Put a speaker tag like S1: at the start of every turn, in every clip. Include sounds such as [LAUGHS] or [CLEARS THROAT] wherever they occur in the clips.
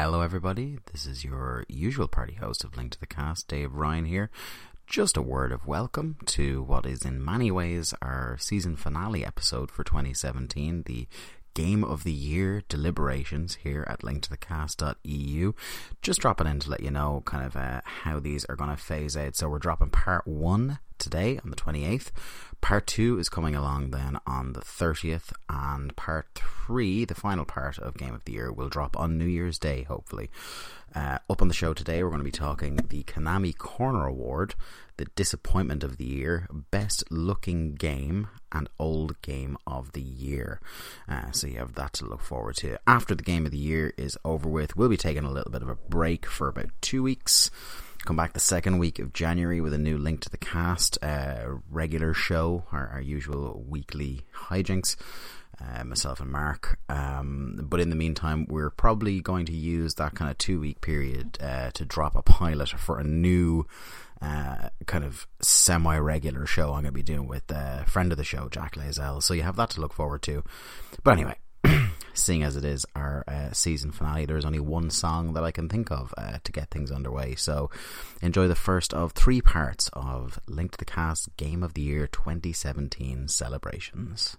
S1: Hello, everybody. This is your usual party host of Link to the Cast, Dave Ryan here. Just a word of welcome to what is in many ways our season finale episode for 2017, the Game of the Year deliberations here at linktothecast.eu. Just dropping in to let you know kind of uh, how these are going to phase out. So we're dropping part one today on the 28th. Part two is coming along then on the 30th, and part three, the final part of Game of the Year, will drop on New Year's Day, hopefully. Uh, up on the show today, we're going to be talking the Konami Korner Award, the Disappointment of the Year, Best Looking Game, and Old Game of the Year. Uh, so you have that to look forward to. After the Game of the Year is over with, we'll be taking a little bit of a break for about two weeks come back the second week of January with a new link to the cast, uh, regular show, our, our usual weekly hijinks. Uh, myself and Mark. Um, but in the meantime, we're probably going to use that kind of two week period uh, to drop a pilot for a new uh, kind of semi regular show I'm going to be doing with a friend of the show, Jack Layzell. So you have that to look forward to. But anyway, [CLEARS THROAT] seeing as it is our uh, season finale, there's only one song that I can think of uh, to get things underway. So enjoy the first of three parts of Link to the Cast Game of the Year 2017 celebrations.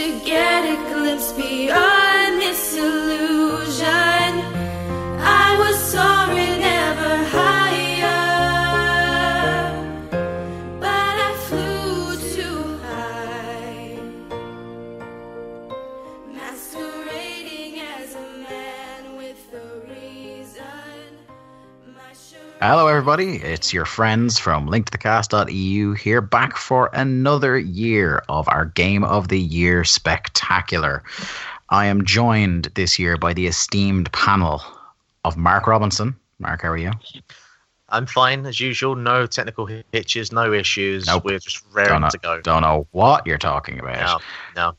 S2: To get a glimpse beyond this illusion.
S1: Hello, everybody. It's your friends from linktothecast.eu here, back for another year of our Game of the Year spectacular. I am joined this year by the esteemed panel of Mark Robinson. Mark, how are you?
S3: I'm fine as usual. No technical hitches, no issues.
S1: Nope.
S3: We're just raring
S1: know,
S3: to go.
S1: don't know what you're talking about.
S3: No, no.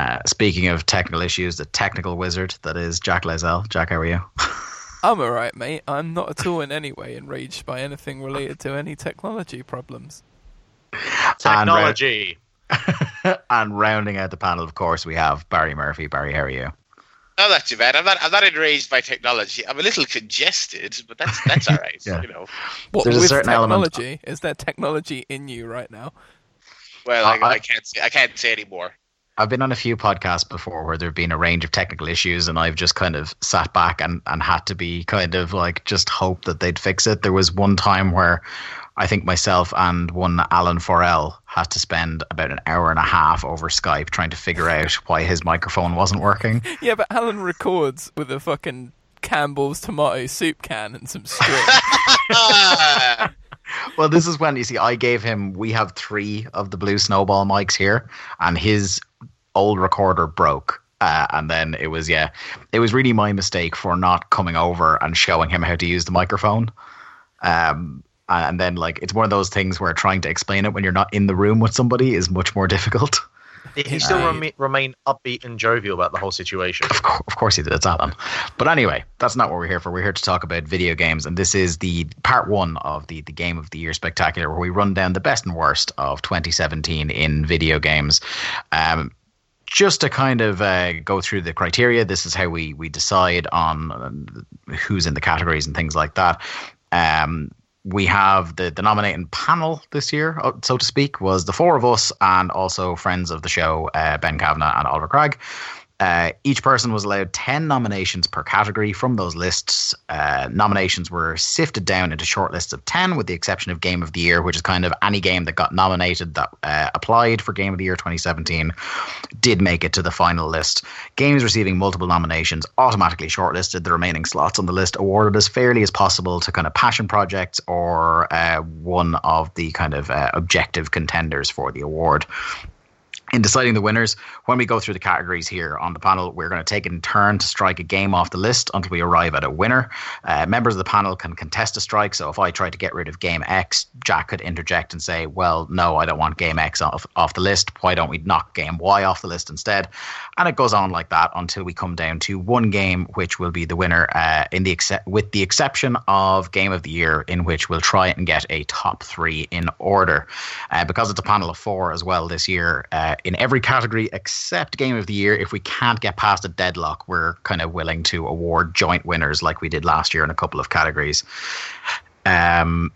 S1: Uh, speaking of technical issues, the technical wizard that is Jack Layzell. Jack, how are you? [LAUGHS]
S4: I'm alright, mate. I'm not at all in any way enraged by anything related to any technology problems.
S3: Technology.
S1: and [LAUGHS] rounding out the panel, of course, we have Barry Murphy. Barry, how are you?
S5: Oh, not too bad. I'm not. I'm not enraged by technology. I'm a little congested, but that's that's all right. [LAUGHS]
S1: Yeah.
S5: You know.
S4: What
S1: There's a
S4: with
S1: certain element-
S4: technology? Is there technology in you right now?
S5: Well, I,
S1: Uh, I-
S5: I can't say. I can't say anymore.
S1: I've been on a few podcasts before where there have been a range of technical issues, and I've just kind of sat back and, and had to be kind of like just hope that they'd fix it. There was one time where I think myself and one Alan Forel had to spend about an hour and a half over Skype trying to figure out [LAUGHS] why his microphone wasn't working.
S4: Yeah, but Alan records with a fucking Campbell's tomato soup can and some string. [LAUGHS]
S1: Well, this is when you see I gave him. We have three of the blue snowball mics here, and his old recorder broke. Uh, and then it was yeah, it was really my mistake for not coming over and showing him how to use the microphone. Um, and then like it's one of those things where trying to explain it when you're not in the room with somebody is much more [LAUGHS] difficult.
S3: Did he still remi- remain upbeat and jovial about the whole situation?
S1: Of, cour- of course he did. It's Alan. But anyway, that's not what we're here for. We're here to talk about video games, and this is the part one of the the Game of the Year spectacular, where we run down the best and worst of 2017 in video games. Um, just to kind of uh, go through the criteria, this is how we we decide on um, who's in the categories and things like that. Um, we have the, the nominating panel this year, uh, so to speak, was the four of us and also friends of the show, uh, Ben Kavanagh and Oliver Craig. Uh, each person was allowed 10 nominations per category from those lists. Uh, nominations were sifted down into short lists of 10, with the exception of Game of the Year, which is kind of any game that got nominated that uh, applied for Game of the Year 2017 did make it to the final list. Games receiving multiple nominations automatically shortlisted the remaining slots on the list, awarded as fairly as possible to kind of passion projects or uh, one of the kind of uh, objective contenders for the award in deciding the winners, when we go through the categories here on the panel, we're going to take it in turn to strike a game off the list until we arrive at a winner. Uh, members of the panel can contest a strike. So if I try to get rid of game X, Jack could interject and say, "Well, no, I don't want game X off off the list. Why don't we knock game Y off the list instead?" And it goes on like that until we come down to one game, which will be the winner. Uh, in the with the exception of game of the year, in which we'll try and get a top three in order, uh, because it's a panel of four as well this year. Uh, in every category except Game of the Year. If we can't get past a deadlock, we're kind of willing to award joint winners like we did last year in a couple of categories. Um,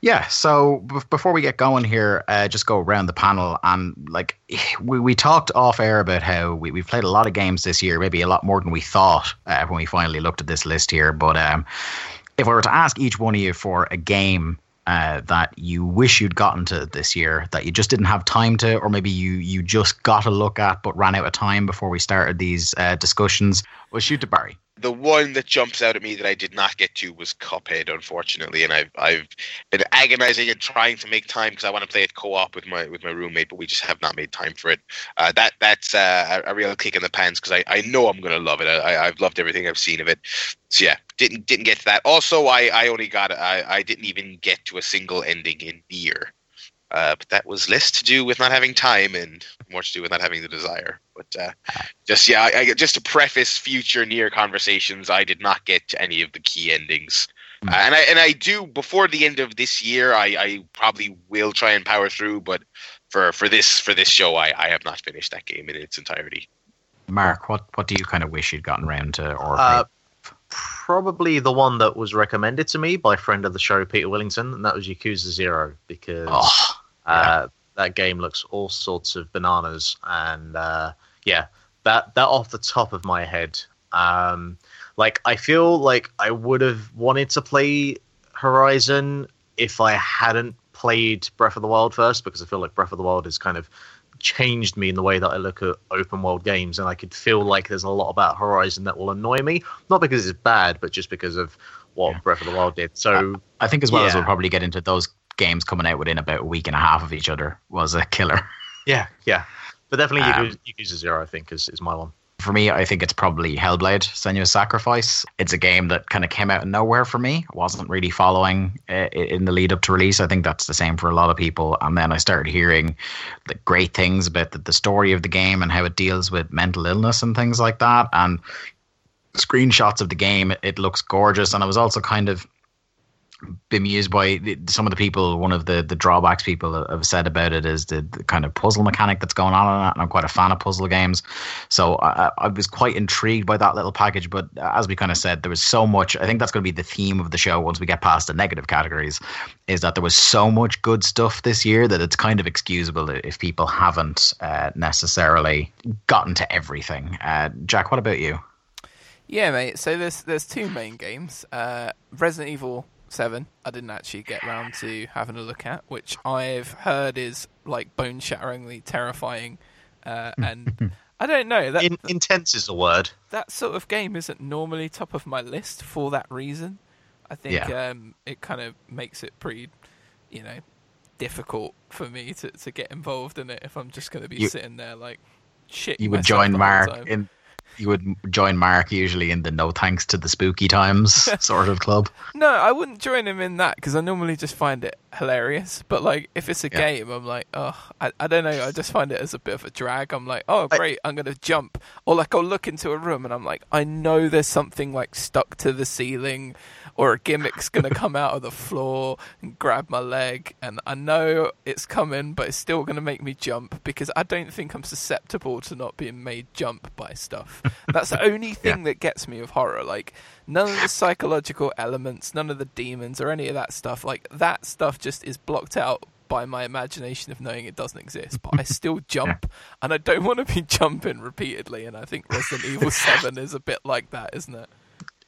S1: yeah, so b- before we get going here, uh, just go around the panel and like we, we talked off air about how we, we've played a lot of games this year, maybe a lot more than we thought uh, when we finally looked at this list here. But um, if I were to ask each one of you for a game uh, that you wish you'd gotten to this year that you just didn't have time to, or maybe you you just got a look at but ran out of time before we started these uh, discussions, well, shoot to Barry.
S5: The one that jumps out at me that I did not get to was Cuphead, unfortunately, and I've I've been agonizing and trying to make time because I want to play it co-op with my with my roommate, but we just have not made time for it. Uh, that that's uh, a, real kick in the pants because I, I know I'm gonna love it. I, I've loved everything I've seen of it. So yeah, didn't didn't get to that. Also, I, I only got I, I didn't even get to a single ending in Nier. Uh, but that was less to do with not having time and more to do with not having the desire. But uh, just yeah, I, I, just to preface future near conversations, I did not get to any of the key endings, uh, and I and I do before the end of this year. I, I probably will try and power through, but for for this for this show, I, I have not finished that game in its entirety.
S1: Mark, what what do you kind of wish you'd gotten around to, or
S3: Uh, probably the one that was recommended to me by a friend of the show, Peter Willington, and that was Yakuza Zero because
S1: oh,
S3: uh, that game looks all sorts of bananas. And uh, yeah, that that off the top of my head, um, like I feel like I would have wanted to play Horizon if I hadn't played Breath of the Wild first, because I feel like Breath of the Wild has kind of changed me in the way that I look at open world games, and I could feel like there's a lot about Horizon that will annoy me, not because it's bad, but just because of what
S1: Yeah.
S3: Breath of the Wild did. So
S1: I think as well as we'll probably get into those games coming out within about a week and a half of each other was a killer.
S3: yeah, yeah, but definitely
S1: Um,
S3: Yakuza, Yakuza Zero, I think, is, is my one.
S1: For me, I think it's probably Hellblade: Senua's Sacrifice. It's a game that kind of came out of nowhere for me. wasn't really following uh, in the lead up to release. I think that's the same for a lot of people. And then I started hearing the great things about the, the story of the game and how it deals with mental illness and things like that. And screenshots of the game, it looks gorgeous. And I was also kind of bemused by some of the people. One of the, the drawbacks people have said about it is the, the kind of puzzle mechanic that's going on in it. And I'm quite a fan of puzzle games. So I, I was quite intrigued by that little package. But as we kind of said, there was so much. I think that's going to be the theme of the show once we get past the negative categories. Is that there was so much good stuff this year that it's kind of excusable if people haven't uh, necessarily gotten to everything. Uh, Jack, what about you?
S4: Yeah, mate. So there's there's two main games. Uh, Resident Evil Seven. I didn't actually get round to having a look at, which I've heard is like bone shatteringly terrifying. Uh, and [LAUGHS] I don't know that
S3: In, intense is a word.
S4: that sort of game isn't normally top of my list for that reason. I think um, it kind of makes it pretty, you know, difficult for me to, to get involved in it if I'm just going to be
S1: You-
S4: sitting there like shit.
S1: You would join Mark in. You would join Mark usually in the no thanks to the spooky times [LAUGHS] sort of club.
S4: No, I wouldn't join him in that because I normally just find it hilarious. But like, if it's a
S1: Yeah.
S4: game, I'm like, oh, I, I don't know. I just find it as a bit of a drag. I'm like, oh,
S3: I-
S4: great, I'm gonna jump, or like I'll look into a room and I'm like, I know there's something like stuck to the ceiling, or a gimmick's gonna come out of the floor and grab my leg, and I know it's coming, but it's still gonna make me jump because I don't think I'm susceptible to not being made jump by stuff. That's the only thing that gets me of horror. Like none of the psychological elements, none of the demons or any of that stuff. Like that stuff just is blocked out by my imagination of knowing it doesn't exist, but I [LAUGHS] still jump, and I don't want to be [LAUGHS] jumping repeatedly. And I think Resident [LAUGHS] Evil Seven is a bit like that, isn't it?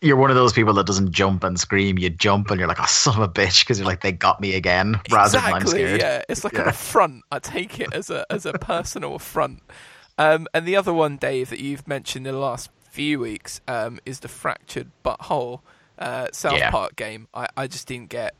S1: You're one of those people that doesn't jump and scream. You jump and you're like, oh, son of a bitch, because you're like, they got me again, rather than I'm
S4: exactly.
S1: scared.
S4: Yeah, it's like an affront. I take it as a as a personal affront. Um, and the other one, Dave, that you've mentioned in the last few weeks um, is the fractured butthole uh, South
S1: Yeah.
S4: Park game. I, I just didn't get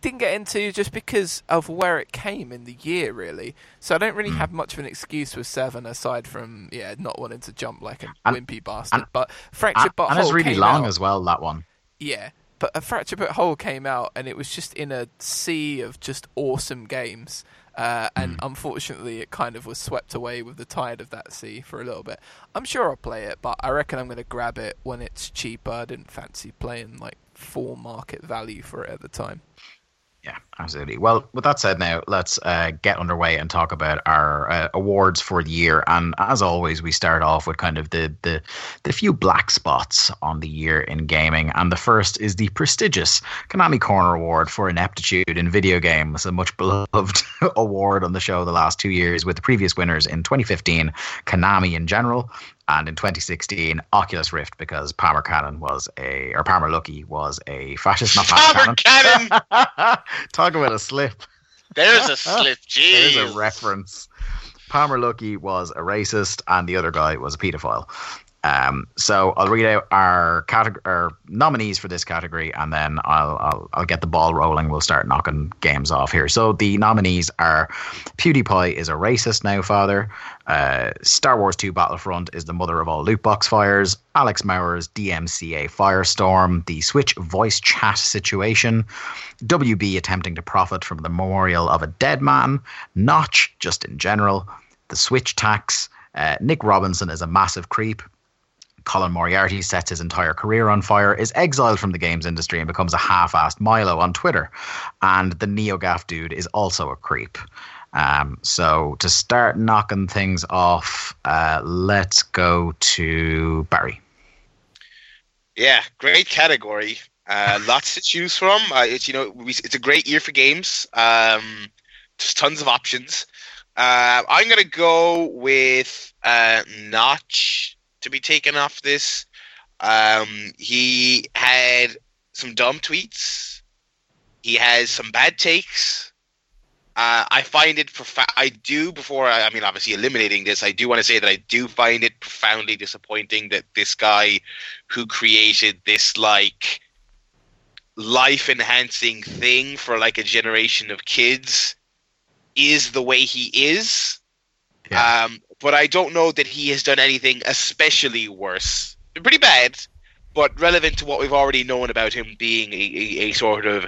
S4: didn't get into just because of where it came in the year, really. So I don't really
S1: Hmm.
S4: have much of an excuse with Seven aside from yeah not wanting to jump like a
S1: And-
S4: wimpy bastard.
S1: and-
S4: but fractured butthole
S1: and it's really long
S4: out-
S1: as well, that one.
S4: yeah, but a fractured butthole came out, and it was just in a sea of just awesome games. Uh, and
S1: Hmm.
S4: unfortunately, it kind of was swept away with the tide of that sea for a little bit. I'm sure I'll play it, but I reckon I'm going to grab it when it's cheaper. I didn't fancy playing like full market value for it at the time.
S1: Yeah, absolutely. Well, with that said, now let's uh, get underway and talk about our uh, awards for the year. And as always, we start off with kind of the, the the few black spots on the year in gaming. And the first is the prestigious Konami Korner Award for ineptitude in video games, a much beloved [LAUGHS] award on the show the last two years, with the previous winners in 2015, Konami in general, and in 2016, Oculus Rift, because Palmer Cannon was a or Palmer Luckey was a fascist, not Palmer
S5: Palmer
S1: Cannon.
S5: Cannon. [LAUGHS]
S1: Talk about a slip.
S5: There's a [LAUGHS] slip.
S1: There's a reference. Palmer Luckey was a racist, and the other guy was a paedophile. Um, so I'll read out our category, our nominees for this category, and then I'll, I'll I'll get the ball rolling. We'll start knocking games off here. So the nominees are PewDiePie is a racist now, father. Uh, Star Wars 2 Battlefront is the mother of all loot box fires. Alex Mauer's DMCA Firestorm, the Switch voice chat situation. WB attempting to profit from the memorial of a dead man. Notch, just in general. The Switch tax. Uh, Nick Robinson is a massive creep. Colin Moriarty sets his entire career on fire, is exiled from the games industry, and becomes a half assed Milo on Twitter. And the NeoGaf dude is also a creep. Um, so to start knocking things off, uh, let's go to Barry.
S5: Yeah, great category. Uh, [LAUGHS] lots to choose from. Uh, it's you know we, it's a great year for games. Um, just tons of options. Uh, I'm gonna go with uh, Notch to be taken off this. Um, he had some dumb tweets. He has some bad takes. Uh, I find it prof- I do before I, I mean obviously eliminating this. I do want to say that I do find it profoundly disappointing that this guy who created this like life enhancing thing for like a generation of kids is the way he is.
S1: Yeah.
S5: Um, but I don't know that he has done anything especially worse. Pretty bad, but relevant to what we've already known about him being a, a, a sort of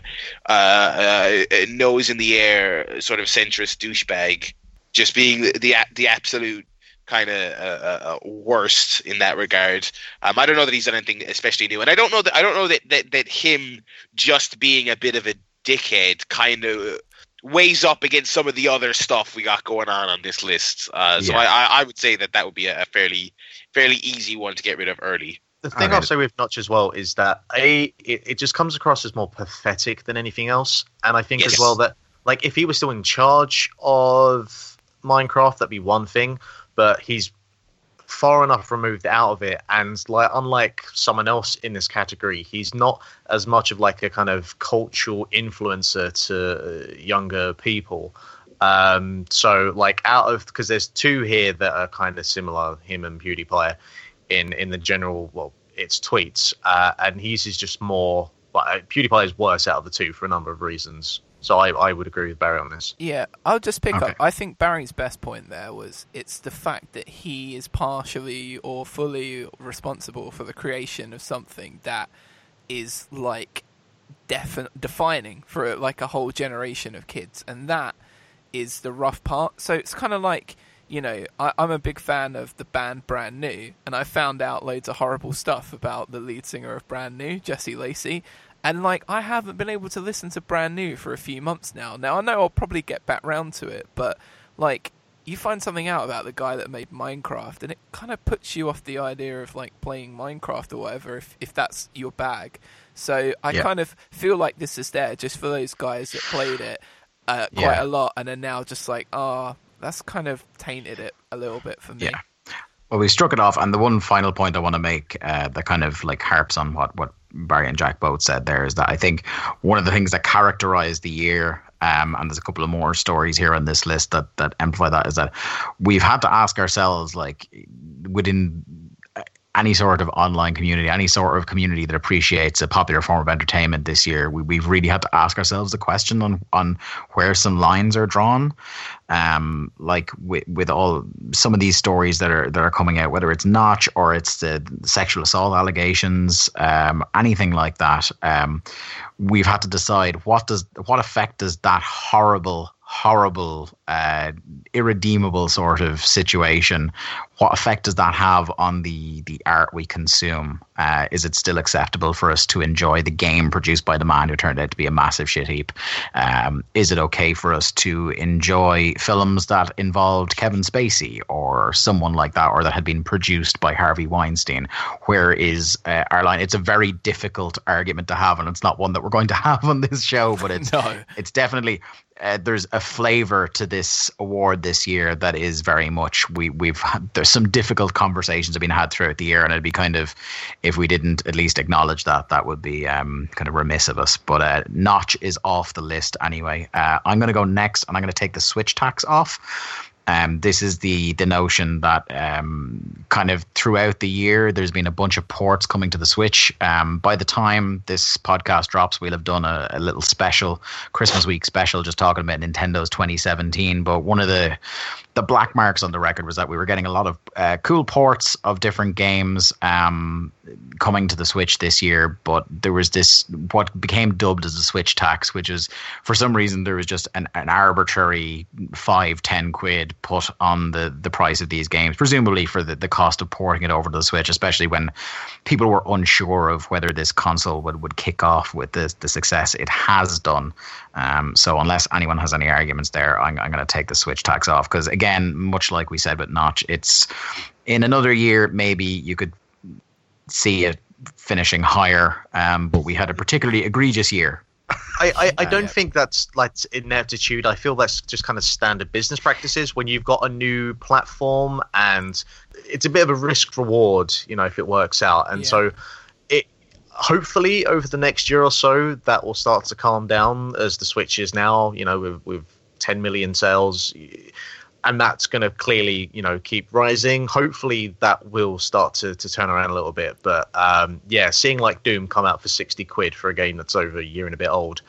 S5: uh, uh, a nose in the air, sort of centrist douchebag, just being the the, the absolute kind of uh, uh, worst in that regard. Um, I don't know that he's done anything especially new, and I don't know that I don't know that that, that him just being a bit of a dickhead kind of weighs up against some of the other stuff we got going on on this list. Uh, so
S1: Yeah.
S5: I, I, would say that that would be a, a fairly fairly easy one to get rid of early.
S3: The thing I'll say with Notch as well is that a it, it just comes across as more pathetic than anything else, and I think
S5: Yes.
S3: as well that like if he was still in charge of Minecraft, that'd be one thing, but he's far enough removed out of it, and like unlike someone else in this category, he's not as much of like a kind of cultural influencer to younger people. Um, so like out of because there's two here that are kind of similar, him and PewDiePie, in in the general well, it's tweets, uh, and his is just more. Like, PewDiePie is worse out of the two for a number of reasons. So I, I would agree with Barry on this.
S4: Yeah, I'll just pick
S1: Okay.
S4: up. I think Barry's best point there was it's the fact that he is partially or fully responsible for the creation of something that is like defin- defining for like a whole generation of kids, and that is the rough part. So it's kind of like you know I, I'm a big fan of the band Brand New, and I found out loads of horrible stuff about the lead singer of Brand New, Jesse Lacey. And like I haven't been able to listen to Brand New for a few months now. Now I know I'll probably get back round to it, but like you find something out about the guy that made Minecraft, and it kind of puts you off the idea of like playing Minecraft or whatever if if that's your bag. So I
S1: Yeah.
S4: kind of feel like this is there just for those guys that played it. uh, quite
S1: Yeah.
S4: a lot, and are now just like, oh, that's kind of tainted it a little bit for me.
S1: Yeah. Well, we struck it off, and the one final point I want to make uh, that kind of like harps on what what Barry and Jack both said there is that I think one of the things that characterized the year, um, and there's a couple of more stories here on this list that that amplify that, is that we've had to ask ourselves, like within any sort of online community, any sort of community that appreciates a popular form of entertainment this year, we, we've really had to ask ourselves the question on on where some lines are drawn. Um, like with with all some of these stories that are that are coming out, whether it's Notch or it's the sexual assault allegations, um, anything like that, um, we've had to decide what does what effect does that horrible horrible, uh, irredeemable sort of situation. What effect does that have on the the art we consume? Uh, is it still acceptable for us to enjoy the game produced by the man who turned out to be a massive shit heap? Um, is it okay for us to enjoy films that involved Kevin Spacey or someone like that, or that had been produced by Harvey Weinstein? Where is uh, our line? It's a very difficult argument to have, and it's not one that we're going to [LAUGHS] have on this show, but it's [LAUGHS]
S4: No.
S1: it's definitely uh, there's a flavor to this award this year that is very much we we've had, there's some difficult conversations have been had throughout the year and it'd be kind of if we didn't at least acknowledge that that would be um, kind of remiss of us. But uh, notch is off the list anyway. Uh, i'm going to go next and i'm going to take the switch tax off um, this is the the notion that um, kind of throughout the year there's been a bunch of ports coming to the Switch. Um, by the time this podcast drops, we'll have done a, a little special Christmas week special just talking about Nintendo's 2017. But one of the the black marks on the record was that we were getting a lot of uh, cool ports of different games um, coming to the Switch this year. But there was this what became dubbed as the Switch tax, which is for some reason there was just an, an arbitrary five, ten quid put on the, the price of these games, presumably for the, the cost of porting it over to the Switch, especially when people were unsure of whether this console would, would kick off with the, the success it has done. Um, so unless anyone has any arguments there, I'm, I'm going to take the Switch tax off because again, much like we said with Notch, it's in another year maybe you could see it finishing higher, um, but we had a particularly egregious year.
S3: I, I, I [LAUGHS]
S4: Uh,
S3: don't
S4: yeah.
S3: think that's like ineptitude. I feel that's just kind of standard business practices when you've got a new platform and it's a bit of a risk reward, you know, if it works out. And
S4: Yeah.
S3: so hopefully over the next year or so that will start to calm down as the Switch is now, you know, with, with 10 million sales. And that's going to clearly you know keep rising. Hopefully that will start to, to turn around a little bit. But um, yeah seeing like doom come out for 60 quid for a game that's over a year and a bit old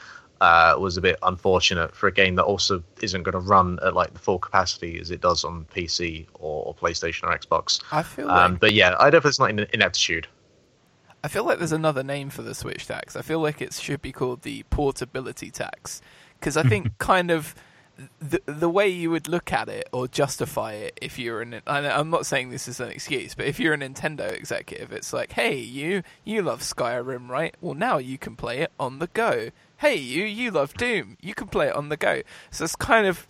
S3: uh, was a bit unfortunate for a game that also isn't going to run at like the full capacity as it does on pc or, or playstation or xbox.
S4: I feel like
S3: um, but yeah i don't it's not in ineptitude
S4: I feel like there's another name for the Switch tax. I feel like it should be called the portability tax because I think [LAUGHS] kind of the the way you would look at it or justify it if you're an I'm not saying this is an excuse, but if you're a Nintendo executive, it's like, hey, you you love Skyrim, right? Well, now you can play it on the go. Hey, you you love Doom, you can play it on the go. So it's kind of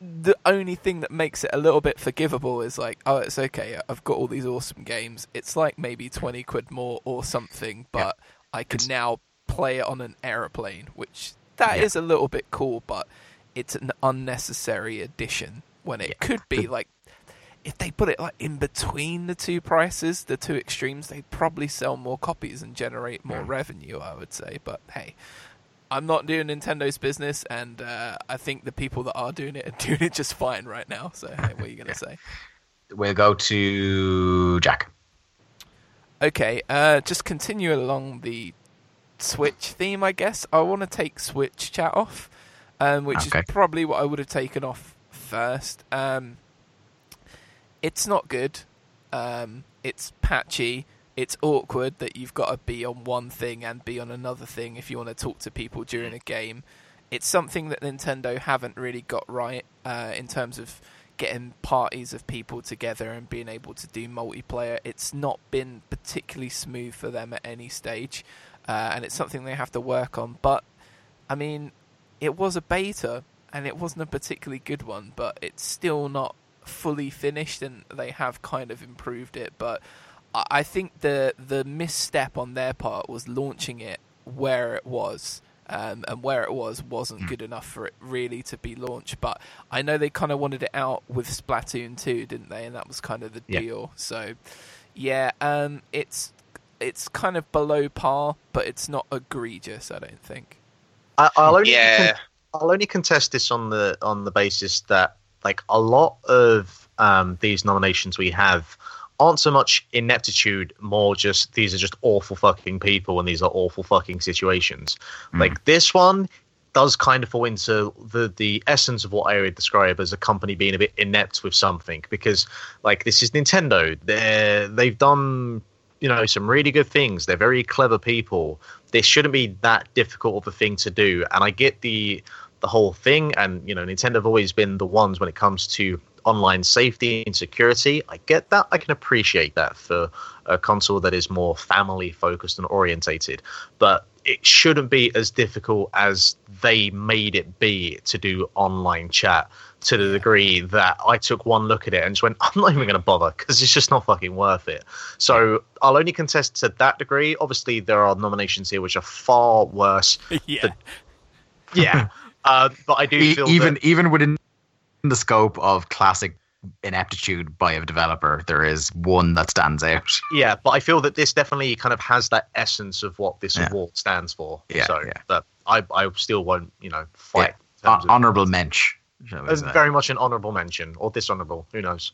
S4: the only thing that makes it a little bit forgivable is like, oh, it's okay. I've got all these awesome games. It's like maybe twenty quid more or something, but I can
S1: It's-
S4: now play it on an aeroplane, which that
S1: Yeah.
S4: is a little bit cool, but it's an unnecessary addition when it could be like. If they put it like in between the two prices, the two extremes, they'd probably sell more copies and generate more hmm. revenue. I would say, but hey, I'm not doing Nintendo's business, and uh, I think the people that are doing it are [LAUGHS] doing it just fine right now. So, hey, what are you going to say?
S1: We'll go to Jack.
S4: Okay, uh, just continue along the Switch theme, I guess. I want to take Switch chat off, um, which
S1: Okay.
S4: is probably what I would have taken off first. Um, it's not good. Um, it's patchy. It's awkward that you've got to be on one thing and be on another thing if you want to talk to people during a game. It's something that Nintendo haven't really got right uh, in terms of getting parties of people together and being able to do multiplayer. It's not been particularly smooth for them at any stage, uh, and it's something they have to work on. But I mean, it was a beta, and it wasn't a particularly good one, but it's still not fully finished, and they have kind of improved it. But I I think the the misstep on their part was launching it where it was Um, and where it was wasn't good enough for it really to be launched. But I know they kind of wanted it out with Splatoon 2, didn't they? And that was kind of the
S1: Yeah.
S4: deal. So, yeah, um, it's it's kind of below par, but it's not egregious. I don't think.
S3: I, I'll only
S5: Yeah.
S3: con- I'll only contest this on the on the basis that like a lot of um, these nominations we have aren't so much ineptitude, more just these are just awful fucking people and these are awful fucking situations. Hmm. Like this one does kind of fall into the the essence of what I would describe as a company being a bit inept with something because like this is Nintendo. They're they've done you know some really good things. They're very clever people. This shouldn't be that difficult of a thing to do. And I get the the whole thing. And you know Nintendo have always been the ones when it comes to online safety and security. I get that. I can appreciate that for a console that is more family focused and orientated. But it shouldn't be as difficult as they made it be to do online chat to the degree that I took one look at it and just went, [LAUGHS] I'm not even going to bother because it's just not fucking worth it. So I'll only contest to that degree. Obviously, there are nominations here which are far worse. [LAUGHS]
S4: yeah.
S3: Yeah. [LAUGHS] uh, but I do
S1: E-
S3: feel
S1: even
S3: that,
S1: even within the scope of classic ineptitude by a developer, there is one that stands out.
S3: yeah, but I feel that this definitely kind of has that essence of what this
S1: Yeah.
S3: award stands for.
S1: Yeah,
S3: so,
S1: yeah.
S3: but I, I still won't, you know, fight.
S1: Yeah.
S3: in
S1: Hon-
S3: of-
S1: honorable mensch.
S3: It's very much an honourable mention or dishonourable. Who knows?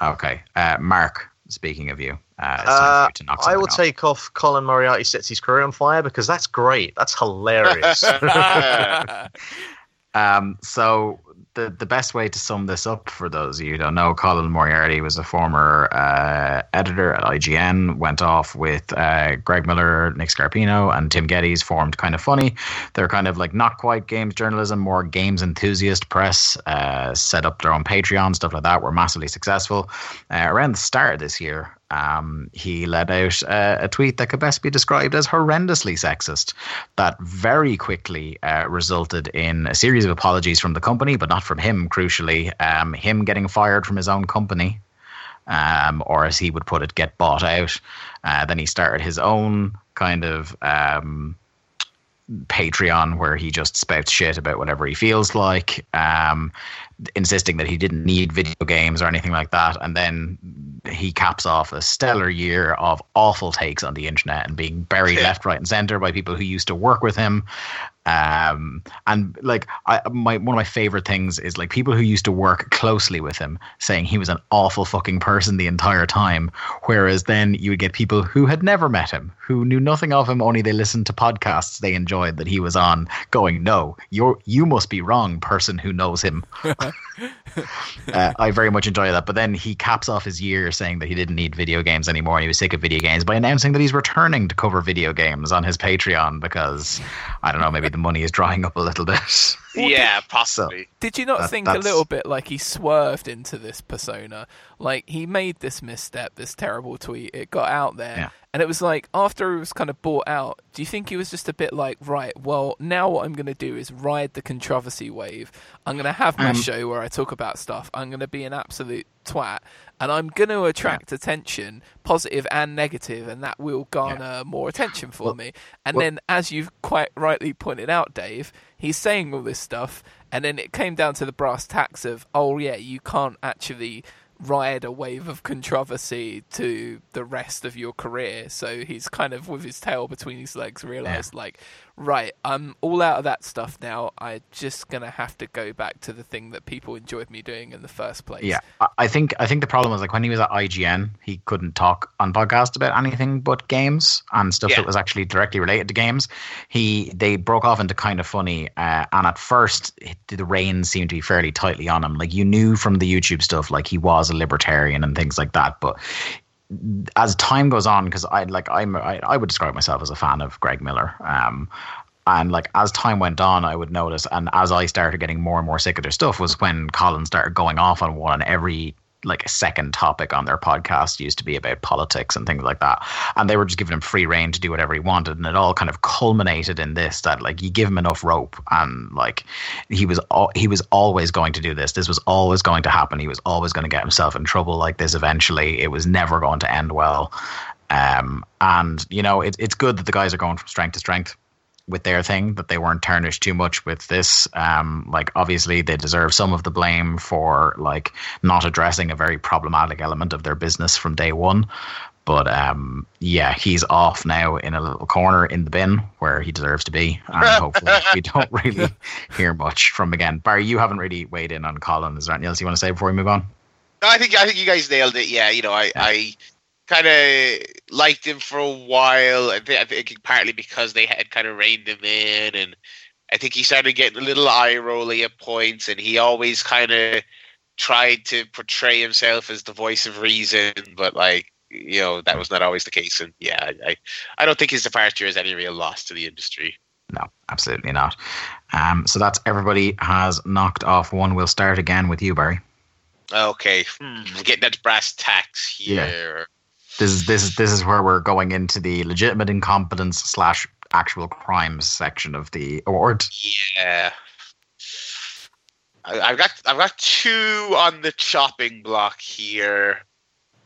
S1: Okay, uh, Mark. Speaking of you, uh,
S3: Uh,
S1: you to
S3: I will
S1: off.
S3: take off Colin Moriarty sets his career on fire because that's great. That's hilarious. [LAUGHS] [LAUGHS]
S1: Um, so the the best way to sum this up for those of you who don't know, Colin Moriarty was a former uh, editor at IGN. Went off with uh, Greg Miller, Nick Scarpino, and Tim Gettys. Formed kind of funny. They're kind of like not quite games journalism, more games enthusiast press. Uh, set up their own Patreon, stuff like that. Were massively successful. Uh, around the start of this year, um, he let out a tweet that could best be described as horrendously sexist. That very quickly uh, resulted in a series of apologies from the company, but not from him, crucially. Um, him getting fired from his own company, um, or as he would put it, get bought out. Uh, then he started his own kind of. Um, Patreon where he just spouts shit about whatever he feels like, um, insisting that he didn't need video games or anything like that. And then he caps off a stellar year of awful takes on the internet and being buried left, right, and center by people who used to work with him. Um, and like I, my one of my favorite things is like people who used to work closely with him saying he was an awful fucking person the entire time. Whereas then you would get people who had never met him, who knew nothing of him, only they listened to podcasts they enjoyed that he was on, going, "No, you're you must be wrong, person who knows him." [LAUGHS] uh, I very much enjoy that. But then he caps off his year saying that he didn't need video games anymore and he was sick of video games by announcing that he's returning to cover video games on his Patreon because I don't know, maybe the money is drying up a little bit. [LAUGHS]
S5: yeah, possibly.
S4: Did you not
S1: That-
S4: think a little bit like he swerved into this persona? Like he made this misstep, this terrible tweet. It got out there,
S1: Yeah.
S4: and it was like after it was kind of bought out. Do you think he was just a bit like, right? Well, now what I'm going to do is ride the controversy wave. I'm going to have my
S1: Um,
S4: show where I talk about stuff. I'm going to be an absolute twat, and I'm going to attract attention, positive and negative, and that will garner more attention for
S1: Well-
S4: me. And
S1: well-
S4: then, as you've quite rightly pointed out, Dave, he's saying all this stuff, and then it came down to the brass tacks of, oh yeah, you can't actually ride a wave of controversy to the rest of your career. So he's kind of with his tail between his legs realized like, right, I'm all out of that stuff now. I'm just gonna have to go back to the thing that people enjoyed me doing in the first place.
S1: Yeah, I- think I think the problem was like when he was at IGN, he couldn't talk on podcast about anything but games and stuff
S5: Yeah.
S1: that was actually directly related to games. He they broke off into kind of funny, uh, and at first it, the reins seemed to be fairly tightly on him. Like you knew from the YouTube stuff, like he was a libertarian and things like that, but. As time goes on, because I like I'm I, I would describe myself as a fan of Greg Miller, um, and like as time went on, I would notice, and as I started getting more and more sick of their stuff, was when Colin started going off on one. Every like a second topic on their podcast used to be about politics and things like that, and they were just giving him free reign to do whatever he wanted, and it all kind of culminated in this that like you give him enough rope, and like he was al- he was always going to do this. This was always going to happen. He was always going to get himself in trouble like this. Eventually, it was never going to end well. Um, and you know, it, it's good that the guys are going from strength to strength with their thing that they weren't tarnished too much with this. Um, like obviously they deserve some of the blame for like not addressing a very problematic element of their business from day one. But um, yeah, he's off now in a little corner in the bin where he deserves to be, and hopefully we [LAUGHS] don't really hear much from him again. Barry, you haven't really weighed in on Colin. Is there anything else you want to say before we move on?
S5: No, I think I think you guys nailed it. Yeah, you know, I I kind of liked him for a while. I think, I think partly because they had kind of reined him in, and I think he started getting a little eye rolly at points, and he always kind of tried to portray himself as the voice of reason, but like you know that was not always the case. And yeah, I I don't think his departure is any real loss to the industry.
S1: No, absolutely not. Um, so that's everybody has knocked off one. We'll start again with you, Barry.
S5: Okay, hmm, getting that brass tacks
S1: Yeah.
S5: here.
S1: This is this is this is where we're going into the legitimate incompetence slash actual crimes section of the award.
S5: Yeah. I've got I've got two on the chopping block here.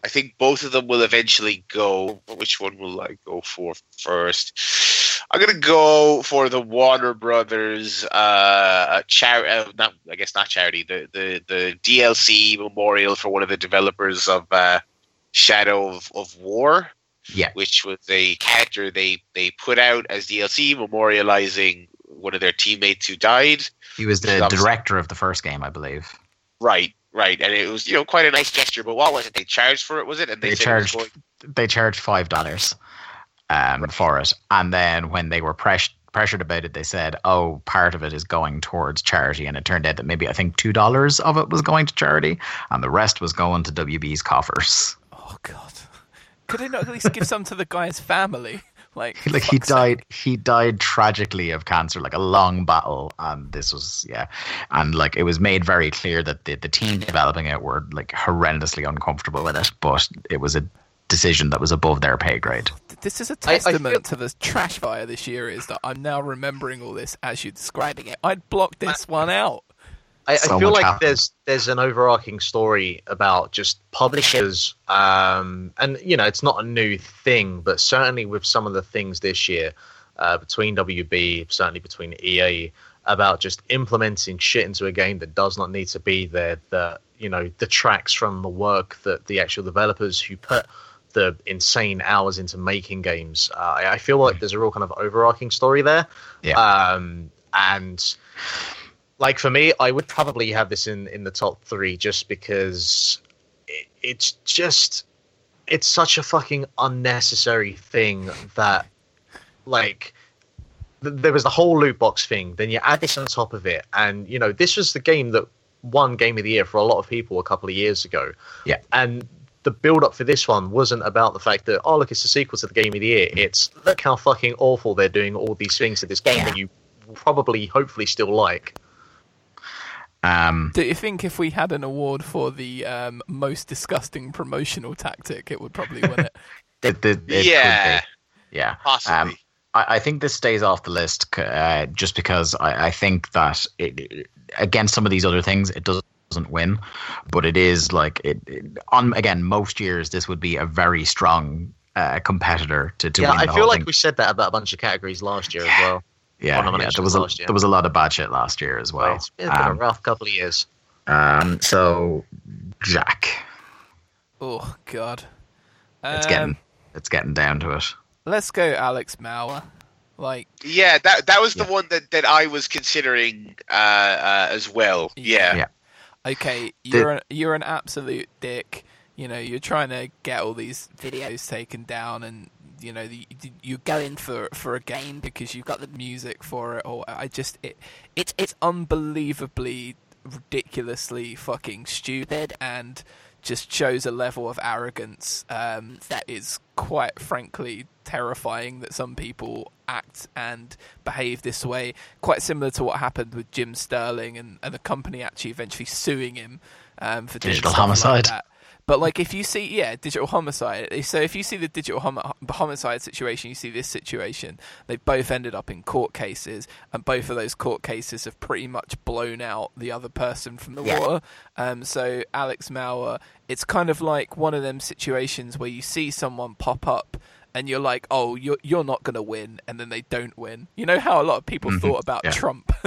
S5: I think both of them will eventually go. Which one will I go for first? I'm gonna go for the Warner Brothers uh, char- uh not I guess not charity the, the the DLC memorial for one of the developers of uh, Shadow of, of War
S1: Yeah,
S5: which was a character they they put out as DLC memorializing one of their teammates who died.
S1: he was the director of the first game, I believe.
S5: Right, right, and it was you know quite a nice gesture. But what was it? They charged for it, was it? And they,
S1: They charged
S5: going-
S1: they charged five dollars um, for it, and then when they were press- pressured about it, they said, "Oh, part of it is going towards charity," and it turned out that maybe I think two dollars of it was going to charity, and the rest was going to WB's coffers.
S4: God. [LAUGHS] Could they not at least give some to the guy's family? [LAUGHS] Like,
S1: like he
S4: fuck's sake.
S1: died he died tragically of cancer like a long battle and this was yeah and like it was made very clear that the, the team developing it were like horrendously uncomfortable with it but it was a decision that was above their pay grade
S4: This is a testament
S3: feel-
S4: to the trash fire this year is that I'm now remembering all this as you're describing it. I'd blocked this one out.
S3: I, I feel like
S1: happened.
S3: there's there's an overarching story about just publishers, um, and you know it's not a new thing, but certainly with some of the things this year uh, between WB, certainly between EA, about just implementing shit into a game that does not need to be there. That you know detracts from the work that the actual developers who put the insane hours into making games. Uh, I, I feel like there's a real kind of overarching story there.
S1: Yeah.
S3: Um, and like for me, I would probably have this in in the top three just because it, it's just it's such a fucking unnecessary thing that like th- there was the whole loot box thing. Then you add this on top of it, and you know this was the game that won Game of the Year for a lot of people a couple of years ago.
S1: Yeah.
S3: and the build up for this one wasn't about the fact that oh look it's a sequel to the Game of the Year. It's look how fucking awful they're doing all these things to this game that you probably hopefully still like.
S1: Um
S4: Do you think if we had an award for the um, most disgusting promotional tactic, it would probably win it? [LAUGHS]
S1: it, it, it
S5: yeah,
S1: yeah
S5: possibly.
S1: Um, I, I think this stays off the list uh, just because I, I think that it, it- against some of these other things, it doesn't win, but it is like it, it on again most years this would be a very strong uh, competitor to, to
S3: yeah,
S1: win.
S3: I feel like
S1: thing.
S3: we said that about a bunch of categories last year as well.
S1: Yeah, yeah, there was a,
S3: last year.
S1: there was a lot of bad shit last year as well.
S3: it's been a
S1: Um,
S3: rough couple of years.
S1: um, so Jack,
S4: Oh God.
S1: it's
S4: Um,
S1: getting it's getting down to it.
S4: Let's go, Alex Mauer. Like,
S5: yeah, that that was the
S1: Yeah.
S5: one that, that I was considering uh, uh, as well. Yeah,
S1: Yeah.
S4: okay, you're an, you're an absolute dick. You know, you're trying to get all these videos taken down, and you know, the, you're going for for a game because you've got the music for it. Or I just it it's it's unbelievably ridiculously fucking stupid and just shows a level of arrogance um, that is quite frankly terrifying that some people act and behave this way. Quite similar to what happened with Jim Sterling and, and the company actually eventually suing him um, for
S1: Digital
S4: like
S1: homicide.
S4: that. But like, if you see, yeah, digital homicide. So if you see the digital homi- homicide situation, you see this situation. They both ended up in court cases, and both of those court cases have pretty much blown out the other person from the water. Um, so Alex Mauer, it's kind of like one of them situations where you see someone pop up and you're like, oh, you're you're not gonna win, and then they don't win. You know how a lot of people
S1: Mhm,
S4: thought about
S1: yeah.
S4: Trump, [LAUGHS]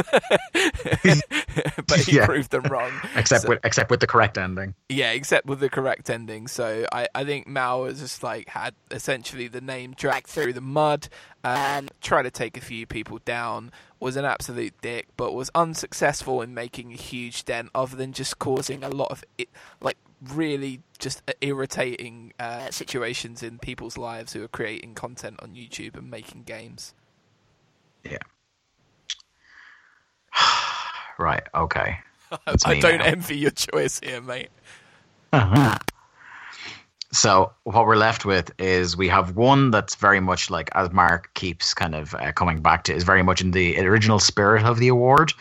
S4: but he [LAUGHS]
S1: Yeah.
S4: proved them wrong.
S1: except
S4: So-
S1: with except with the correct ending.
S4: Yeah, except with the correct ending. So I, I think Mauer has just like had essentially the name dragged through the mud and tried to take a few people down. Was an absolute dick, but was unsuccessful in making a huge dent, other than just causing a lot of it, like really just irritating uh, situations in people's lives who are creating content on YouTube and making games. Yeah. [SIGHS]
S1: right. Okay. [LAUGHS]
S4: I don't
S1: now.
S4: envy your choice here, mate.
S1: So what we're left with is we have one that's very much like, as Mark keeps kind of uh, coming back to, is very much in the original spirit of the award,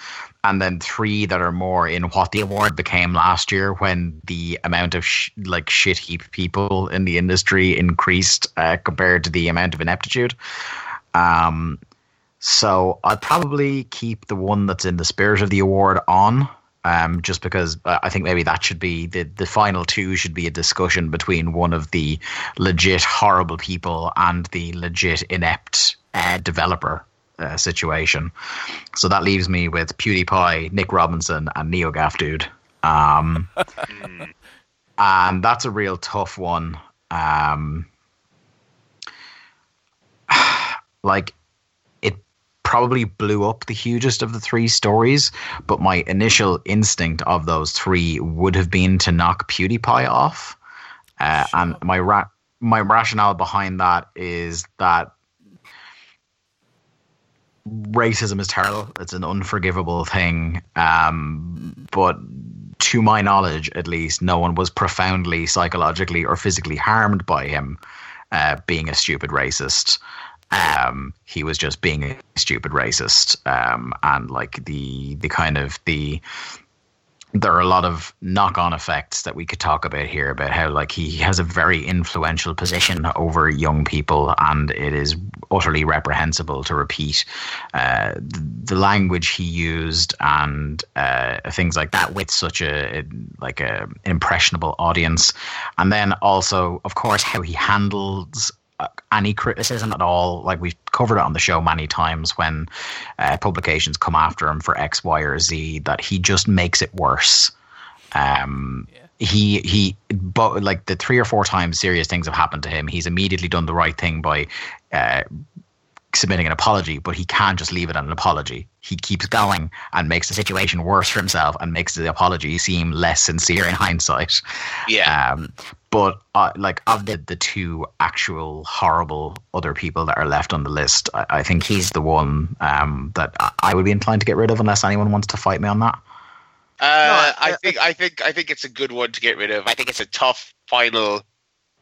S1: and then three that are more in what the award became last year when the amount of sh- like shit heap people in the industry increased uh, compared to the amount of ineptitude. Um, so I'd probably keep the one that's in the spirit of the award on, um, just because I think maybe that should be the the final two should be a discussion between one of the legit horrible people and the legit inept uh, developer uh, situation. So that leaves me with PewDiePie, Nick Robinson, and NeoGaf Dude. Um, [LAUGHS] and that's a real tough one. Um, [SIGHS] like it probably blew up the hugest of the three stories, but my initial instinct of those three would have been to knock PewDiePie off. Uh, And my ra- my rationale behind that is that racism is terrible. It's an unforgivable thing. Um, but to my knowledge, at least, no one was profoundly psychologically or physically harmed by him uh, being a stupid racist. Um, he was just being a stupid racist, um, and like the the kind of the there are a lot of knock-on effects that we could talk about here about how like he has a very influential position over young people and it is utterly reprehensible to repeat uh, the language he used and uh, things like that with such a like a impressionable audience. And then also of course how he handles any criticism at all. Like we've covered it on the show many times when uh, publications come after him for X, Y, or Z, that he just makes it worse. Um, he he, but like the three or four times serious things have happened to him, he's immediately done the right thing by uh, submitting an apology, but he can't just leave it at an apology. He keeps going and makes the situation worse for himself and makes the apology seem less sincere in hindsight.
S5: Yeah.
S1: Um, but uh, like of the the two actual horrible other people that are left on the list, I, I think he's the one um, that I, I would be inclined to get rid of unless anyone wants to fight me on that.
S5: Uh,
S3: I-
S5: I think I think I think it's a good one to get rid of. I think it's a tough final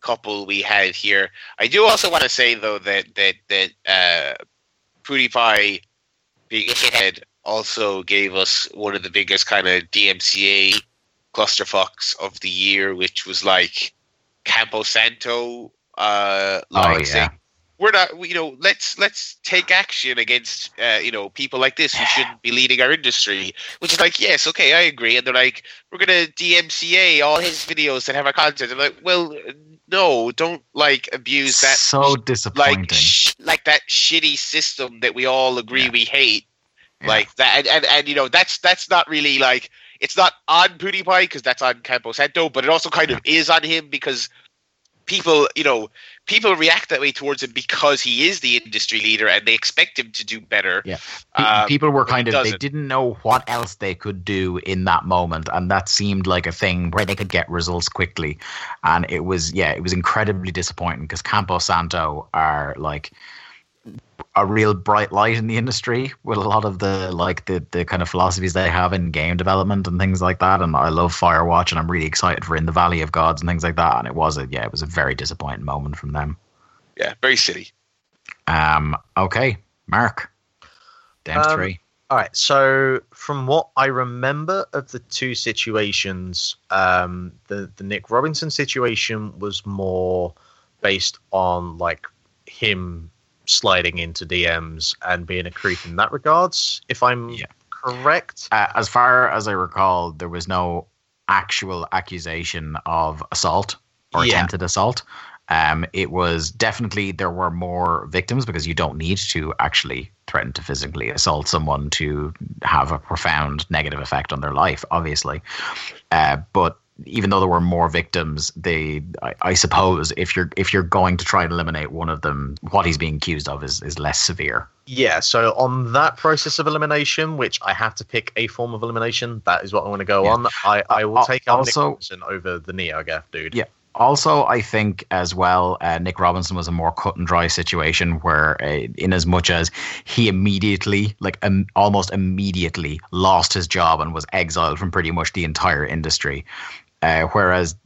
S5: couple we had here. I do also want to say though that that that uh, PewDiePie being a shithead also gave us one of the biggest kind of DMCA clusterfucks of the year, which was like Campo Santo uh, line
S1: Oh, yeah.
S5: saying, "We're not, you know, let's let's take action against uh, you know people like this who shouldn't be leading our industry." Which is like, yes, okay, I agree. And they're like, we're gonna DMCA all his videos that have our content. I'm like, well, no, don't like abuse that
S1: so disappointing.
S5: like sh- like that shitty system that we all agree
S1: Yeah.
S5: we hate.
S1: Yeah.
S5: Like that, and, and and you know that's that's not really like it's not on PewDiePie because that's on Campo Santo, but it also kind of is on him because people, you know, people react that way towards him because he is the industry leader and they expect him to do better.
S1: Yeah.
S5: Um,
S1: people were kind of they didn't know what else they could do in that moment and that seemed like a thing where they could get results quickly and it was yeah it was incredibly disappointing because campo santo are like a real bright light in the industry with a lot of the like the, the kind of philosophies they have in game development and things like that and i love firewatch and i'm really excited for in the valley of gods and things like that and it was a yeah it was a very disappointing moment from them
S5: Yeah, very silly.
S1: um okay mark down
S3: Um,
S1: three
S3: All right. So from what I remember of the two situations, um, the the Nick Robinson situation was more based on like him sliding into DMs and being a creep in that regards. If I'm
S1: Yeah.
S3: correct.
S1: uh, as far as I recall, there was no actual accusation of assault or
S3: Yeah.
S1: attempted assault. Um, it was definitely there were more victims because you don't need to actually threaten to physically assault someone to have a profound negative effect on their life, obviously. Uh, but even though there were more victims, they I, I suppose if you're if you're going to try and eliminate one of them, what he's being accused of is, is less severe.
S3: Yeah, so on that process of elimination, which I have to pick a form of elimination, that is what I want to go
S1: Yeah.
S3: on. I, I will
S1: Uh,
S3: take out Nick
S1: also-
S3: Robinson over the NeoGaf dude.
S1: Yeah. Also, I think as well, uh, Nick Robinson was a more cut and dry situation where, uh, in as much as he immediately, like um, almost immediately, lost his job and was exiled from pretty much the entire industry. Uh, whereas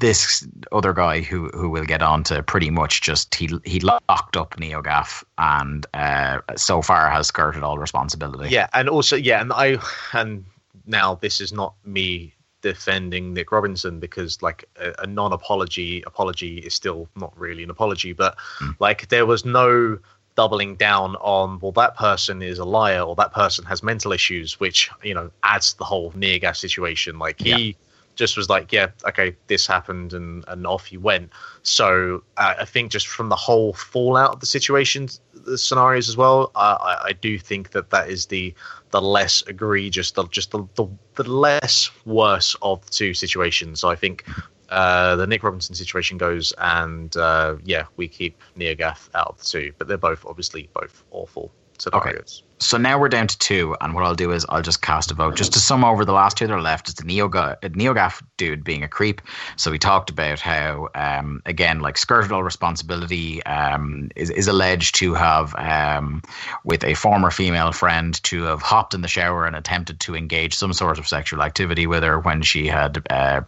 S1: this other guy, who who will get on to, pretty much just he he locked up NeoGaf and uh, so far has skirted all responsibility.
S3: Yeah, and also yeah, and I and now this is not me defending Nick Robinson because like a, a non-apology apology is still not really an apology, but like there was no doubling down on well that person is a liar or that person has mental issues, which you know adds to the whole NeoGaf situation. Like he just was like, yeah, okay, this happened, and and off he went. So uh, I think just from the whole fallout of the situations, the scenarios as well, I, I do think that that is the the less egregious, the just the, the the less worse of the two situations. So I think uh, the Nick Robinson situation goes, and uh, yeah, we keep NeoGaf out of the two, but they're both obviously both awful scenarios.
S1: So now we're down to two, and what I'll do is I'll just cast a vote just to sum over the last two that are left. Is the Neoga- uh, Neogaf dude being a creep? So we talked about how, um, again, like skirted all responsibility um, is is alleged to have, um, with a former female friend, to have hopped in the shower and attempted to engage some sort of sexual activity with her when she had. Uh,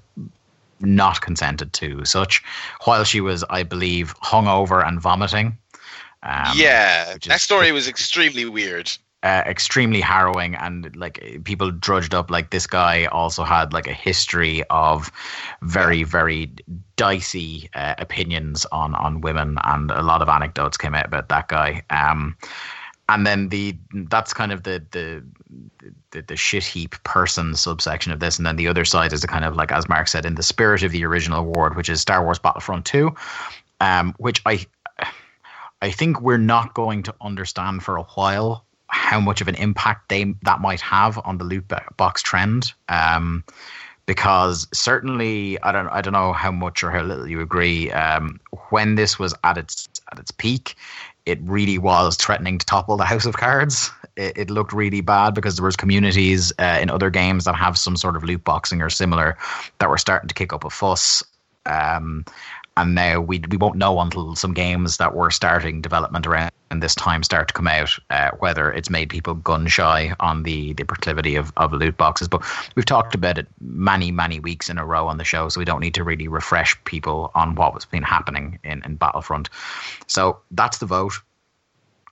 S1: not consented to such, while she was, I believe, hungover and vomiting. Um,
S5: yeah,
S1: which
S5: that
S1: is-
S5: story was extremely weird.
S1: uh, extremely harrowing and like people drudged up like this guy also had like a history of very very dicey uh, opinions on on women and a lot of anecdotes came out about that guy um and then the that's kind of the the the, the shit heap person subsection of this and then the other side is the kind of like as mark said in the spirit of the original award which is star wars battlefront 2 um which i I think we're not going to understand for a while how much of an impact they that might have on the loot box trend. Um, because certainly, I don't, I don't know how much or how little you agree. Um, when this was at its at its peak, it really was threatening to topple the House of Cards. It, it looked really bad because there was communities uh, in other games that have some sort of loot boxing or similar that were starting to kick up a fuss. Um, and now we we won't know until some games that were starting development around this time start to come out uh, whether it's made people gun shy on the the proclivity of, of loot boxes. But we've talked about it many many weeks in a row on the show so we don't need to really refresh people on what was been happening in, in battlefront. So that's the vote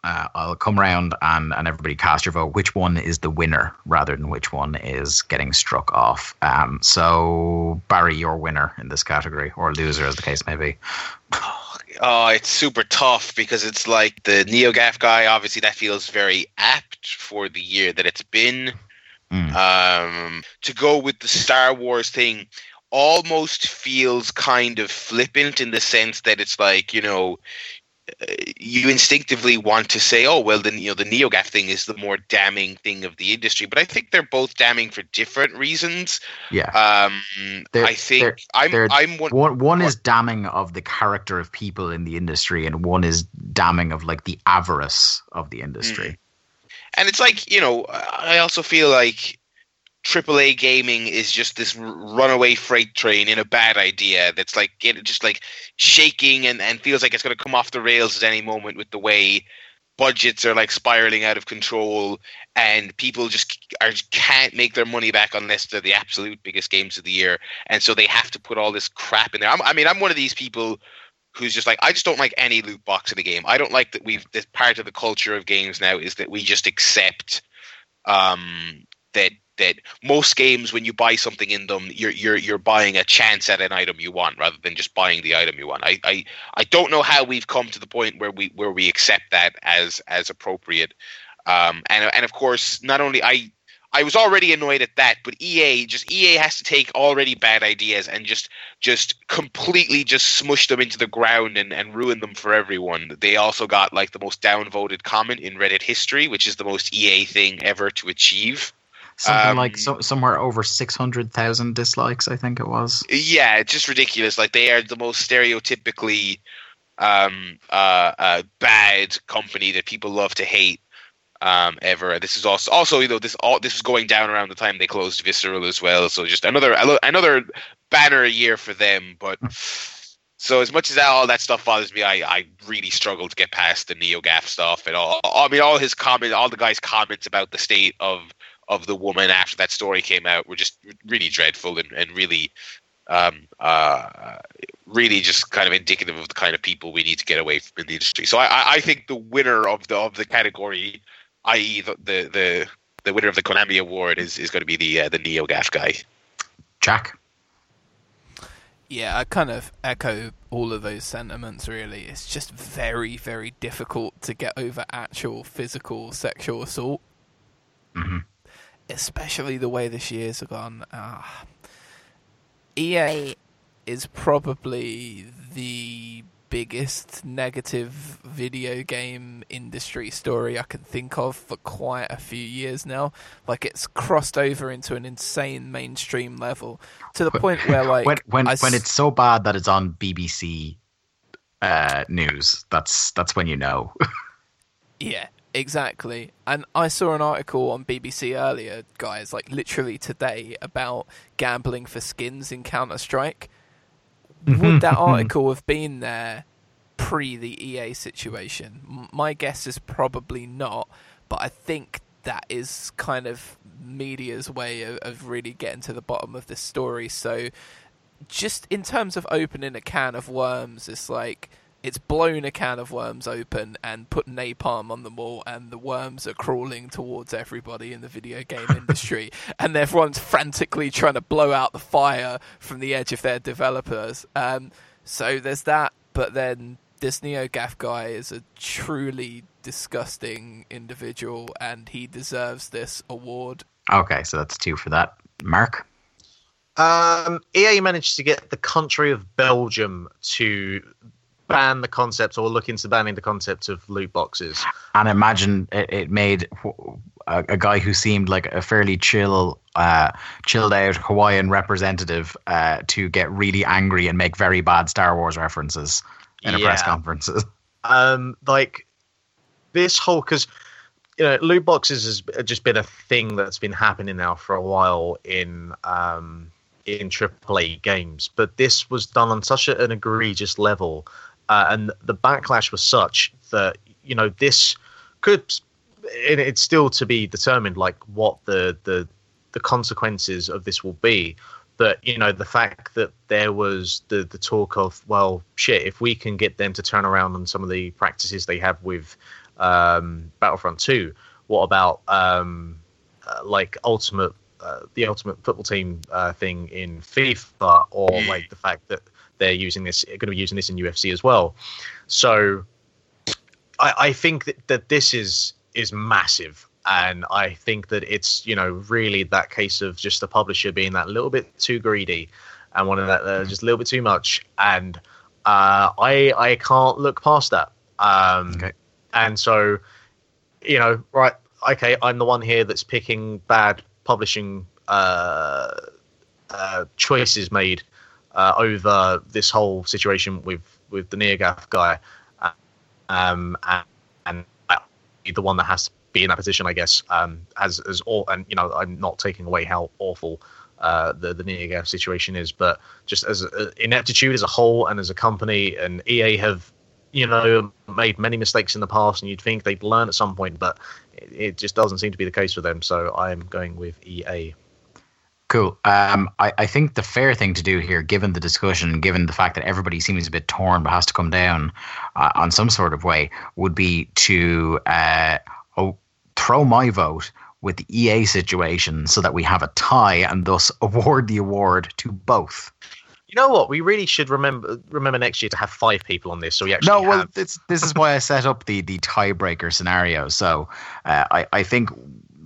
S1: uh, I'll come round and, and everybody cast your vote. Which one is the winner rather than which one is getting struck off? Um, so, Barry, your winner in this category, or loser as the case may be.
S5: Oh, it's super tough because it's like the NeoGaf guy. Obviously, that feels very apt for the year that it's been.
S1: Mm.
S5: Um, to go with the Star Wars thing almost feels kind of flippant in the sense that it's like you know you instinctively want to say, "Oh, well, the you know the NeoGaf thing is the more damning thing of the industry," but I think they're both damning for different reasons.
S1: Yeah.
S5: Um, I think
S1: they're-
S5: I'm
S1: they're
S5: I'm one.
S1: one one is damning of the character of people in the industry, and one is damning of like the avarice of the industry.
S5: and it's like you know i also feel like AAA gaming is just this runaway freight train in a bad idea that's like get just like shaking and, and feels like it's going to come off the rails at any moment with the way budgets are like spiraling out of control and people just are can't make their money back unless they're the absolute biggest games of the year and so they have to put all this crap in there I'm, i mean i'm one of these people who's just like I just don't like any loot box in a game. I don't like that we've this part of the culture of games now is that we just accept um, that that most games when you buy something in them you're you're you're buying a chance at an item you want rather than just buying the item you want. I I, I don't know how we've come to the point where we where we accept that as as appropriate. Um, and and of course not only I I was already annoyed at that, but EA just EA has to take already bad ideas and just just completely just smush them into the ground and, and ruin them for everyone. They also got like the most downvoted comment in Reddit history, which is the most EA thing ever to achieve.
S1: Something
S5: Um,
S1: like so, somewhere over six hundred thousand dislikes. I think it was.
S5: Yeah, it's just ridiculous. Like they are the most stereotypically um, uh, uh, bad company that people love to hate um, ever. This is also also you know this all this was going down around the time they closed Visceral as well. So just another another banner year for them. But so as much as that, all that stuff bothers me, I, I really struggle to get past the NeoGaf stuff and all. I mean, all his comments, all the guys' comments about the state of of the woman after that story came out were just really dreadful and, and really um, uh, really just kind of indicative of the kind of people we need to get away from in the industry. So I, I- I think the winner of the of the category, i.e. the the the, the winner of the Konami award, is, is going to be the uh, the NeoGaf guy.
S1: Jack.
S4: Yeah, I kind of echo all of those sentiments, really. It's just very, very difficult to get over actual physical sexual assault.
S1: Mhm.
S4: Especially the way this year's gone. Ah. EA is probably the biggest negative video game industry story I can think of for quite a few years now. Like it's crossed over into an insane mainstream level to the point where [LAUGHS] like
S1: when when,
S4: I
S1: when it's so bad that it's on BBC uh, news, that's that's when you know. [LAUGHS]
S4: Yeah, exactly. And I saw an article on BBC earlier, guys, like literally today, about gambling for skins in Counter Strike. Would [LAUGHS] that article have been there pre the EA situation? My guess is probably not, but I think that is kind of media's way of, of really getting to the bottom of this story. So, just in terms of opening a can of worms, it's like it's blown a can of worms open and put napalm on them all, and the worms are crawling towards everybody in the video game [LAUGHS] industry, and everyone's frantically trying to blow out the fire from the edge of their developers. Um, so there's that, but then this NeoGaf guy is a truly disgusting individual, and he deserves this award.
S1: okay, so that's two for that. Mark.
S3: Um, EA managed to get the country of Belgium to ban the concept or look into banning the concept of loot boxes.
S1: and imagine it, it made a, a guy who seemed like a fairly chill, uh, chilled out Hawaiian representative uh, to get really angry and make very bad Star Wars references in a press conference. [LAUGHS]
S3: um like this whole because you know loot boxes has just been a thing that's been happening now for a while in um in AAA games but this was done on such a, an egregious level uh, and the backlash was such that you know this could it's still to be determined like what the the the consequences of this will be. But you know the fact that there was the the talk of well shit if we can get them to turn around on some of the practices they have with um, Battlefront 2 what about um, uh, like ultimate uh, the ultimate football team uh, thing in FIFA or like the fact that they're using this going to be using this in UFC as well. So I, I think that, that this is is massive. And I think that it's you know really that case of just the publisher being that little bit too greedy and wanting that uh, just a little bit too much. And uh, I I can't look past that. Um,
S1: Okay.
S3: and so you know right okay I'm the one here that's picking bad publishing uh, uh, choices made uh, over this whole situation with with the NeoGaf guy uh, um, and, and the one that has to be in that position, I guess, um, as as all. And you know, I'm not taking away how awful uh, the the NeoGaf situation is, but just as a, ineptitude as a whole and as a company, and EA have you know made many mistakes in the past, and you'd think they'd learn at some point, but it, it just doesn't seem to be the case for them. So I'm going with EA.
S1: Cool. Um, I, I think the fair thing to do here, given the discussion, given the fact that everybody seems a bit torn but has to come down uh, on some sort of way, would be to uh, oh, throw my vote with the EA situation so that we have a tie and thus award the award to both.
S3: You know what? We really should remember remember next year to have five people on this, so we actually
S1: No, well,
S3: have.
S1: this is why I set up the, the tiebreaker scenario. So uh, I, I think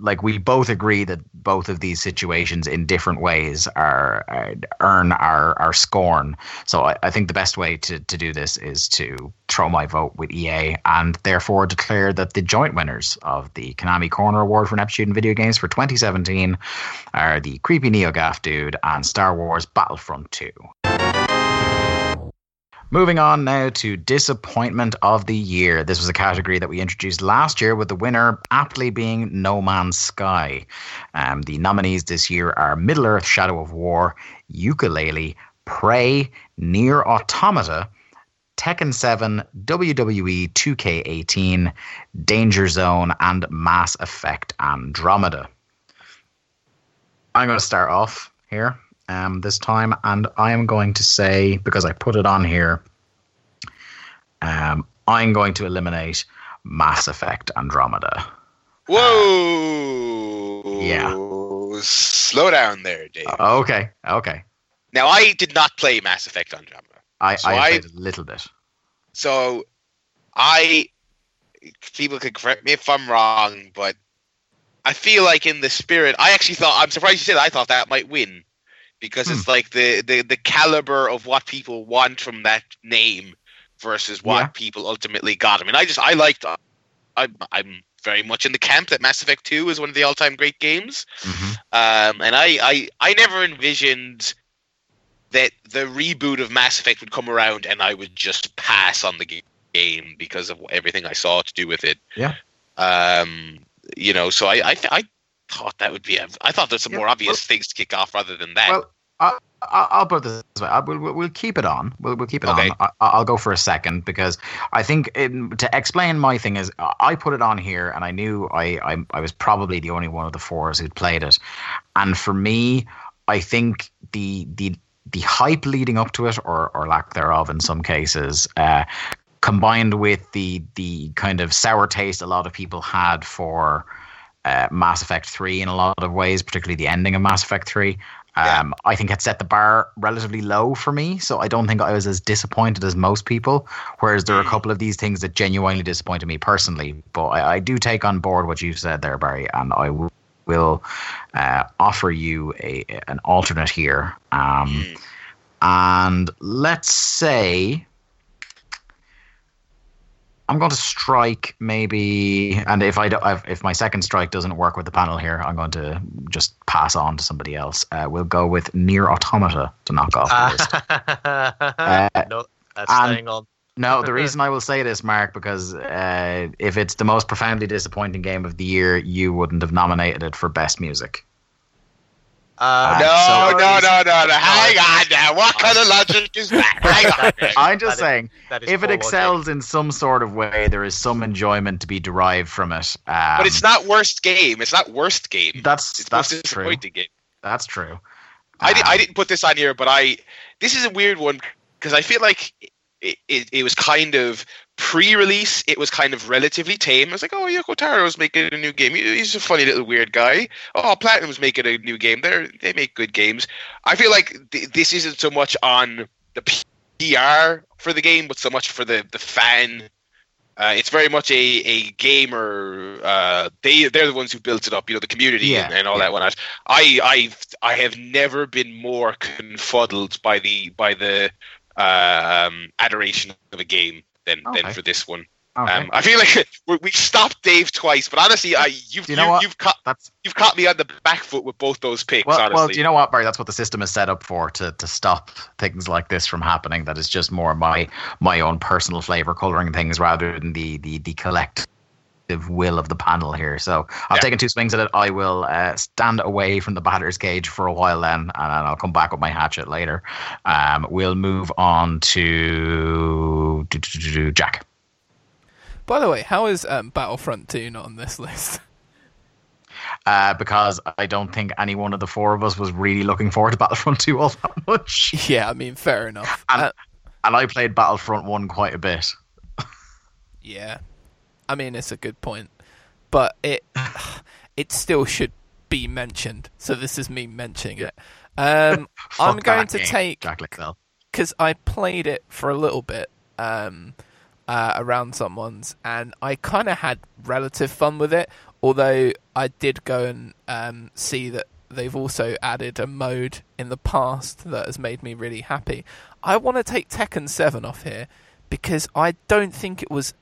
S1: like we both agree that both of these situations in different ways are, are earn our, our scorn. So I, I think the best way to, to do this is to throw my vote with EA and therefore declare that the joint winners of the Konami Korner Award for ineptitude in video games for 2017 are the creepy NeoGaf dude and Star Wars Battlefront 2. Moving on now to disappointment of the year. This was a category that we introduced last year, with the winner aptly being No Man's Sky. Um, the nominees this year are Middle Earth: Shadow of War, Yooka-Laylee, Prey, Nier Automata, Tekken 7, WWE 2K18, Danger Zone, and Mass Effect Andromeda. I'm going to start off here um, this time, and I am going to say because I put it on here, um, I'm going to eliminate Mass Effect Andromeda.
S5: Whoa.
S1: Yeah.
S5: Slow down there, Dave.
S1: Okay, okay.
S5: now I did not play Mass Effect Andromeda.
S1: I,
S5: So
S1: I
S5: I-
S1: played a little bit.
S5: So I people could correct me if I'm wrong, but I feel like in the spirit I actually thought I'm surprised you said I thought that might win. Because it's
S1: Hmm.
S5: like the, the, the caliber of what people want from that name versus what
S1: Yeah.
S5: people ultimately got. I mean I just I liked I'm I'm very much in the camp that Mass Effect 2 is one of the all time great games.
S1: hmm
S5: Um, and I, I, I never envisioned that the reboot of Mass Effect would come around and I would just pass on the ga- game because of everything I saw to do with it.
S1: Yeah.
S5: Um, you know, so I, I, I thought that would be. A, I thought there's some
S1: Yeah,
S5: more obvious things to kick off rather than that.
S1: Well, I, I, I'll put it this way. I, we'll, we'll- we'll keep it on. We'll, we'll keep it
S5: Okay.
S1: on. I, I'll go for a second because I think in, to explain my thing is I put it on here and I knew I, I I was probably the only one of the fours who'd played it, and for me, I think the the the hype leading up to it, or or lack thereof in some cases, uh, combined with the the kind of sour taste a lot of people had for uh, Mass Effect 3 in a lot of ways, particularly the ending of Mass Effect 3. Um, I think had set the bar relatively low for me, so I don't think I was as disappointed as most people. Whereas there are a couple of these things that genuinely disappointed me personally. But I, I do take on board what you've said there, Barry, and I w- will uh, offer you a an alternate here. Um,
S5: Hmm.
S1: and let's say I'm going to strike maybe, and if I if- my second strike doesn't work with the panel here, I'm going to just pass on to somebody else. Uh, we'll go with Nier Automata to knock off the list. [LAUGHS]
S3: Uh, no, that's
S1: and-
S3: staying on.
S1: No, the reason I will say this, Mark, because uh, if it's the most profoundly disappointing game of the year, you wouldn't have nominated it for best music.
S3: Uh,
S5: no,
S1: so-
S5: no, no, no, no. Hang on now. What kind of logic is that? [LAUGHS] Hang on.
S3: that-
S1: I'm just
S3: that is-
S1: saying,
S3: that is
S1: if it
S3: poor logic.
S1: excels in some sort of way, there is some enjoyment to be derived from it. Um,
S5: But it's not worst game. It's not worst game.
S1: That's
S5: It's
S1: that's
S5: most
S1: true.
S5: disappointing game.
S1: That's true.
S5: I, di- I
S1: Um,
S5: didn't put this on here, but I this is a weird one because I feel like it, it, it was kind of pre-release. It was kind of relatively tame. I was like, oh, Yoko Taro's making a new game. He's a funny little weird guy. Oh, Platinum's making a new game. They they make good games. I feel like th- this isn't so much on the PR for the game, but so much for the the fan. Uh, it's very much a, a gamer. Uh, they they're the ones who built it up. You know, the community
S1: Yeah,
S5: and, and all
S1: yeah.
S5: that whatnot. I I I have never been more confuddled by the by the um, adoration of a game than
S1: Okay.
S5: than for this one.
S1: Okay.
S5: Um, I feel like [LAUGHS] we stopped Dave twice, but honestly, I you've
S1: Do you know
S5: you, you've caught
S1: that's
S5: you've caught me on the back foot with both those picks.
S1: well,
S5: honestly,
S1: well. Do you know what, Barry? That's what the system is set up for to to stop things like this from happening. That is just more my my own personal flavor coloring things rather than the the the collective will of the panel here. So I've
S5: Yeah.
S1: taken two swings at it. I will uh, stand away from the batter's cage for a while then, and I'll come back with my hatchet later. Um, we'll move on to Jack.
S4: By the way, how is um, Battlefront 2 not on this [LAUGHS] list?
S1: uh, because I don't think any one of the four of us was really looking forward to Battlefront 2 all that much. [LAUGHS]
S4: yeah, I mean, fair enough.
S1: And-
S4: Uh,
S1: And I played Battlefront 1 quite a bit.
S4: yeah, I mean, it's a good point, but it [SIGHS] it still should be mentioned. So this is me mentioning it. Um, [LAUGHS] I'm going to
S1: game,
S4: take because I played it for a little bit um, uh, around someone's, and I kind of had relative fun with it. Although I did go and um, see that they've also added a mode in the past that has made me really happy. I want to take Tekken 7 off here because I don't think it was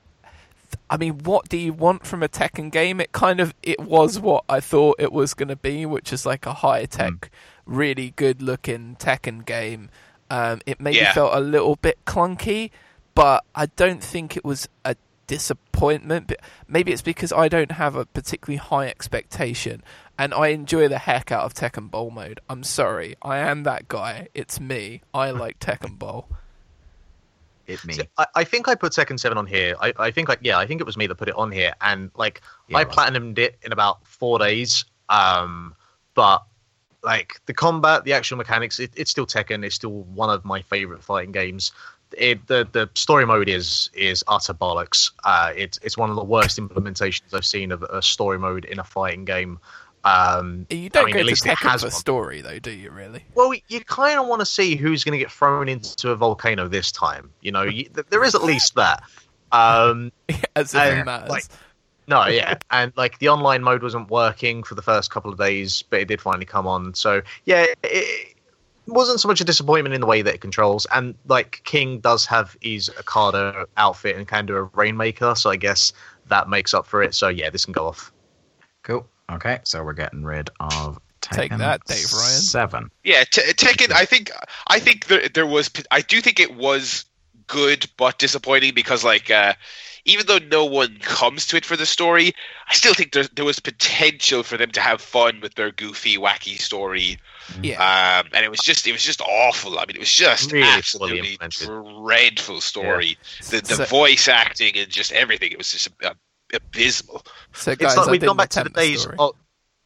S4: I mean, what do you want from a Tekken game? It kind of it was what I thought it was going to be, which is like a high tech, really good looking Tekken game. Um, it maybe
S5: Yeah.
S4: felt a little bit clunky, but I don't think it was a disappointment. But maybe it's because I don't have a particularly high expectation, and I enjoy the heck out of Tekken Bowl mode. I'm sorry, I am that guy. It's me. I [LAUGHS] like Tekken Bowl.
S1: It me.
S3: I, I think I put Tekken Seven on here. I, I think like yeah, I think it was me that put it on here, and like
S1: Yeah,
S3: I
S1: was.
S3: platinumed it in about four days. Um, but like the combat, the actual mechanics, it, it's still Tekken. It's still one of my favorite fighting games. It, the the story mode is is utter bollocks. Uh, it's it's one of the worst implementations I've seen of a story mode in a fighting game. Um,
S4: You don't
S3: I mean,
S4: go
S3: at
S4: to
S3: least it
S4: Tekken
S3: has
S4: for
S3: one.
S4: story, though, do you? Really?
S3: Well, you kind of want to see who's going to get thrown into a volcano this time. You know, you, th- there is at least that. Um, [LAUGHS]
S4: As if
S3: And,
S4: it matters.
S3: like, no, yeah, [LAUGHS] and like the online mode wasn't working for the first couple of days, but it did finally come on. So yeah, it, it wasn't so much a disappointment in the way that it controls, and like King does have his Okada outfit and can do a Rainmaker, so I guess that makes up for it. So yeah, this can go off.
S1: Cool. Okay, so we're getting rid of
S4: Take that, Dave Ryan.
S1: Seven.
S5: Yeah, Te- Tekken. I think I think there, there was. I do think it was good, but disappointing because like uh, even though no one comes to it for the story, I still think there there was potential for them to have fun with their goofy, wacky story.
S4: yeah.
S5: Um, and it was just it was just awful. I mean, it was just
S3: Really
S5: absolutely dreadful story. The the
S4: So-
S5: voice acting and just everything. It was just uh, abysmal.
S4: So, guys,
S3: it's like
S4: I
S3: we've gone back to the days.
S4: story.
S3: Of,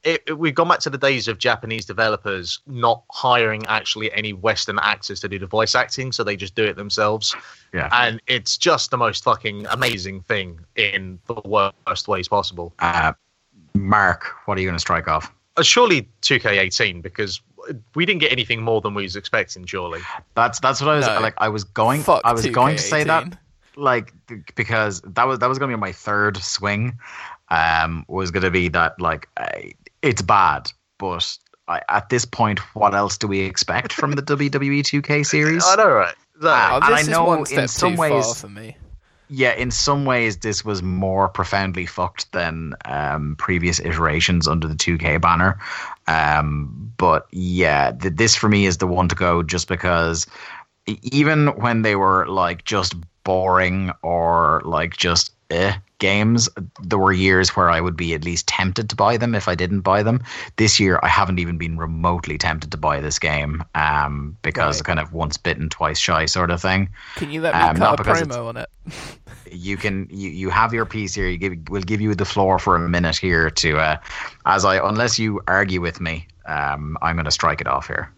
S3: it, it- we've gone back to the days of Japanese developers not hiring actually any Western actors to do the voice acting, so they just do it themselves,
S1: Yeah.
S3: and it's just the most fucking amazing thing in the worst ways possible.
S1: Uh, Mark, what are you going to strike off?
S3: Uh, surely 2K18 because we didn't get anything more than we was expecting. Surely,
S1: That's that's what I was
S4: No.
S1: like. I was going.
S4: Fuck
S1: I was going to say that
S4: 2K18.
S1: Like because that was that was going to be my third swing. Um, was going to be that like I, it's bad, but I, at this point, what else do we expect from the [LAUGHS] WWE 2K series?
S3: I know, right?
S1: Ah,
S4: Oh,
S1: and I
S4: this is
S1: know
S4: one
S1: in some
S4: too far
S1: ways-
S4: for me.
S1: yeah, in some ways, this was more profoundly fucked than um, previous iterations under the 2K banner. Um, but yeah, th- this for me is the one to go just because even when they were like just boring or like just eh games, there were years where I would be at least tempted to buy them if I didn't buy them. This year, I haven't even been remotely tempted to buy this game um, because
S4: Right.
S1: kind of once bitten, twice shy sort of thing.
S4: Can you let me
S1: Um,
S4: cut a promo on it? [LAUGHS]
S1: you can you, you have your piece here. You give we'll give you the floor for a minute here to uh, as I unless you argue with me, um, I'm going to strike it off here.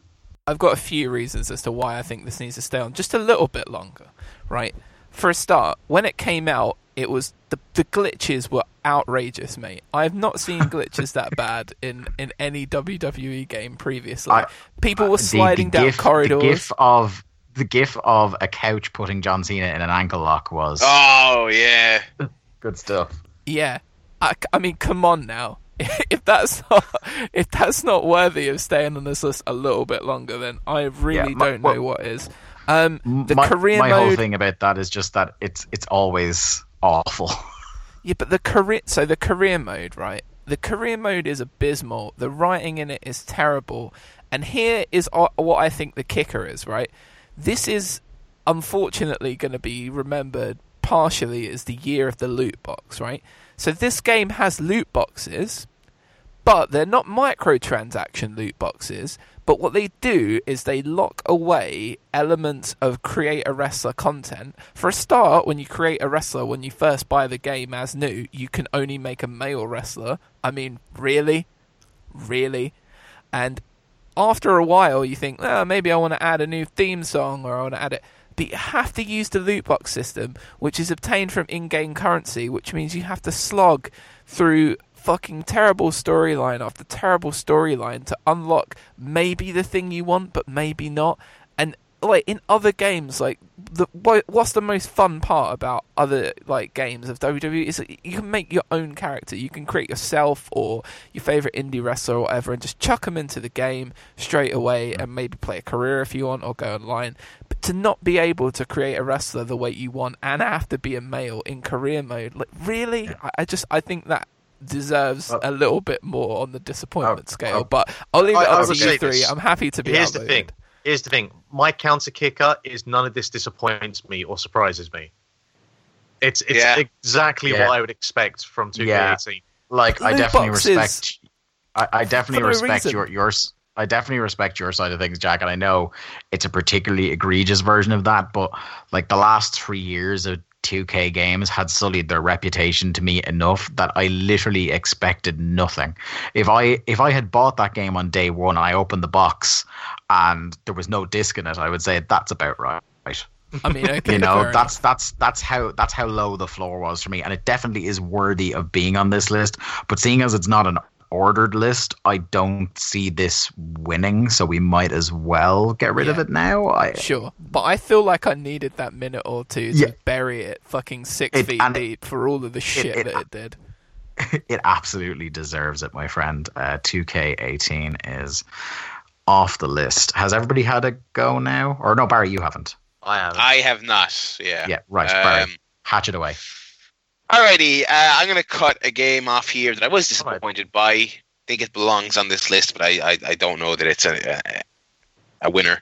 S4: I've got a few reasons as to why I think this needs to stay on just a little bit longer, right? For a start, when it came out, it was the the glitches were outrageous, mate. I have not seen [LAUGHS] glitches that bad in in any WWE game previously.
S1: I-
S4: People uh,
S1: were
S4: sliding
S1: the
S4: down
S1: gif,
S4: corridors.
S1: The gif of the gif of a couch putting John Cena in an ankle lock was
S5: Oh yeah. [LAUGHS]
S1: good stuff.
S4: Yeah, I, I mean, come on now. [LAUGHS] if that's not if that's not worthy of staying on this list a little bit longer, then I really
S1: my-
S4: don't know
S1: well-
S4: what is. Um, the
S1: my,
S4: career
S1: my
S4: mode,
S1: whole thing about that is just that it's it's always awful. [LAUGHS]
S4: yeah, but the career. So the career mode, right? The career mode is abysmal. The writing in it is terrible. And here is what I think the kicker is, right? This is unfortunately going to be remembered partially as the year of the loot box, right? So this game has loot boxes, but they're not microtransaction loot boxes. But what they do is they lock away elements of create a wrestler content. For a start, when you create a wrestler, when you first buy the game as new, you can only make a male wrestler. I mean, really? Really? And after a while, you think, oh, maybe I want to add a new theme song or I want to add it. But you have to use the loot box system, which is obtained from in game currency, which means you have to slog through fucking terrible storyline after terrible storyline to unlock maybe the thing you want, but maybe not. And like in other games, like the what's the most fun part about other like games of WWE is that you can make your own character. You can create yourself or your favorite indie wrestler or whatever, and just chuck them into the game straight away, and maybe play a career if you want, or go online. But to not be able to create a wrestler the way you want and have to be a male in career mode, like really, I, I just I think that deserves
S3: Uh,
S4: a little bit more on the disappointment
S1: uh,
S4: scale.
S1: uh,
S4: but I'll leave
S3: I-
S4: it
S3: I
S4: up
S3: would
S4: to
S3: say
S4: you three.
S3: this.
S4: I'm happy to be
S3: Here's the thing. Here's the thing. My counter kicker is none of this disappoints me or surprises me. It's it's
S5: Yeah.
S3: exactly
S1: Yeah.
S3: what I would expect from 2K18.
S1: like I definitely
S4: boxes.
S1: respect. I, I definitely
S4: For no
S1: respect
S4: reason.
S1: your yours. I definitely respect your side of things, Jack, and I know it's a particularly egregious version of that. But like the last three years of 2K games had sullied their reputation to me enough that I literally expected nothing. If I if I had bought that game on day one I opened the box and there was no disc in it, I would say that's about right.
S4: I mean, okay, [LAUGHS]
S1: you know that's that's that's how that's how low the floor was for me and it definitely is worthy of being on this list but seeing as it's not an ordered list i don't see this winning so we might as well get rid of it now i
S4: Sure, but I feel like I needed that minute or two to
S1: Yeah.
S4: bury it fucking six
S1: It-
S4: feet
S1: and it-
S4: deep for all of the shit
S1: it-
S4: that it did. [LAUGHS]
S1: it absolutely deserves it my friend uh, 2k18 is off the list has everybody had a go now or no barry you haven't
S3: I have.
S5: I have not. Yeah.
S1: yeah right barry
S5: Um,
S1: hatch it away
S5: Alrighty, uh, I'm going to cut a game off here that I was disappointed by. I think it belongs on this list, but I, I, I don't know that it's a, a, a winner.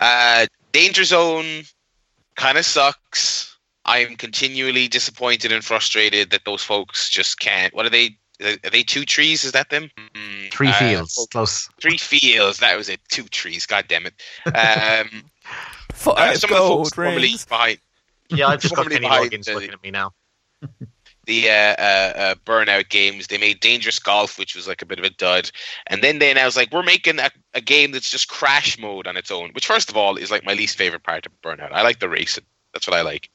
S5: Uh, Danger Zone kind of sucks. I am continually disappointed and frustrated that those folks just can't. What are they? Are they two trees? Is that them? Mm,
S1: three
S5: uh,
S1: fields close
S5: Three fields. That was it. Two trees. God damn it. Um, [LAUGHS] uh,
S4: Five
S5: some of the folks
S4: gold
S5: formerly
S4: rings.
S5: behind
S3: yeah, I've just got Kenny
S5: behind
S3: Loggins looking at me now.
S5: The uh, uh, uh, burnout games. They made Dangerous Golf, which was like a bit of a dud, and then they announced like we're making a, a game that's just crash mode on its own. Which, first of all, is like my least favorite part of Burnout. I like the racing. That's what I like.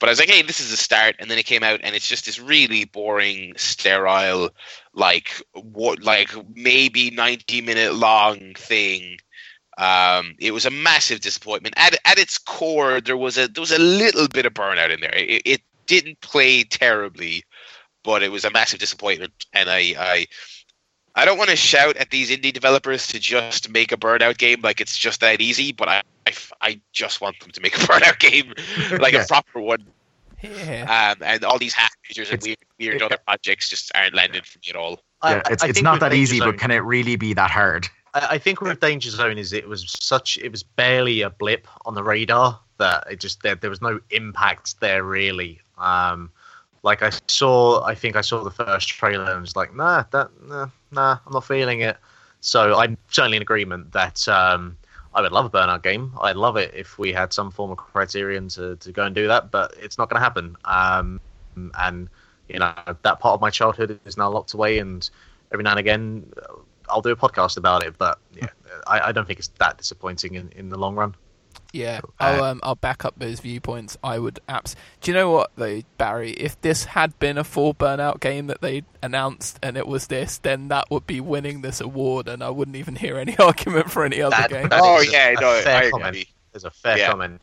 S5: But I was like, hey, this is a start, and then it came out, and it's just this really boring, sterile, like what, like maybe ninety minute long thing. Um, it was a massive disappointment. At at its core, there was a there was a little bit of burnout in there. It, it didn't play terribly, but it was a massive disappointment. And I I I don't want to shout at these indie developers to just make a burnout game like it's just that easy, but I I, I just want them to make a [LAUGHS] burnout game like
S1: Yeah.
S5: a proper one.
S4: Yeah.
S5: Um, and all these half features and weird, weird
S1: it-
S5: other projects just aren't landing for me at all.
S3: I-
S1: yeah, it's,
S3: I
S1: it's
S3: think
S1: not that
S3: Danger
S1: easy
S3: Zone-
S1: but can it really be that hard
S3: I, I think with Danger Zone is it was such it was barely a blip on the radar that it just there, there was no impact there really. Um, like I saw, I think I saw the first trailer and was like, nah, that nah, nah, I'm not feeling it. So I'm certainly in agreement that um, I would love a Burnout game. I'd love it if we had some form of criterion to, to go and do that, but it's not going to happen. Um, and you know that part of my childhood is now locked away, and every now and again I'll do a podcast about it, but yeah, I, I don't think it's that disappointing in, in the long run.
S4: Yeah, I'll um, I'll back up those viewpoints. I would abs. Do you know what though, Barry? If this had been a full Burnout game that they announced and it was this, then that would be winning this award, and I wouldn't even hear any [LAUGHS] argument for any other
S3: That-
S4: game.
S3: that
S5: Oh,
S3: is a-
S5: yeah,
S3: a
S5: no,
S3: fair
S5: I
S3: comment.
S5: agree.
S3: There's a fair
S5: Yeah.
S3: comment.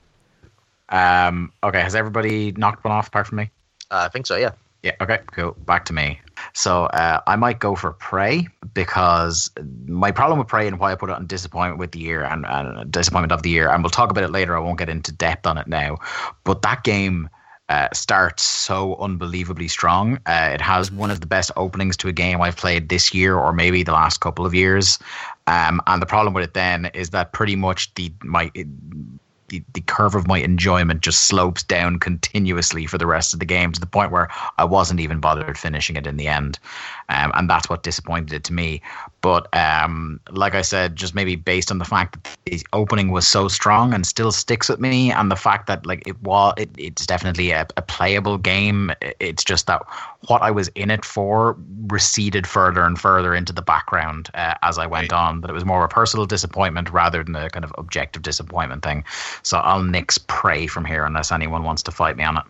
S1: Um, okay, has everybody knocked one off apart from me?
S3: Uh, I think so. Yeah.
S1: Yeah, okay, cool. Back to me. So uh, I might go for Prey because my problem with Prey and why I put it on disappointment with the year and, and disappointment of the year, and we'll talk about it later. I won't get into depth on it now, but that game uh, starts so unbelievably strong. Uh, it has one of the best openings to a game I've played this year or maybe the last couple of years. Um, and the problem with it then is that pretty much the my the, the curve of my enjoyment just slopes down continuously for the rest of the game to the point where I wasn't even bothered finishing it in the end. Um, and that's what disappointed it to me. But um, like I said, just maybe based on the fact that the opening was so strong and still sticks with me, and the fact that like it was, it, it's definitely a, a playable game. It's just that what I was in it for receded further and further into the background uh, as I went
S5: Right.
S1: on. That it was more of a personal disappointment rather than a kind of objective disappointment thing. So I'll nix Prey from here unless anyone wants to fight me on it.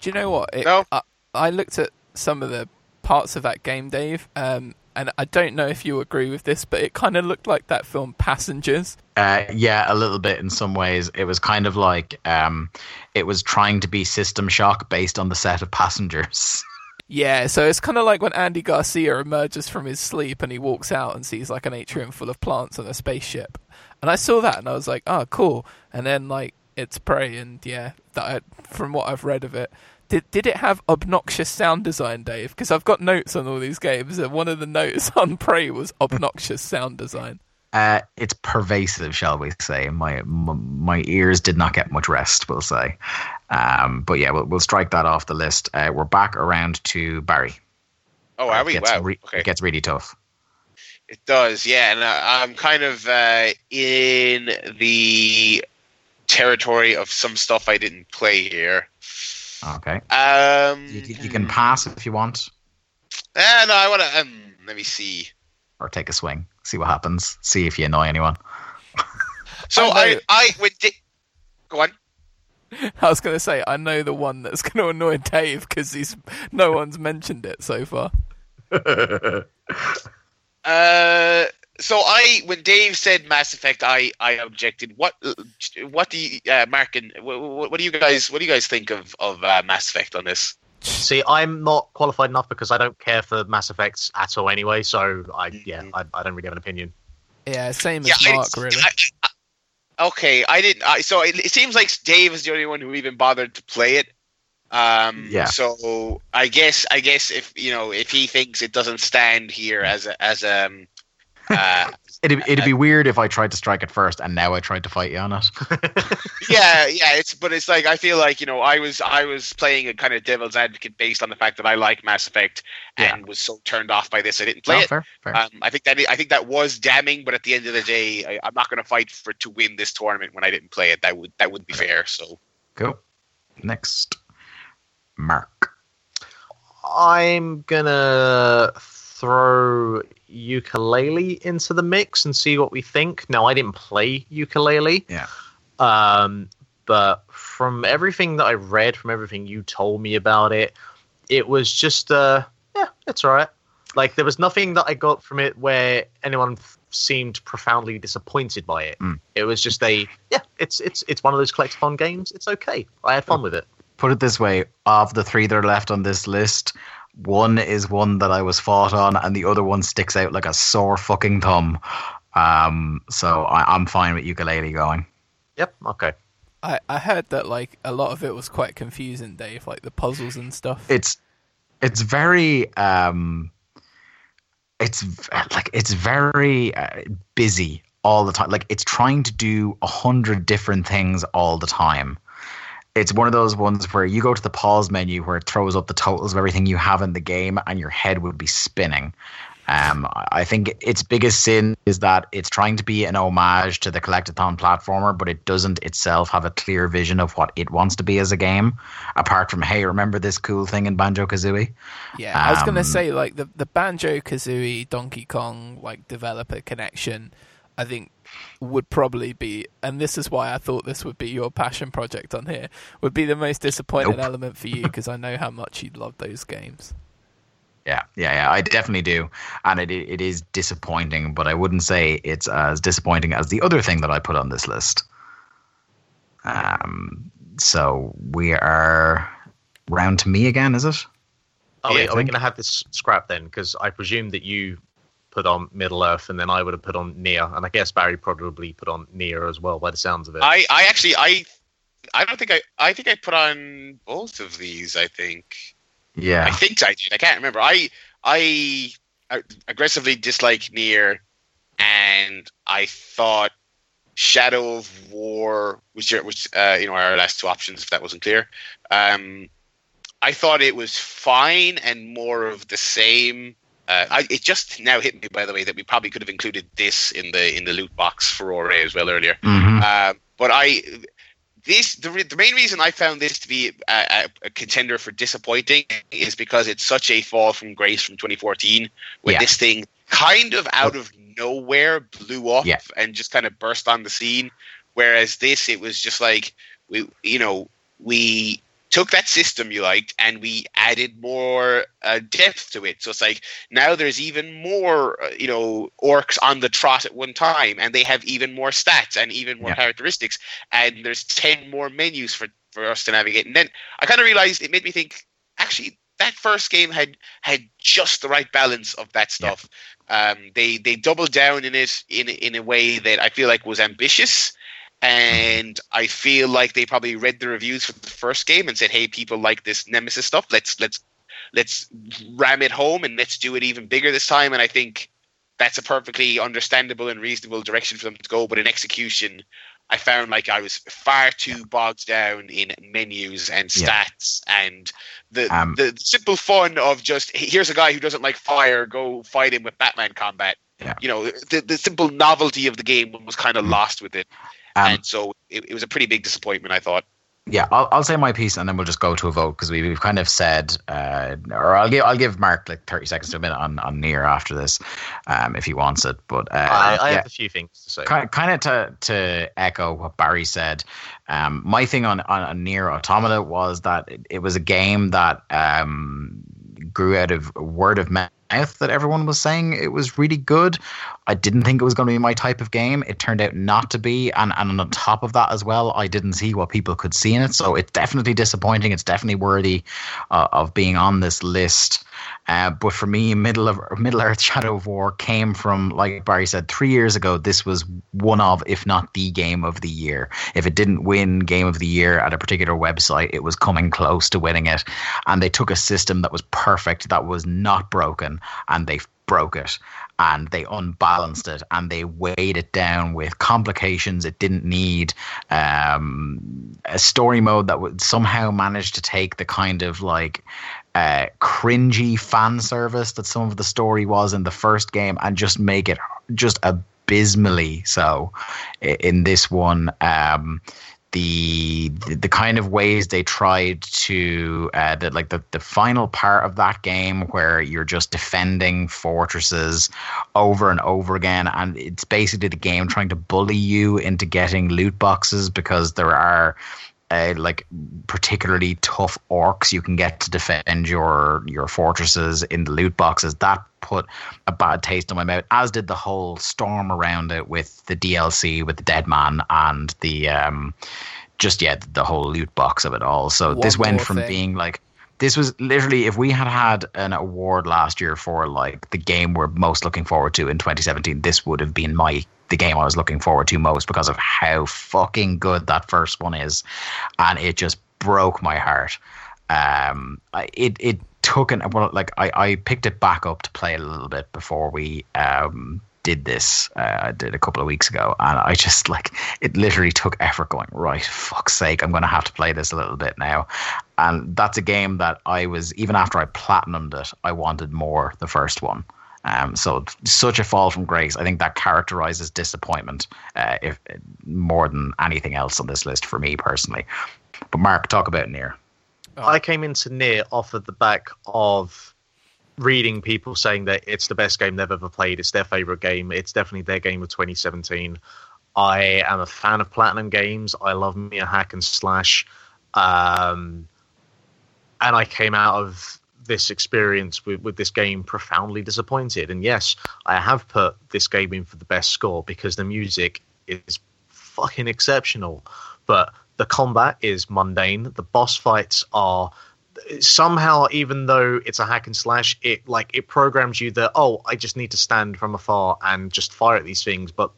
S4: Do you know what? It,
S5: No.
S4: I, I looked at some of the parts of that game, Dave, um, and I don't know if you agree with this, but it kind of looked like that film Passengers.
S1: Uh, yeah, a little bit in some ways. It was kind of like um, it was trying to be System Shock based on the set of Passengers. [LAUGHS]
S4: Yeah, so it's kind of like when Andy Garcia emerges from his sleep and he walks out and sees like an atrium full of plants and a spaceship. And I saw that and I was like, oh, cool. And then like it's Prey, and yeah, that I, from what I've read of it, did did it have obnoxious sound design, Dave? Because I've got notes on all these games, and one of the notes [LAUGHS] on Prey was obnoxious sound design.
S1: Uh, it's pervasive, shall we say? My, my my ears did not get much rest. We'll say, um, but yeah, we'll, we'll strike that off the list. Uh, we're back around to Barry.
S5: Oh, are we?
S1: It gets,
S5: Wow.
S1: re-
S5: okay.
S1: it gets really tough.
S5: It does, yeah, and uh, I'm kind of uh, in the territory of some stuff I didn't play here.
S1: Okay,
S5: Um,
S1: you, you can pass if you want,
S5: eh, no, I want to. Um, let me see.
S1: or take a swing. See what happens. See if you annoy anyone.
S5: So
S4: I
S5: I,
S4: know-
S5: I, when di- go on. [LAUGHS]
S4: I was going to say I know the one that's going to annoy Dave because he's no one's mentioned it so far. [LAUGHS]
S5: Uh, so I, when Dave said Mass Effect, I, I objected. What, what do you, uh, Mark and what, what do you guys, what do you guys think of of uh, Mass Effect on this?
S3: See, I'm not qualified enough because I don't care for Mass Effects at all anyway. So I, yeah,
S5: Mhm.
S3: I, I don't really have an opinion.
S4: Yeah, same as
S5: Yeah, I-
S4: Mark, really.
S5: I- I- okay, I didn't. I, so it, it seems like Dave is the only one who even bothered to play it. Um,
S1: Yeah.
S5: So I guess I guess if you know if he thinks it doesn't stand here as a as a um, uh,
S1: It'd, it'd be weird if I tried to strike it first and now I tried to fight you on it.
S5: yeah yeah it's but it's like I feel like you know I was I was playing a kind of devil's advocate based on the fact that I like Mass Effect and was so turned off by this I didn't play
S1: No,
S5: it.
S1: fair, fair.
S5: Um, I think that I think that was damning, but at the end of the day, I, I'm not going to fight for to win this tournament when I didn't play it. That would that would be fair. So
S1: cool. Next, Mark.
S3: I'm gonna throw Yooka-Laylee into the mix and see what we think. Now, I didn't play Yooka-Laylee.
S1: Yeah.
S3: Um, but from everything that I read, from everything you told me about it, it was just uh, yeah, it's alright. Like there was nothing that I got from it where anyone f- seemed profoundly disappointed by it.
S1: Mm.
S3: It was just a yeah, it's it's it's one of those collectathon games. It's okay. I had fun with it.
S1: Put it this way: of the three that are left on this list, one is one that I was fought on, and the other one sticks out like a sore fucking thumb. Um, so I, I'm fine with Yooka-Laylee going.
S3: Yep. Okay.
S4: I, I heard that like a lot of it was quite confusing, Dave, like the puzzles and stuff.
S1: It's it's very um, it's like it's very uh, busy all the time. Like it's trying to do a hundred different things all the time. It's one of those ones where you go to the pause menu where it throws up the totals of everything you have in the game, and your head would be spinning. Um, I- think its biggest sin is that it's trying to be an homage to the collectathon platformer, but it doesn't itself have a clear vision of what it wants to be as a game. Apart from, hey, remember this cool thing in Banjo Kazooie?
S4: Yeah, I was gonna
S1: Um,
S4: say like the the Banjo Kazooie Donkey Kong like developer connection, I think would probably be, and this is why I thought this would be your passion project on here, would be the most disappointing
S1: Nope.
S4: element for you because I know how much you'd love those games.
S1: Yeah, yeah, yeah. I definitely do, and it it is disappointing, but I wouldn't say it's as disappointing as the other thing that I put on this list. Um, so we are round to me again, is it?
S3: Are, we,
S5: Yeah, I
S3: are we going to have this scrap then? Because I presume that you put on Middle Earth, and then I would have put on Nier, and I guess Barry probably put on Nier as well, by the sounds of it.
S5: I I actually I I don't think I I think I put on both of these. I think
S1: Yeah.
S5: I think I did. I can't remember. I I aggressively dislike Nier, and I thought Shadow of War, which which uh, you know our last two options. If that wasn't clear, um, I thought it was fine and more of the same. Uh, I, it just now hit me, by the way, that we probably could have included this in the in the loot box for Ore as well earlier.
S1: hmm
S5: Um, but I, this the, re- the main reason I found this to be a, a, a contender for disappointing is because it's such a fall from grace from 2014 when
S1: Yeah.
S5: this thing kind of out of nowhere blew up
S1: Yeah.
S5: and just kind of burst on the scene. Whereas this, it was just like we, you know, we took that system you liked and we added more uh, depth to it. So it's like now there's even more, uh, you know, orcs on the trot at one time, and they have even more stats and even more
S1: Yeah.
S5: characteristics, and there's ten more menus for for us to navigate. And then I kind of realized it made me think, actually, that first game had had just the right balance of that stuff. Um, they they doubled down in it in in a way that I feel like was ambitious. And I feel like they probably read the reviews for the first game and said, "Hey, people like this Nemesis stuff. Let's let's let's ram it home and let's do it even bigger this time." And I think that's a perfectly understandable and reasonable direction for them to go. But in execution, I found like I was far too bogged down in menus and
S1: Yeah.
S5: stats and the
S1: Um,
S5: the simple fun of just here's a guy who doesn't like fire, go fight him with Batman combat.
S1: Yeah.
S5: You know, the the simple novelty of the game was kind of lost with it,
S1: Um,
S5: and so it, it was a pretty big disappointment. I thought.
S1: Yeah, I'll, I'll say my piece and then we'll just go to a vote because we, we've kind of said, uh, or I'll give I'll give Mark like thirty seconds to a minute on on Nier after this, um, if he wants it. But uh,
S3: I, I
S1: yeah,
S3: have a few things to say.
S1: kind kind of to to echo what Barry said. Um, my thing on on, on Nier Automata was that it, it was a game that um, grew out of word of mouth that everyone was saying it was really good. I didn't think it was going to be my type of game. It turned out not to be, and and on top of that as well, I didn't see what people could see in it. So it's definitely disappointing. It's definitely worthy uh, of being on this list. Uh, but for me, Middle of Middle Earth: Shadow of War came from, like Barry said, three years ago. This was one of, if not the game of the year. If it didn't win Game of the Year at a particular website, it was coming close to winning it. And they took a system that was perfect, that was not broken, and they broke it and they unbalanced it and they weighed it down with complications it didn't need um, a story mode that would somehow manage to take the kind of like uh, cringy fan service that some of the story was in the first game and just make it just abysmally so in this one. Um, the, the kind of ways they tried to uh, that like the, the final part of that game where you're just defending fortresses over and over again and it's basically the game trying to bully you into getting loot boxes because there are uh, like particularly tough orcs you can get to defend your your fortresses in the loot boxes that put a bad taste in my mouth as did the whole storm around it with the DLC with the dead man and the um just yeah the whole loot box of it all so
S4: One
S1: this went from
S4: thing.
S1: being like this was literally if we had had an award last year for like the game we're most looking forward to in 2017 this would have been my the game I was looking forward to most because of how fucking good that first one is. And it just broke my heart. Um it it took an well like I, I picked it back up to play a little bit before we um did this uh, I did a couple of weeks ago. And I just like it literally took effort going right fuck's sake I'm gonna have to play this a little bit now. And that's a game that I was even after I platinumed it I wanted more the first one um, so such a fall from grace I think that characterizes disappointment uh, if more than anything else on this list for me personally but Mark talk about Nier
S3: I came into Nier off of the back of reading people saying that it's the best game they've ever played. It's their favorite game. It's definitely their game of 2017. I am a fan of Platinum games. I love me a hack and slash. Um, and I came out of this experience with, with this game profoundly disappointed. And yes, I have put this game in for the best score because the music is fucking exceptional. But the combat is mundane. The boss fights are somehow, even though it's a hack and slash, it like it programs you that oh, I just need to stand from afar and just fire at these things. But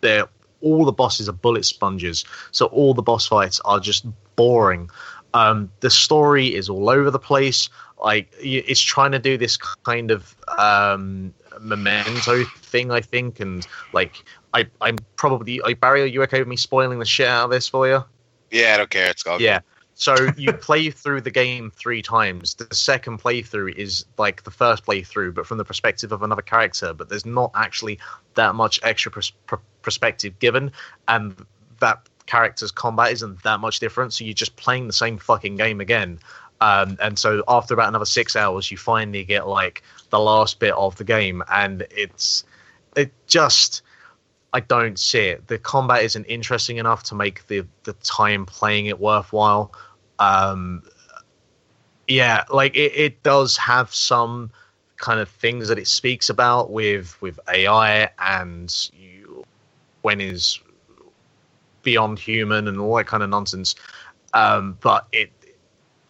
S3: they're all the bosses are bullet sponges, so all the boss fights are just boring. Um, the story is all over the place. Like it's trying to do this kind of um, memento thing, I think, and like I, I'm probably like Barry. Are you okay with me spoiling the shit out of this for you?
S5: Yeah, I don't care. It's all
S3: Yeah. So you [LAUGHS] play through the game three times. The second playthrough is like the first playthrough, but from the perspective of another character. But there's not actually that much extra pers- pr- perspective given, and that character's combat isn't that much different. So you're just playing the same fucking game again. Um, and so after about another six hours, you finally get like the last bit of the game, and it's it just I don't see it. The combat isn't interesting enough to make the the time playing it worthwhile. Um, yeah, like it, it does have some kind of things that it speaks about with with AI and you, when is beyond human and all that kind of nonsense. Um, but it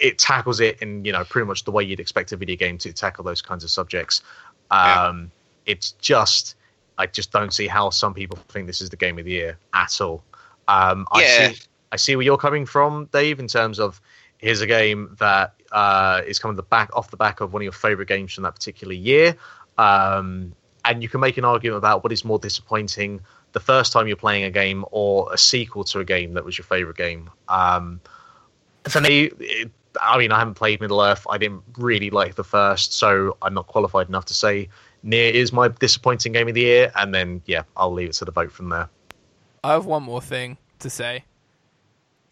S3: it tackles it in you know pretty much the way you'd expect a video game to tackle those kinds of subjects. Um, It's just I just don't see how some people think this is the game of the year at all. Um, I
S5: Yeah.
S3: see I see where you're coming from, Dave, in terms of here's a game that uh, is coming the back off the back of one of your favorite games from that particular year, um, and you can make an argument about what is more disappointing: the first time you're playing a game or a sequel to a game that was your favorite game. Um, for me, it, I mean, I haven't played Middle Earth. I didn't really like the first, so I'm not qualified enough to say Nier is my disappointing game of the year. And then, yeah, I'll leave it to the vote from there.
S4: I have one more thing to say,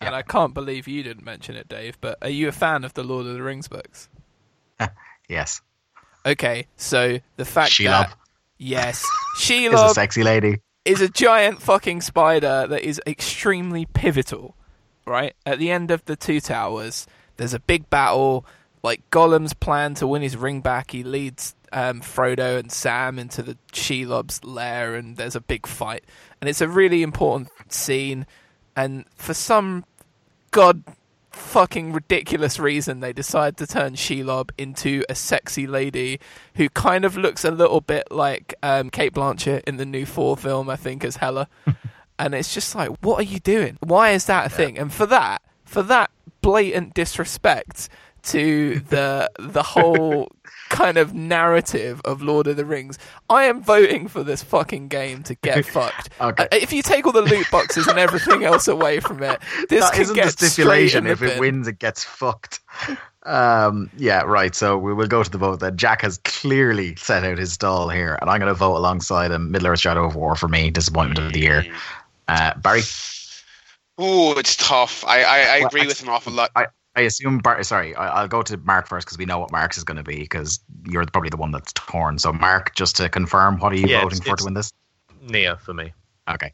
S4: and I can't believe you didn't mention it, Dave. But are you a fan of the Lord of the Rings books? [LAUGHS]
S1: Yes.
S4: Okay, so the fact
S1: Shelob.
S4: that yes, [LAUGHS]
S1: Is a sexy lady.
S4: is a giant fucking spider that is extremely pivotal, right? At the end of the Two Towers, there's a big battle. Like Gollum's plan to win his ring back, he leads um, Frodo and Sam into the Shelob's lair, and there's a big fight. And it's a really important scene. And for some god fucking ridiculous reason, they decide to turn Shelob into a sexy lady who kind of looks a little bit like um, Cate Blanchett in the new Thor film, I think, as Hela. [LAUGHS] and it's just like, what are you doing? Why is that a thing? And for that, for that blatant disrespect to [LAUGHS] the the whole kind of narrative of Lord of the Rings, I am voting for this fucking game to get [LAUGHS] fucked.
S1: Okay.
S4: Uh, If you take all the loot boxes and everything else away from it, [LAUGHS] this
S1: That
S4: could
S1: isn't
S4: get
S1: the stipulation.
S4: straight in
S1: If
S4: the
S1: it wins, it gets fucked. Um, yeah, right. So we will go to the vote. Then Jack has clearly set out his stall here, and I'm going to vote alongside him. Middle Earth: Shadow of War for me, disappointment of the year. Uh, Barry,
S5: Ooh, it's tough. I I, I
S1: Well,
S5: agree
S1: I-
S5: with an awful lot.
S1: I I assume. Bar- sorry, I- I'll go to Mark first because we know what Mark's is going to be. Because you're probably the one that's torn. So Mark, just to confirm, what are you
S3: Yeah,
S1: voting
S3: it's-
S1: for
S3: it's-
S1: to win this?
S3: Nier for me.
S1: Okay,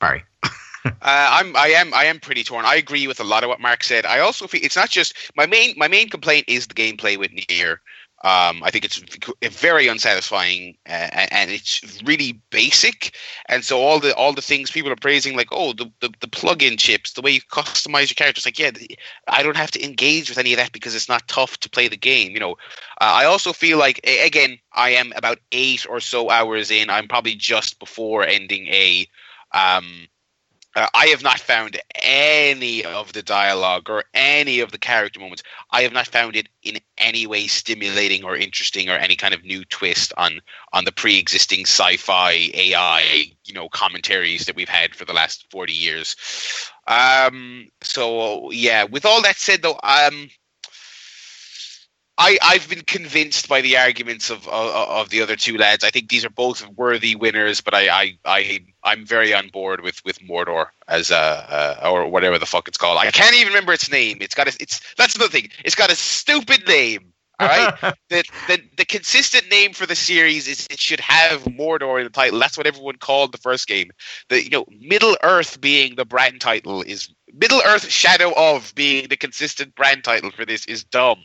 S1: Barry. [LAUGHS]
S5: Uh, I'm I am I am pretty torn. I agree with a lot of what Mark said. I also feel it's not just my main my main complaint is the gameplay with Nier. Um, I think it's very unsatisfying uh, and it's really basic. And so all the all the things people are praising, like oh the, the the plug-in chips, the way you customize your characters, like yeah, I don't have to engage with any of that because it's not tough to play the game. You know, uh, I also feel like again I am about eight or so hours in. I'm probably just before ending a. Um, uh, I have not found any of the dialogue or any of the character moments. I have not found it in any way stimulating or interesting or any kind of new twist on on the pre-existing sci-fi AI, you know, commentaries that we've had for the last forty years. Um, so yeah, with all that said, though, um, I I've been convinced by the arguments of, of of the other two lads. I think these are both worthy winners, but I I, I I'm very on board with with Mordor as a uh, or whatever the fuck it's called. I can't even remember its name. It's got a, it's that's another thing. It's got a stupid name. All right, [LAUGHS] the, the the consistent name for the series is it should have Mordor in the title. That's what everyone called the first game. The you know Middle Earth being the brand title is Middle Earth Shadow of being the consistent brand title for this is dumb.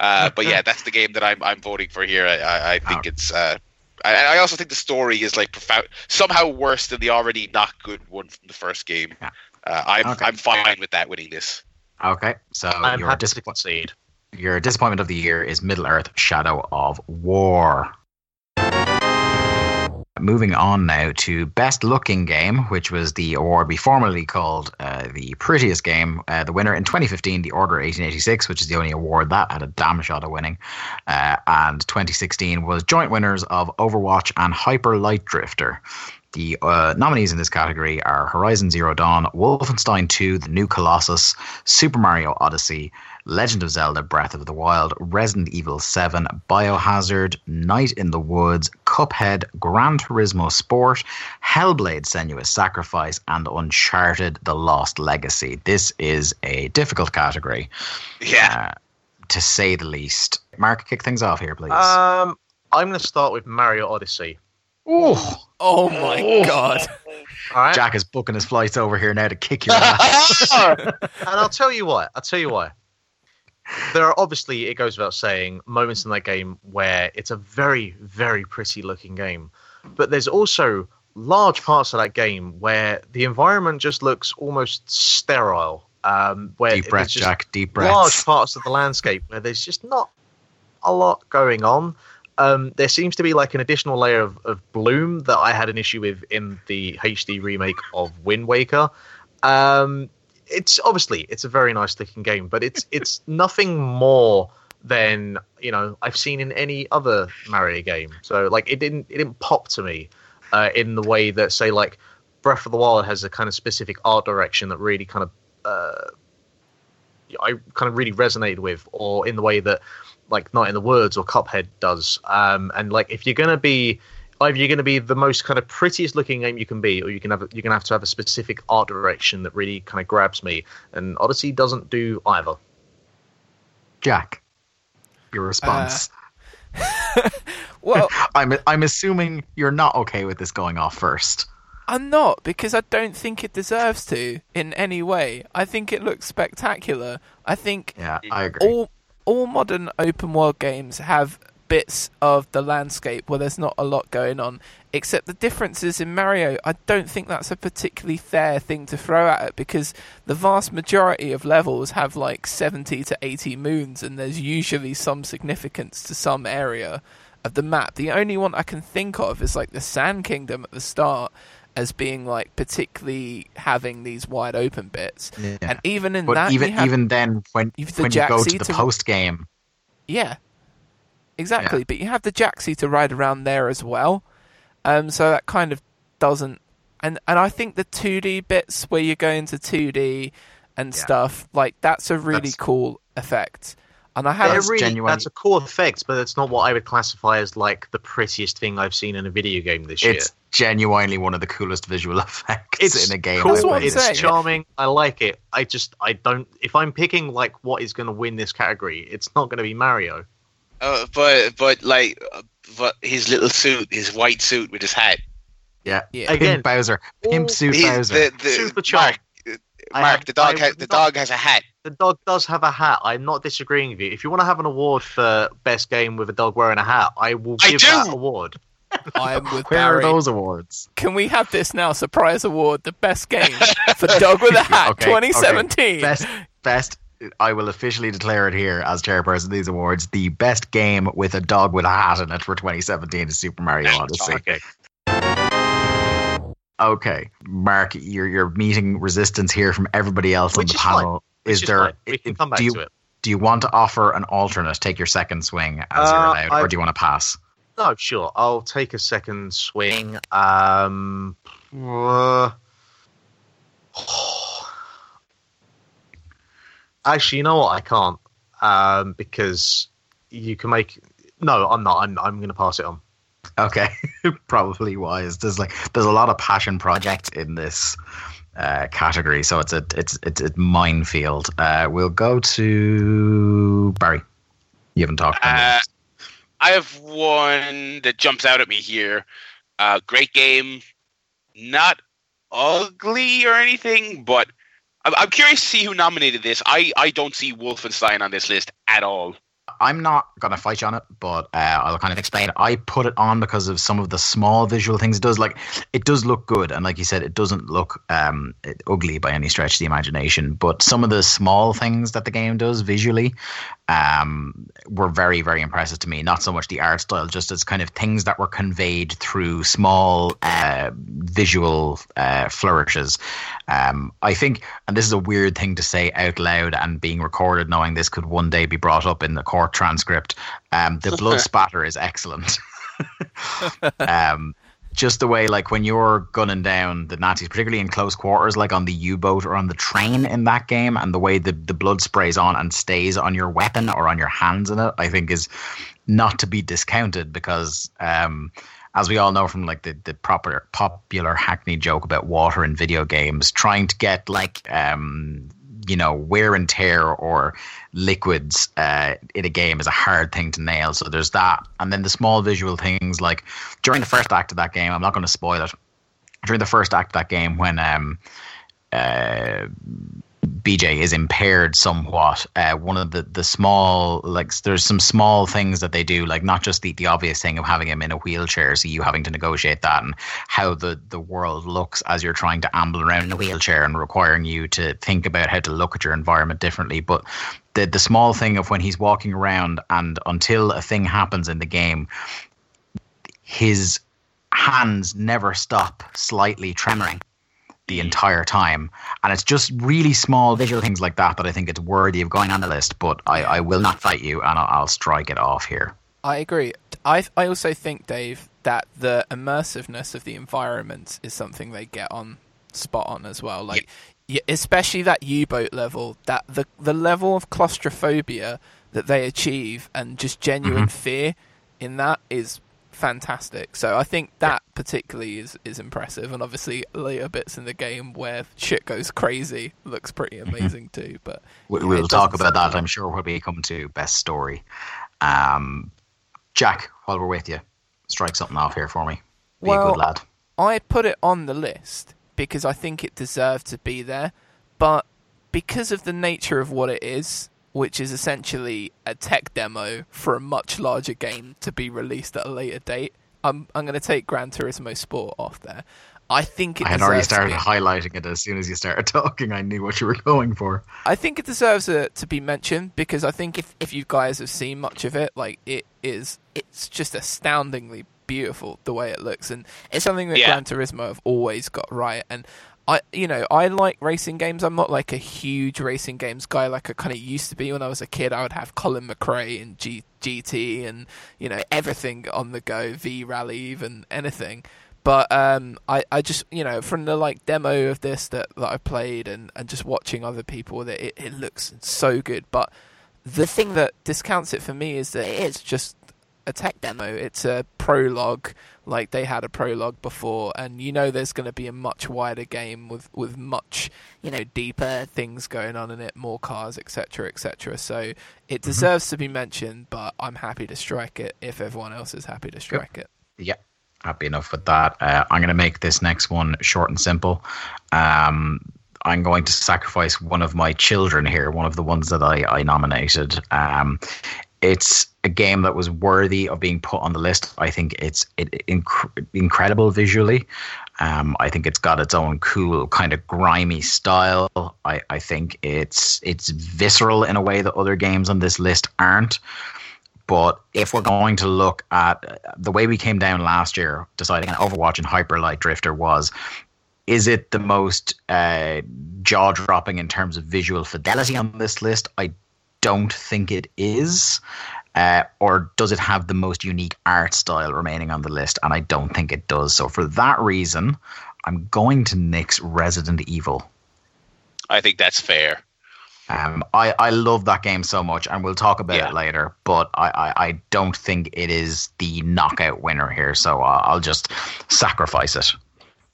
S5: Uh, but yeah, that's the game that I'm I'm voting for here. I I, I think
S1: Oh.
S5: it's. Uh, I, I also think the story is like profound, somehow worse than the already not good one from the first game.
S1: Yeah.
S5: Uh, I'm
S1: Okay.
S5: I'm fine with that winning this.
S1: Okay, so
S3: I'm
S1: your,
S3: happy
S1: dis-
S3: to concede.
S1: your disappointment of the year is Middle Earth: Shadow of War. Moving on now to Best Looking Game, which was the award we formerly called uh, the Prettiest Game. Uh, the winner in 2015, The Order 1886, which is the only award that had a damn shot of winning. Uh, and 2016 was joint winners of Overwatch and Hyper Light Drifter. The uh, nominees in this category are Horizon Zero Dawn, Wolfenstein 2, The New Colossus, Super Mario Odyssey, Legend of Zelda Breath of the Wild, Resident Evil 7, Biohazard, Night in the Woods, Cuphead, Gran Turismo Sport, Hellblade Senua's Sacrifice, and Uncharted The Lost Legacy. This is a difficult category,
S5: Yeah.
S1: uh, to say the least. Mark, kick things off here, please.
S3: Um, I'm going to start with Mario Odyssey.
S1: oh,
S4: Oh my god!
S3: All right,
S1: Jack is booking his flights over here now to kick your ass. [LAUGHS]
S3: and I'll tell you why. I'll tell you why. There are obviously it goes without saying moments in that game where it's a very very pretty looking game, but there's also large parts of that game where the environment just looks almost sterile. Um, where
S1: Deep breath,
S3: just
S1: Jack. Deep
S3: breath.
S1: large
S3: parts of the landscape where there's just not a lot going on. Um, there seems to be like an additional layer of, of bloom that I had an issue with in the HD remake of Wind Waker. Um, it's obviously it's a very nice looking game, but it's [LAUGHS] it's nothing more than you know I've seen in any other Mario game. So like it didn't it didn't pop to me uh, in the way that say like Breath of the Wild has a kind of specific art direction that really kind of uh, I kind of really resonated with, or in the way that like Night in the Woods or Cuphead does. Um, and like if you're gonna be either you're gonna be the most kind of prettiest looking game you can be, or you can have you're gonna have to have a specific art direction that really kind of grabs me. And Odyssey doesn't do either.
S1: Jack, your uh, response. [LAUGHS]
S4: Well, [LAUGHS]
S1: I'm I'm assuming you're not okay with this going off first.
S4: I'm not because I don't think it deserves to in any way. I think it looks spectacular. I think
S1: Yeah, I agree.
S4: all all modern open world games have bits of the landscape where there's not a lot going on. Except the differences in Mario, I don't think that's a particularly fair thing to throw at it because the vast majority of levels have like 70 to 80 moons and there's usually some significance to some area of the map. The only one I can think of is like the Sand Kingdom at the start as being like particularly having these wide open bits.
S1: Yeah.
S4: And even in
S1: but
S4: that,
S1: even
S4: have-
S1: even then, when when you go to the
S4: to-
S1: post game,
S4: Yeah, exactly. But you have the Jaxi to ride around there as well, um, so that kind of doesn't. And and I think the two D bits where you go into two D and
S1: Yeah.
S4: stuff like that's a really
S3: That's-
S4: cool effect. And I
S3: Yeah,
S4: have
S1: That's
S3: really,
S1: genuine-
S3: that's a cool effect, but it's not what I would classify as like the prettiest thing I've seen in a video game this year.
S1: it's genuinely one of the coolest visual [LAUGHS] effects
S3: it's
S1: in a game.
S3: Cool.
S4: That's what
S1: I've
S4: I'm
S1: played.
S3: It's
S4: saying.
S3: charming. I like it. I just I don't. If I'm picking like what is going to win this category, it's not going to be Mario.
S5: Uh, but but like, uh, but his little suit, his white suit with his hat.
S1: Yeah,
S4: Yeah.
S3: Again,
S1: Pimp Bowser, Pimp Suit
S5: He's
S1: Bowser.
S5: the, the
S3: Super.
S5: Mark,
S3: I
S5: Mark
S3: have-
S5: the dog
S3: I
S5: has the
S3: not-
S5: dog has a hat.
S3: The dog does have a hat. I'm not disagreeing with you. If you want to have an award for best game with a dog wearing a hat, I will give
S5: do.
S3: that award. [LAUGHS]
S4: I'm with
S1: Where are those awards?
S4: Can we have this now? Surprise award, the best game for Dog [LAUGHS] with a Hat,
S1: Okay, okay.
S4: 2017.
S1: Best, best. I will officially declare it here as chairperson of these awards. The best game with a dog with a hat in it for 2017 is Super Mario Odyssey.
S3: Okay.
S1: Okay, Mark, you're you're meeting resistance here from everybody else
S3: Which
S1: on the
S3: is
S1: panel. Is
S3: is
S1: there?
S3: We can come back
S1: do you,
S3: to it.
S1: Do you want to offer an alternate? Take your second swing as you're
S3: Uh,
S1: allowed, or do you want to pass?
S3: No, sure. I'll take a second swing. Um, uh, actually, you know what? I can't um, because you can make. No, I'm not. I'm. I'm going to pass it on.
S1: Okay, [LAUGHS] probably wise. There's like there's a lot of passion projects in this uh, category, so it's a it's it's a minefield. Uh, we'll go to Barry. You haven't talked. on
S5: Uh. I have one that jumps out at me here. Uh, great game, not ugly or anything, but I'm, curious to see who nominated this. I, I don't see Wolfenstein on this list at all.
S1: I'm not gonna fight you on it, but uh, I'll kind of explain. I put it on because of some of the small visual things. It does like it does look good, and like you said, it doesn't look um, ugly by any stretch of the imagination. But some of the small things that the game does visually um, were very, very impressive to me. Not so much the art style, just as kind of things that were conveyed through small uh, visual uh, flourishes. Um, I think, and this is a weird thing to say out loud and being recorded, knowing this could one day be brought up in the court transcript. Um, the [LAUGHS] blood spatter is excellent. [LAUGHS] um, just the way, like when you're gunning down the Nazis, particularly in close quarters, like on the U-boat or on the train in that game, and the way the the blood sprays on and stays on your weapon or on your hands in it, I think is not to be discounted because. Um, as we all know from like the, the proper popular hackney joke about water in video games, trying to get like um, you know wear and tear or liquids uh, in a game is a hard thing to nail. So there's that, and then the small visual things like during the first act of that game. I'm not going to spoil it. During the first act of that game, when um, uh, BJ is impaired somewhat. Uh, one of the the small like there's some small things that they do, like not just the, the obvious thing of having him in a wheelchair, so you having to negotiate that and how the the world looks as you're trying to amble around in a wheelchair and requiring you to think about how to look at your environment differently. But the the small thing of when he's walking around and until a thing happens in the game, his hands never stop slightly tremoring the entire time. And it's just really small visual things like that that I think it's worthy of going on the list. But I, I will not fight you and I'll, I'll strike it off here.
S4: I agree. I I also think, Dave, that the immersiveness of the environments is something they get on spot on as well. Like, yeah, especially that U-boat level, that the the level of claustrophobia that they achieve and just genuine mm-hmm. fear in that is fantastic. So I think that particularly is is impressive, and obviously later bits in the game where shit goes crazy looks pretty amazing too. But
S1: we, we'll talk about that, I'm sure, when we come to best story. Um, Jack, while we're with you, strike something off here for me. Be a good lad.
S4: I put it on the list because I think it deserved to be there, but because of the nature of what it is, which is essentially a tech demo for a much larger game to be released at a later date, I'm I'm going to take Gran Turismo Sport off there. I think it
S1: I had already started
S4: be-
S1: highlighting it as soon as you started [LAUGHS] talking. I knew what you were going for.
S4: I think it deserves a, to be mentioned because I think if, if you guys have seen much of it, like it is, it's just astoundingly beautiful the way it looks, and it's something that
S5: Yeah.
S4: Gran Turismo have always got right. And I, you know, I like racing games. I'm not like a huge racing games guy like I kind of used to be when I was a kid. I would have Colin McRae and G, GT and you know everything on the go, V Rally, even anything. But um, I, I just you know from the like demo of this that, that I played and, and just watching other people that it, it looks so good. But the thing that discounts it for me is that it's just a tech demo. It's a prologue, like they had a prologue before, and you know there's going to be a much wider game with with much you know deeper things going on in it, more cars, etc., etc. So it deserves to be mentioned, but I'm happy to strike it if everyone else is happy to strike it.
S1: Yeah, happy enough with that. Uh, I'm going to make this next one short and simple. Um, I'm going to sacrifice one of my children here, one of the ones that I, I nominated. Um, it's a game that was worthy of being put on the list. I think it's it, inc- incredible visually. Um, I think it's got its own cool kind of grimy style. I, I think it's it's visceral in a way that other games on this list aren't. But if we're going to look at uh, the way we came down last year, deciding on Overwatch and Hyper Light Drifter was, is it the most uh, jaw dropping in terms of visual fidelity on this list? I don't think it is. Uh, or does it have the most unique art style remaining on the list? And I don't think it does. So for that reason, I'm going to nix Resident Evil.
S5: I think that's fair.
S1: Um, I, I love that game so much, and we'll talk about
S5: Yeah.
S1: it later. But I, I, I don't think it is the knockout winner here, so I'll, I'll just sacrifice it.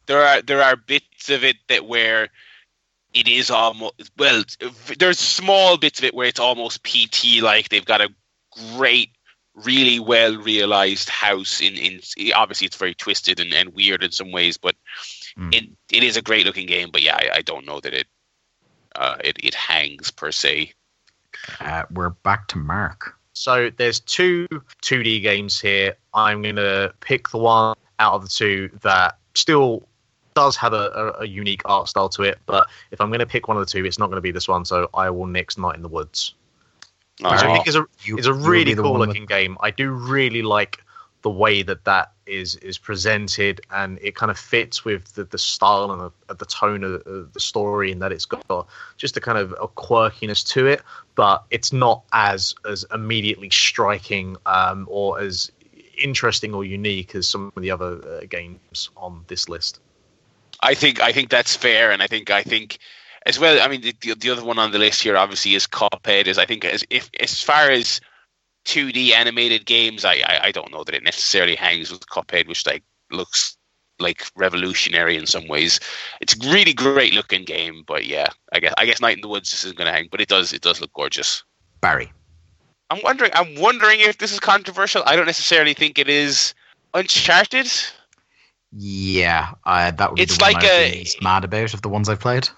S5: There are there are bits of it that where it is almost well. There's small bits of it where it's almost PT like. They've got a great, really well realized house. In in obviously it's very twisted and, and weird in some ways, but
S1: Mm.
S5: it it is a great looking game. But yeah, I, I don't know that it uh, it it hangs per se.
S1: Uh, we're back to Mark.
S3: So there's two 2D games here. I'm gonna pick the one out of the two that still does have a, a, a unique art style to it. But if I'm gonna pick one of the two, it's not gonna be this one. So I will nix Night in the Woods.
S5: All
S3: Which I think is a
S1: You-
S3: is a really cool
S1: one with-
S3: looking game. I do really like the way that that is is presented, and it kind of fits with the, the style and the, the tone of, of the story, and that it's got just a kind of a quirkiness to it, but it's not as as immediately striking um, or as interesting or unique as some of the other uh, games on this list.
S5: I think I think that's fair, and I think I think as well. I mean, the, the, the other one on the list here obviously is Cuphead. Is I think as if as far as 2D animated games, I, I I don't know that it necessarily hangs with Cuphead, which like looks like revolutionary in some ways. It's a really great looking game, but yeah, I guess I guess Night in the Woods isn't going to hang, but it does it does look gorgeous.
S1: Barry.
S5: I'm wondering I'm wondering if this is controversial. I don't necessarily think it is. Uncharted.
S1: Yeah, uh, that would be
S5: It's
S1: the one
S5: like
S1: I'd
S5: a-
S1: be mad about of the ones I've played.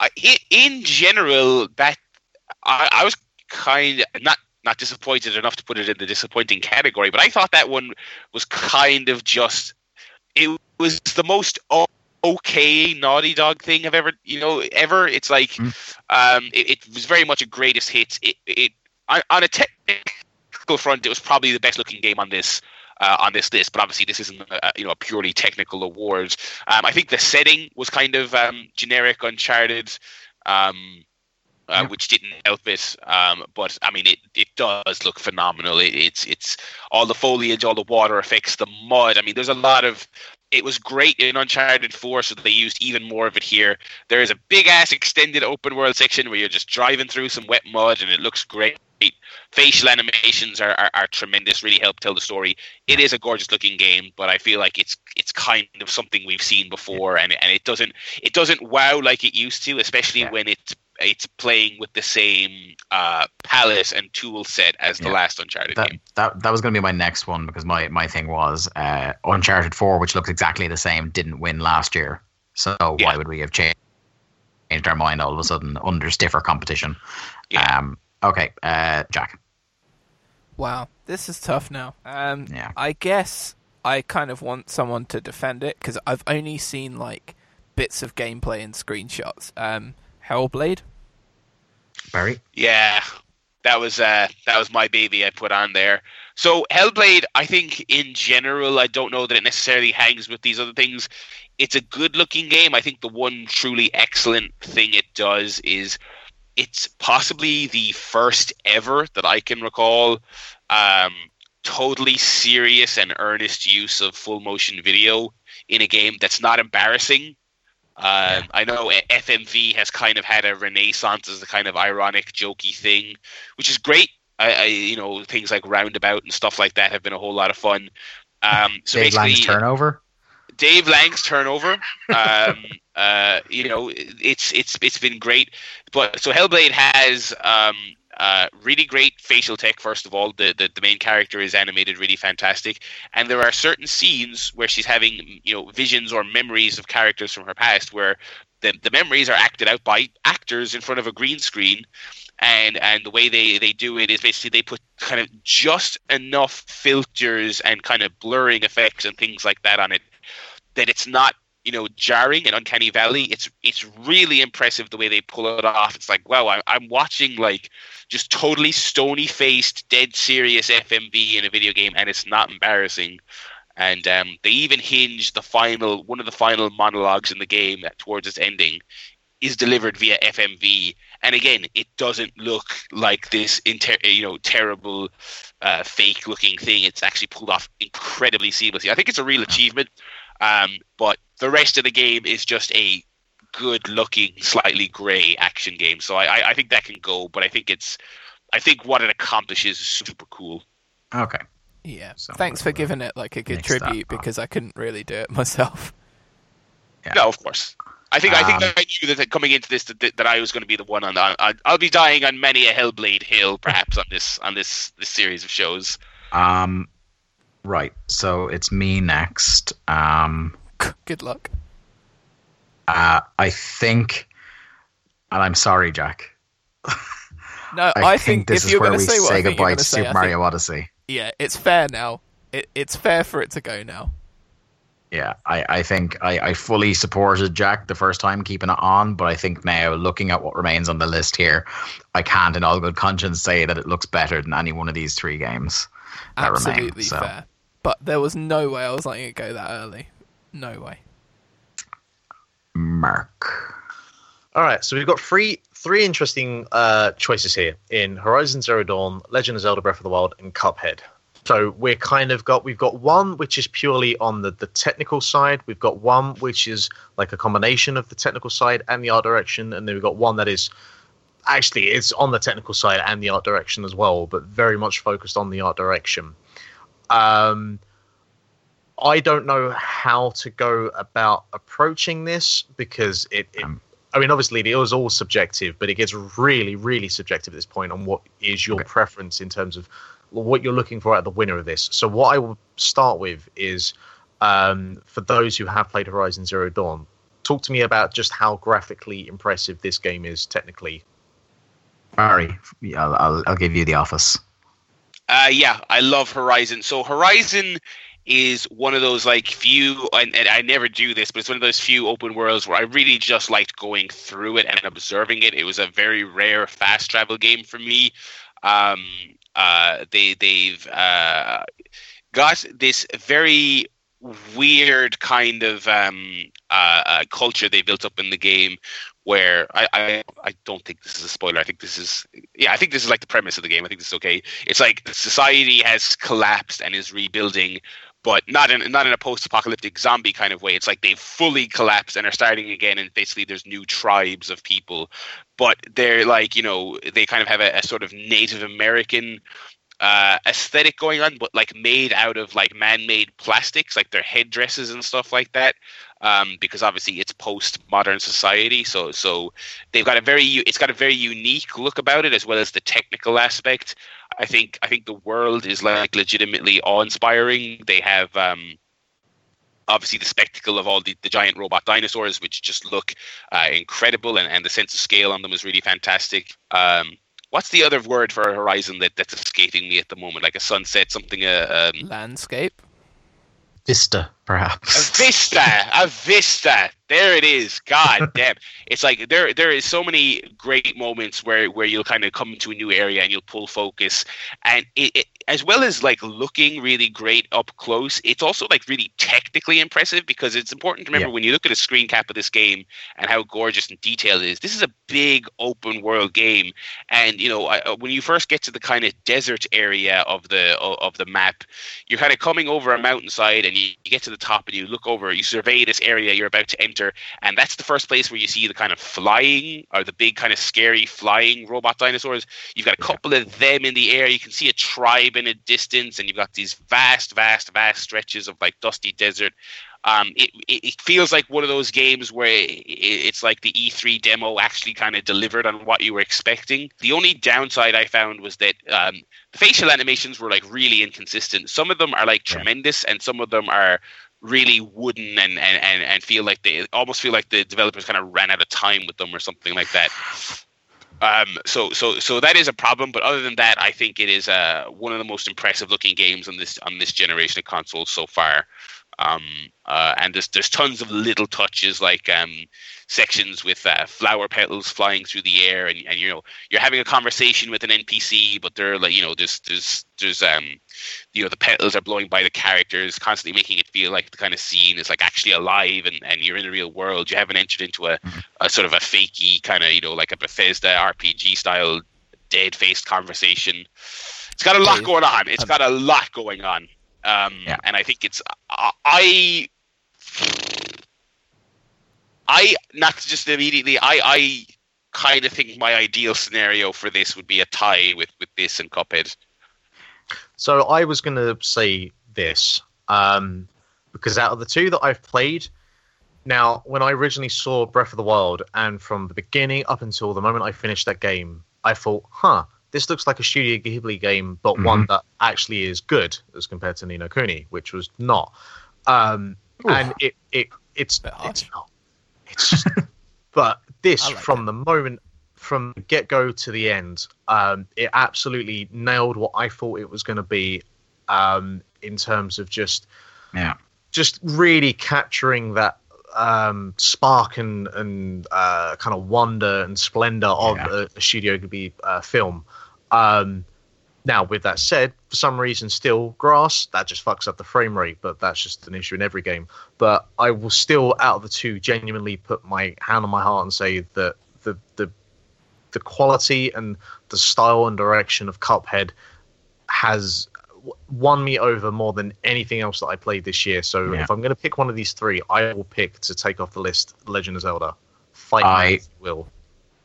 S5: I, i- in general, that I, I was kind of not not disappointed enough to put it in the disappointing category, but I thought that one was kind of just. It was the most okay Naughty Dog thing I've ever you know ever. It's like,
S1: Mm.
S5: um, it, it was very much a greatest hit. It, it on a technical front, it was probably the best looking game on this uh, on this list. But obviously, this isn't a, you know a purely technical award. Um, I think the setting was kind of um, generic, Uncharted, um, uh, which didn't help it. Um, but I mean, it, it does look phenomenal. It, it's it's all the foliage, all the water effects, the mud. I mean, there's a lot of. It was great in Uncharted 4, so they used even more of it here. There is a big ass extended open world section where you're just driving through some wet mud, and it looks great. Facial animations are, are, are tremendous, really help tell the story. It is a gorgeous looking game, but I feel like it's it's kind of something we've seen before, and and it doesn't it doesn't wow like it used to, especially
S1: Yeah.
S5: when it's it's playing with the same uh, palette and tool set as the
S1: Yeah.
S5: last Uncharted
S1: That
S5: game.
S1: that that was going to be my next one because my my thing was uh, Uncharted Four, which looks exactly the same, didn't win last year. So
S5: Yeah.
S1: why would we have changed changed our mind all of a sudden under stiffer competition?
S5: Yeah.
S1: Um, okay, uh, Jack.
S4: Wow, this is tough now. Um,
S1: Yeah.
S4: I guess I kind of want someone to defend it because I've only seen like bits of gameplay and screenshots. Um, Hellblade.
S1: Barry.
S5: Yeah, that was uh, that was my baby I put on there. So Hellblade, I think in general, I don't know that it necessarily hangs with these other things. It's a good looking game. I think the one truly excellent thing it does is it's possibly the first ever that I can recall um, totally serious and earnest use of full motion video in a game that's not embarrassing. Um, I know FMV has kind of had a renaissance as a kind of ironic, jokey thing, which is great. I, I you know, things like Roundabout and stuff like that have been a whole lot of fun. Um, so
S1: Lang's
S5: basically,
S1: turnover.
S5: Dave Lang's turnover. Um, [LAUGHS] uh, you know, it's it's it's been great. But so Hellblade has um, uh, really great facial tech. First of all, the, the the main character is animated really fantastic, and there are certain scenes where she's having you know visions or memories of characters from her past, where the the memories are acted out by actors in front of a green screen. And and the way they, they do it is basically they put kind of just enough filters and kind of blurring effects and things like that on it that it's not you know jarring and uncanny valley. It's it's really impressive the way they pull it off. It's like wow I, i'm watching like just totally stony faced dead serious fmv in a video game and it's not embarrassing. And um, they even hinge the final one of the final monologues in the game that towards its ending is delivered via fmv and again it doesn't look like this inter- you know terrible uh, fake looking thing. It's actually pulled off incredibly seamlessly. I think it's a real achievement um, but the rest of the game is just a good looking, slightly grey action game. So I, I, I think that can go, but I think it's I think what it accomplishes is super cool.
S1: Okay.
S4: Yeah.
S1: So
S4: Thanks for giving it like a good tribute
S1: up.
S4: because I couldn't really do it [LAUGHS] myself.
S1: Yeah.
S5: No, of course. I think I think
S1: Um,
S5: I knew that coming into this that, that I was going to be the one on. on I'll be dying on many a Hellblade hill, perhaps on this on this this series of shows.
S1: Um, right. So it's me next. Um,
S4: good luck.
S1: uh, I think, and I'm sorry, Jack. [LAUGHS]
S4: No,
S1: I,
S4: I,
S1: think, this
S4: if
S1: is
S4: you're
S1: where
S4: going
S1: we
S4: to say what
S1: say
S4: you're
S1: goodbye
S4: going
S1: to
S4: say,
S1: Super Mario
S4: think,
S1: Odyssey.
S4: yeah, it's fair now. It, it's fair for it to go now.
S1: Yeah, I, I think I, I fully supported Jack the first time keeping it on, but I think now looking at what remains on the list here, I can't in all good conscience say that it looks better than any one of these three games that
S4: Absolutely
S1: remain. So
S4: fair. But there was no way I was letting it go that early. No way.
S1: Mark.
S3: All right, so we've got three three interesting uh, choices here in Horizon Zero Dawn, Legend of Zelda: Breath of the Wild, and Cuphead. So we're kind of got we've got one which is purely on the, the technical side. We've got one which is like a combination of the technical side and the art direction, and then we've got one that is actually it's on the technical side and the art direction as well, but very much focused on the art direction. Um, I don't know how to go about approaching this because it, it
S1: Um,
S3: I mean, obviously, it was all subjective, but it gets really, really subjective at this point on what is your
S1: Okay.
S3: preference in terms of what you're looking for at the winner of this. So, what I will start with is um, for those who have played Horizon Zero Dawn, talk to me about just how graphically impressive this game is technically.
S1: I'll, I'll, I'll give you the office.
S5: Uh, yeah, I love Horizon. So Horizon is one of those like few, and, and I never do this, but it's one of those few open worlds where I really just liked going through it and observing it. It was a very rare fast travel game for me. Um, uh, they they've uh, got this very weird kind of um, uh, uh, culture they built up in the game where I, I I don't think this is a spoiler. I think this is yeah, I think this is like the premise of the game. I think this is okay. It's like society has collapsed and is rebuilding, but not in not in a post-apocalyptic zombie kind of way. It's like they've fully collapsed and are starting again, and basically there's new tribes of people, but they're like you know they kind of have a, a sort of Native American uh, aesthetic going on, but like made out of like man-made plastics, like their headdresses and stuff like that. Um, because obviously it's post-modern society, so so they've got a very it's got a very unique look about it as well as the technical aspect. I think I think the world is like legitimately awe-inspiring. They have um, obviously the spectacle of all the, the giant robot dinosaurs, which just look uh, incredible, and, and the sense of scale on them is really fantastic. Um, what's the other word for a horizon that, that's escaping me at the moment? Like a sunset, something. Uh, um,
S4: Landscape.
S1: Vista,
S5: a vista, a vista. There it is. God [LAUGHS] damn! It's like there there is so many great moments where where you'll kind of come to a new area and you'll pull focus, and it, it as well as like looking really great up close. It's also like really technically impressive because it's important to remember
S1: Yeah.
S5: when you look at a screen cap of this game and how gorgeous and detailed it is. This is a big open world game, and you know I, uh, when you first get to the kind of desert area of the of of the map, you're kind of coming over a mountainside and you, you get to the top and you look over, you survey this area you're about to enter, and that's the first place where you see the kind of flying or the big kind of scary flying robot dinosaurs. You've got a couple of them in the air. You can see a tribe in a distance, and you've got these vast, vast, vast stretches of like dusty desert. Um, it, it feels like one of those games where it's like the E3 demo actually kind of delivered on what you were expecting. The only downside I found was that um, the facial animations were like really inconsistent. Some of them are like
S1: Yeah.
S5: tremendous, and some of them are really wooden and, and, and, and feel like they almost feel like the developers kind of ran out of time with them or something like that. Um, so so so that is a problem, but other than that, I think it is uh, one of the most impressive looking games on this on this generation of consoles so far. Um, uh, and there's there's tons of little touches like um, sections with uh, flower petals flying through the air, and, and you know you're having a conversation with an NPC, but they're like you know there's there's there's um you know the petals are blowing by the characters, constantly making it feel like the kind of scene is like actually alive, and, and you're in the real world. You haven't entered into a, a sort of a fakey kind of you know like a Bethesda RPG style dead faced conversation. It's got a lot going on. It's got a lot going on. Um,
S1: Yeah.
S5: and I think it's I I not just immediately I I kind of think my ideal scenario for this would be a tie with with this and Cuphead.
S3: So I was going to say this um, because out of the two that I've played, now when I originally saw Breath of the Wild, and from the beginning up until the moment I finished that game, I thought, huh, this looks like a Studio Ghibli game, but one that actually is good as compared to Ni No Kuni, which was not. Um, and it it it's it's not. It's just, [LAUGHS] but this
S4: like
S3: from the moment from get go to the end, um, it absolutely nailed what I thought it was going to be um, in terms of just
S1: Yeah.
S3: just really capturing that um, spark and and uh, kind of wonder and splendor of
S1: Yeah.
S3: a, a Studio Ghibli uh, film. Um, now, with that said, for some reason, still grass that just fucks up the frame rate, but that's just an issue in every game. But I will still, out of the two, genuinely put my hand on my heart and say that the the the quality and the style and direction of Cuphead has won me over more than anything else that I played this year. So
S1: Yeah.
S3: if I'm going to pick one of these three, I will pick to take off the list Legend of Zelda. Fight
S1: I-
S3: will.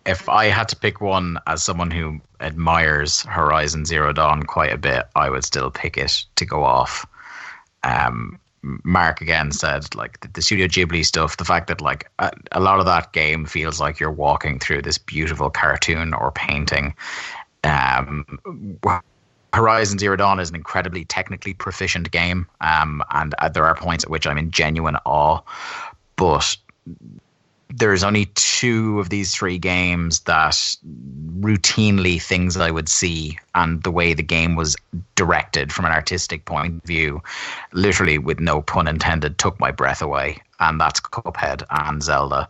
S1: If I had to pick one as someone who admires Horizon Zero Dawn quite a bit, I would still pick it to go off. Um, Mark again said like the, the Studio Ghibli stuff, the fact that like a, a lot of that game feels like you're walking through this beautiful cartoon or painting. Um, Horizon Zero Dawn is an incredibly technically proficient game, um, and uh, there are points at which I'm in genuine awe. But there's only two of these three games that routinely things I would see and the way the game was directed from an artistic point of view, literally with no pun intended, took my breath away. And that's Cuphead and Zelda.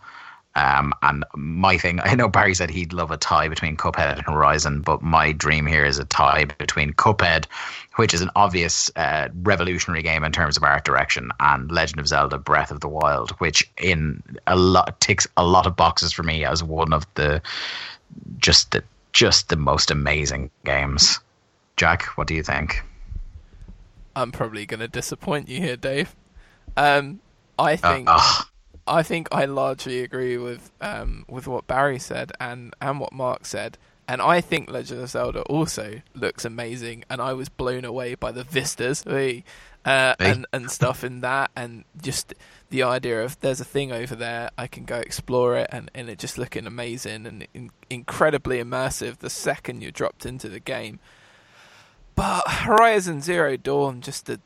S1: Um, and my thing, [LAUGHS] I know Barry said he'd love a tie between Cuphead and Horizon, but my dream here is a tie between Cuphead, which is an obvious uh, revolutionary game in terms of art direction, and Legend of Zelda: Breath of the Wild, which in a lot ticks a lot of boxes for me as one of the just the just the most amazing games. Jack, what do you think?
S4: I'm probably going to disappoint you here, Dave. Um, I
S1: Uh,
S4: think
S1: ugh.
S4: I think I largely agree with um, with what Barry said and and what Mark said. And I think Legend of Zelda also looks amazing, and I was blown away by the vistas hey, uh,
S1: Hey.
S4: and and stuff in that, and just the idea of there's a thing over there, I can go explore it, and, and it just looking amazing and in, incredibly immersive the second you're dropped into the game. But Horizon Zero Dawn, just the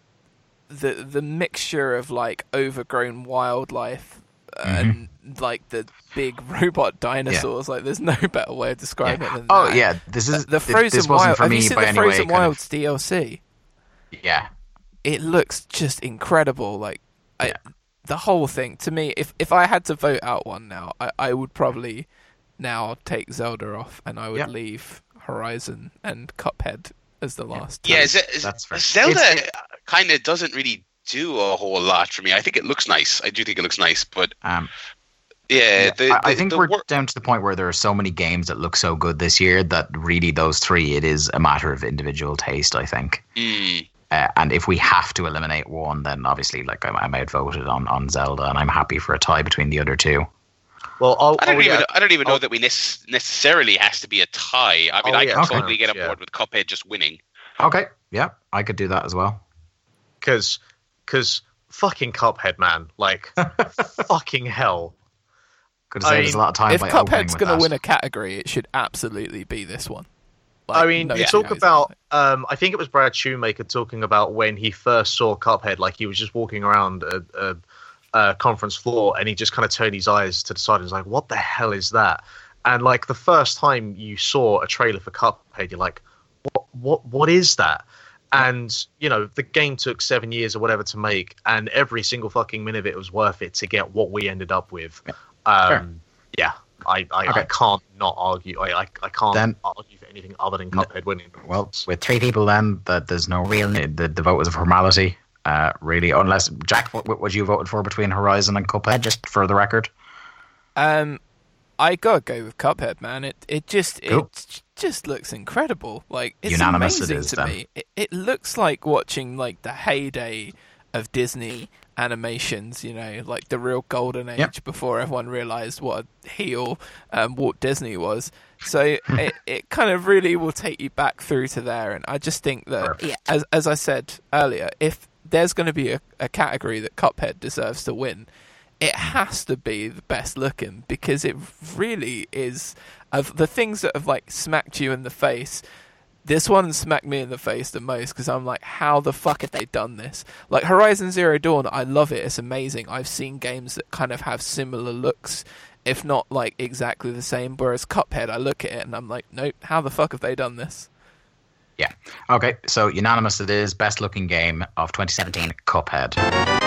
S4: the the mixture of like overgrown wildlife Mm-hmm. and like the big [LAUGHS] robot dinosaurs. Like, there's no better way of describing it than
S1: Oh
S4: that.
S1: yeah, this is uh,
S4: the
S1: th-
S4: Frozen
S1: This wasn't
S4: Wild.
S1: for
S4: Have you seen
S1: by
S4: the
S1: any way.
S4: Frozen
S1: kind of-
S4: Wilds DLC?
S1: yeah,
S4: It looks just incredible. Like I,
S1: Yeah.
S4: the whole thing to me. If if I had to vote out one now, I, I would probably now take Zelda off, and I would
S1: Yeah.
S4: leave Horizon and Cuphead as the last. two.
S5: Yeah, Ze-
S1: that's.
S5: Zelda kind of doesn't really do a whole lot for me. I think it looks nice. I do think it looks nice, but
S1: um,
S5: yeah,
S1: Yeah,
S5: the,
S1: I, I think
S5: the
S1: we're
S5: wor-
S1: down to the point where there are so many games that look so good this year that really those three, it is a matter of individual taste. I think,
S5: Mm.
S1: uh, and if we have to eliminate one, then obviously, like I, I might have voted on on Zelda, and I'm happy for a tie between the other two.
S3: Well, I'll,
S5: I don't
S3: I'll-
S5: even.
S3: yeah,
S5: I don't even know
S3: I'll-
S5: that we nec- necessarily has to be a tie. I mean,
S3: Oh,
S5: I
S3: yeah,
S5: can
S1: okay.
S5: totally get on
S3: Yeah.
S5: board with Cuphead just winning.
S1: Okay, yeah, I could do that as well.
S3: because because fucking Cuphead, man, like [LAUGHS] fucking hell.
S1: Could
S3: I
S1: have saved us a
S3: mean,
S1: lot of time
S4: if
S1: by
S4: Cuphead's going to win a category, it should absolutely be this one.
S3: I mean,
S4: no
S3: you talk about. Um, I think it was Brad Shoemaker talking about when he first saw Cuphead. Like he was just walking around a, a, a conference floor, and he just kind of turned his eyes to the side and was like, "What the hell is that?" And like the first time you saw a trailer for Cuphead, you're like, "What? What? What is that?" And you know, the game took seven years or whatever to make, and every single fucking minute of it was worth it to get what we ended up with. Um, yeah, I, I, I can't not argue. I, I, I can't
S1: Then-
S3: argue for anything other than Cuphead winning.
S1: Well, with three people, then that there's no real the, the vote was a formality. Uh, really, unless Jack, what, what would you voted for between Horizon and Cuphead? Just for the record.
S4: Um, I gotta go with Cuphead, man. It it just
S1: Cool.
S4: it just looks incredible. Like it's
S1: Unanimous
S4: amazing
S1: is,
S4: to
S1: then.
S4: me. It, it looks like watching like the heyday of Disney animations. You know, like the real golden age
S1: Yep.
S4: before everyone realized what a heel um, Walt Disney was. So [LAUGHS] it it kind of really will take you back through to there, and I just think that
S1: Perfect.
S4: as as I said earlier, if there's going to be a, a category that Cuphead deserves to win, it has to be the best looking because it really is of the things that have like smacked you in the face. This one smacked me in the face the most because I'm like, how the fuck have they done this? Like Horizon Zero Dawn, I love it. It's amazing. I've seen games that kind of have similar looks, if not like exactly the same. Whereas Cuphead, I look at it and I'm like, nope, how the fuck have they done this?
S1: Yeah. Okay, so unanimous it is. Best looking game of 2017, Cuphead.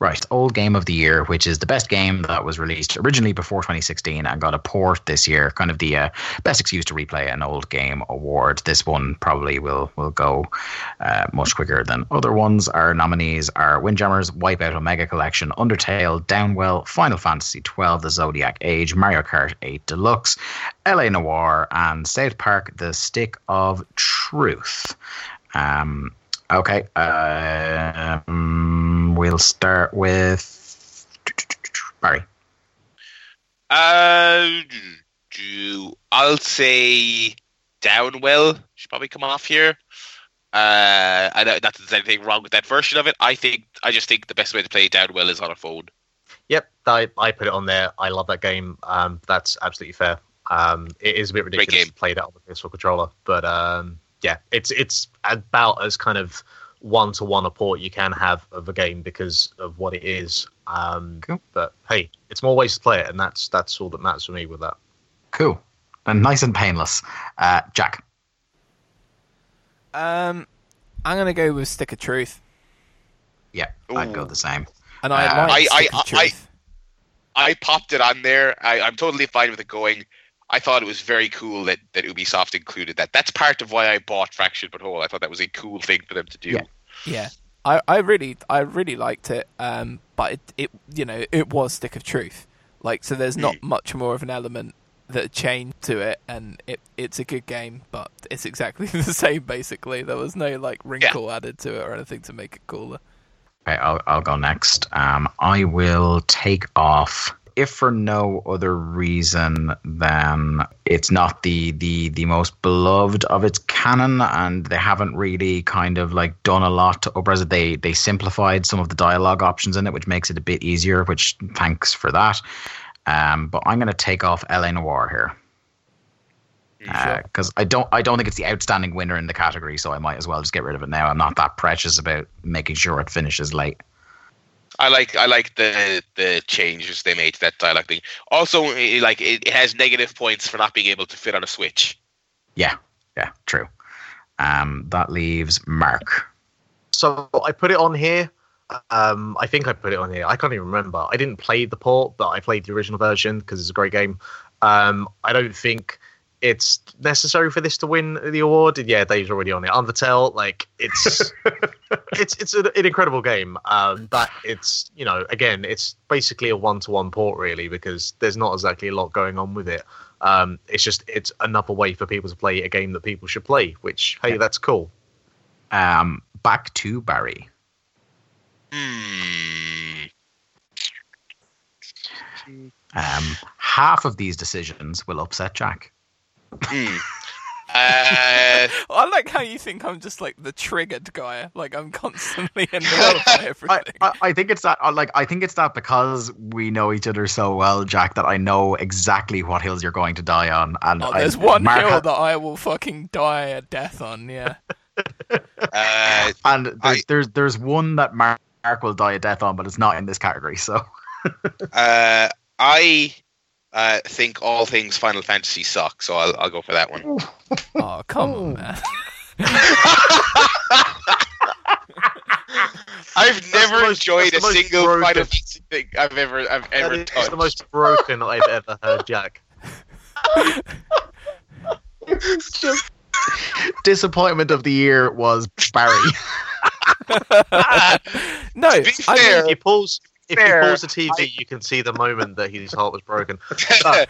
S1: Right, old game of the year, which is the best game that was released originally before 2016 and got a port this year. Kind of the uh, best excuse to replay an old game award. This one probably will will go uh, much quicker than other ones. Our nominees are Windjammers, Wipeout Omega Collection, Undertale, Downwell, Final Fantasy XII, The Zodiac Age, Mario Kart 8 Deluxe, LA Noire, and South Park: The Stick of Truth. Um, okay, um, we'll start with Barry.
S5: Uh, do I'll say Downwell should probably come off here. Uh, I know not that there's anything wrong with that version of it. I think I just think the best way to play Downwell is on a phone.
S3: Yep, I, I put it on there. I love that game. Um, that's absolutely fair. Um, it is a bit ridiculous to play that on the PS4 controller, but um, yeah, it's it's about as kind of one to one a port you can have of a game because of what it is. Um,
S1: Cool.
S3: But hey, it's more ways to play it, and that's that's all that matters for me with that.
S1: Cool. And nice and painless. Uh, Jack.
S4: Um, I'm gonna go with Stick of Truth,
S1: Yeah, I'd go the same.
S4: and I
S1: Uh,
S4: like
S5: I-
S4: Stick
S5: I-
S4: of
S5: I-
S4: Truth.
S5: I popped it on there. I, I'm totally fine with it going. I thought it was very cool that, that Ubisoft included that. That's part of why I bought Fractured But Whole. I thought that was a cool thing for them to do.
S1: Yeah.
S4: Yeah, I, I really I really liked it. Um, but it, it you know it was Stick of Truth. Like so, there's not much more of an element that changed to it, and it it's a good game, but it's exactly [LAUGHS] the same basically. There was no like wrinkle added to it or anything to make it cooler.
S1: Okay, I'll, I'll go next. Um, I will take off, if for no other reason than it's not the, the, the most beloved of its canon, and they haven't really kind of like done a lot to upres it. They they simplified some of the dialogue options in it, which makes it a bit easier. Which thanks for that. Um, but I'm going to take off LA Noire here because I don't I don't think it's the outstanding winner in the category, so I might as well just get rid of it now. I'm not that precious about making sure it finishes late.
S5: I like I like the the changes they made to that dialogue thing. Also, i- like it, it has negative points for not being able to fit on a Switch.
S1: Yeah, yeah, true. Um, that leaves Mark.
S3: So I put it on here. Um, I think I put it on here. I can't even remember. I didn't play the port, but I played the original version because it's a great game. Um, I don't think it's necessary for this to win the award. Yeah, Dave's already on it. Undertale, like it's [LAUGHS] it's it's an, an incredible game. Um, but it's you know again, it's basically a one to one port really because there's not exactly a lot going on with it. Um, it's just it's another way for people to play a game that people should play. Which hey, that's cool.
S1: Um, back to Barry.
S5: Hmm.
S1: Um, half of these decisions will upset Jack.
S5: Hmm. [LAUGHS] Uh,
S4: I like how you think I'm just like the triggered guy. Like I'm constantly annoyed [LAUGHS] by
S1: I,
S4: everything.
S1: I, I think it's that. uh, Like, I think it's that because we know each other so well, Jack, that I know exactly what hills you're going to die on. And
S4: Oh,
S1: I-
S4: there's one
S1: Mark
S4: hill
S1: ha-
S4: that I will fucking die a death on. Yeah. [LAUGHS]
S5: uh,
S1: and there's,
S5: I-
S1: there's there's one that Mark, Mark will die a death on, but it's not in this category. So
S5: uh, I uh, think all things Final Fantasy suck, so I'll, I'll go for that one. [LAUGHS]
S4: Oh come on, man.
S5: I've
S3: the
S5: never
S3: most-
S5: enjoyed a
S3: that's the most
S5: single
S3: broken-
S5: Final Fantasy thing I've ever I've
S3: That
S5: ever
S3: is
S5: touched.
S3: the most broken I've ever heard, Jack. just... [LAUGHS]
S1: disappointment of the year was Barry. [LAUGHS]
S4: No,
S5: To be
S4: I mean,
S5: fair-
S3: If you pause, if
S5: Fair.
S3: you pause the TV, you can see the moment that his heart was broken. [LAUGHS] Uh,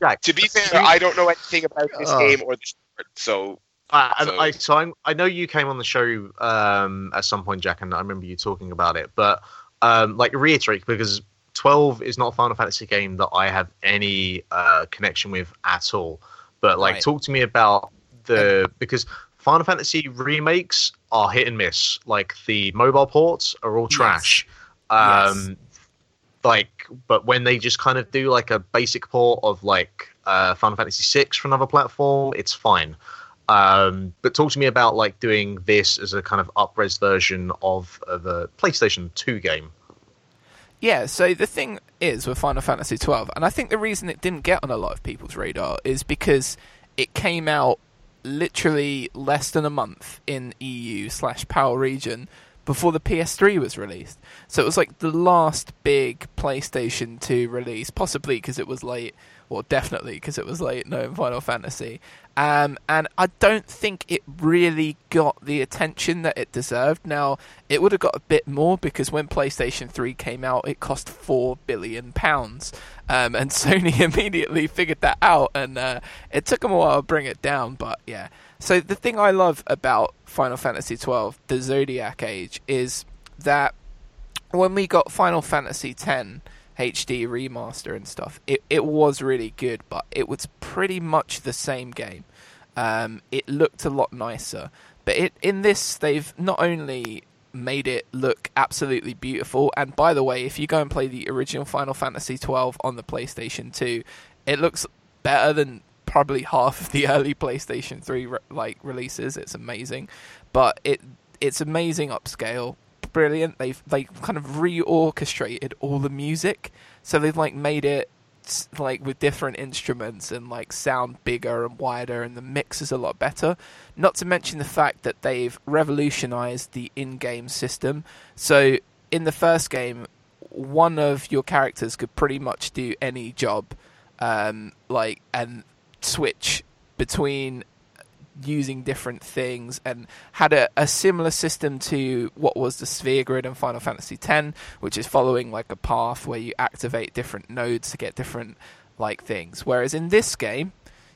S3: Jack,
S5: to be fair, I don't know anything about this
S3: Oh.
S5: game or the sport, so
S3: Uh, and
S5: So-
S3: I so I'm, I know you came on the show um, at some point, Jack, and I remember you talking about it. But um, like reiterate because 12 is not a Final Fantasy game that I have any uh, connection with at all. But like,
S4: Right.
S3: talk to me about the because Final Fantasy remakes are hit and miss. Like the mobile ports are all
S4: Yes.
S3: trash. Um, Like, but when they just kind of do like a basic port of like uh, Final Fantasy VI for another platform, it's fine. Um, but talk to me about like doing this as a kind of up-res version of, of a PlayStation 2 game.
S4: Yeah, so the thing is with Final Fantasy twelve, and I think the reason it didn't get on a lot of people's radar is because it came out literally less than a month in EU slash PAL region before the PS3 was released. So it was like the last big PlayStation 2 release, possibly because it was late, or definitely because it was late, knowing Final Fantasy. Um, and I don't think it really got the attention that it deserved. Now, it would have got a bit more because when PlayStation 3 came out, it cost £4 billion. Um, and [LAUGHS] Sony immediately figured that out, and uh, it took them a while to bring it down, but yeah. So the thing I love about Final Fantasy XII, the Zodiac Age, is that when we got Final Fantasy X HD remaster and stuff, it, it was really good, but it was pretty much the same game. Um, it looked a lot nicer, but it in this they've not only made it look absolutely beautiful, and by the way, if you go and play the original Final Fantasy twelve on the PlayStation Two, it looks better than probably half of the [LAUGHS] early PlayStation 3 re- like releases. It's amazing, but it it's amazing upscale. brilliant. They've they kind of reorchestrated all the music, so they've like made it like with different instruments and like sound bigger and wider, and the mix is a lot better. Not to mention the fact that they've revolutionized the in-game system. So in the first game, one of your characters could pretty much do any job, um, like and switch between using different things and had a, a similar system to what was the sphere grid in Final Fantasy X, which is following like a path where you activate different nodes to get different like things. Whereas in this game,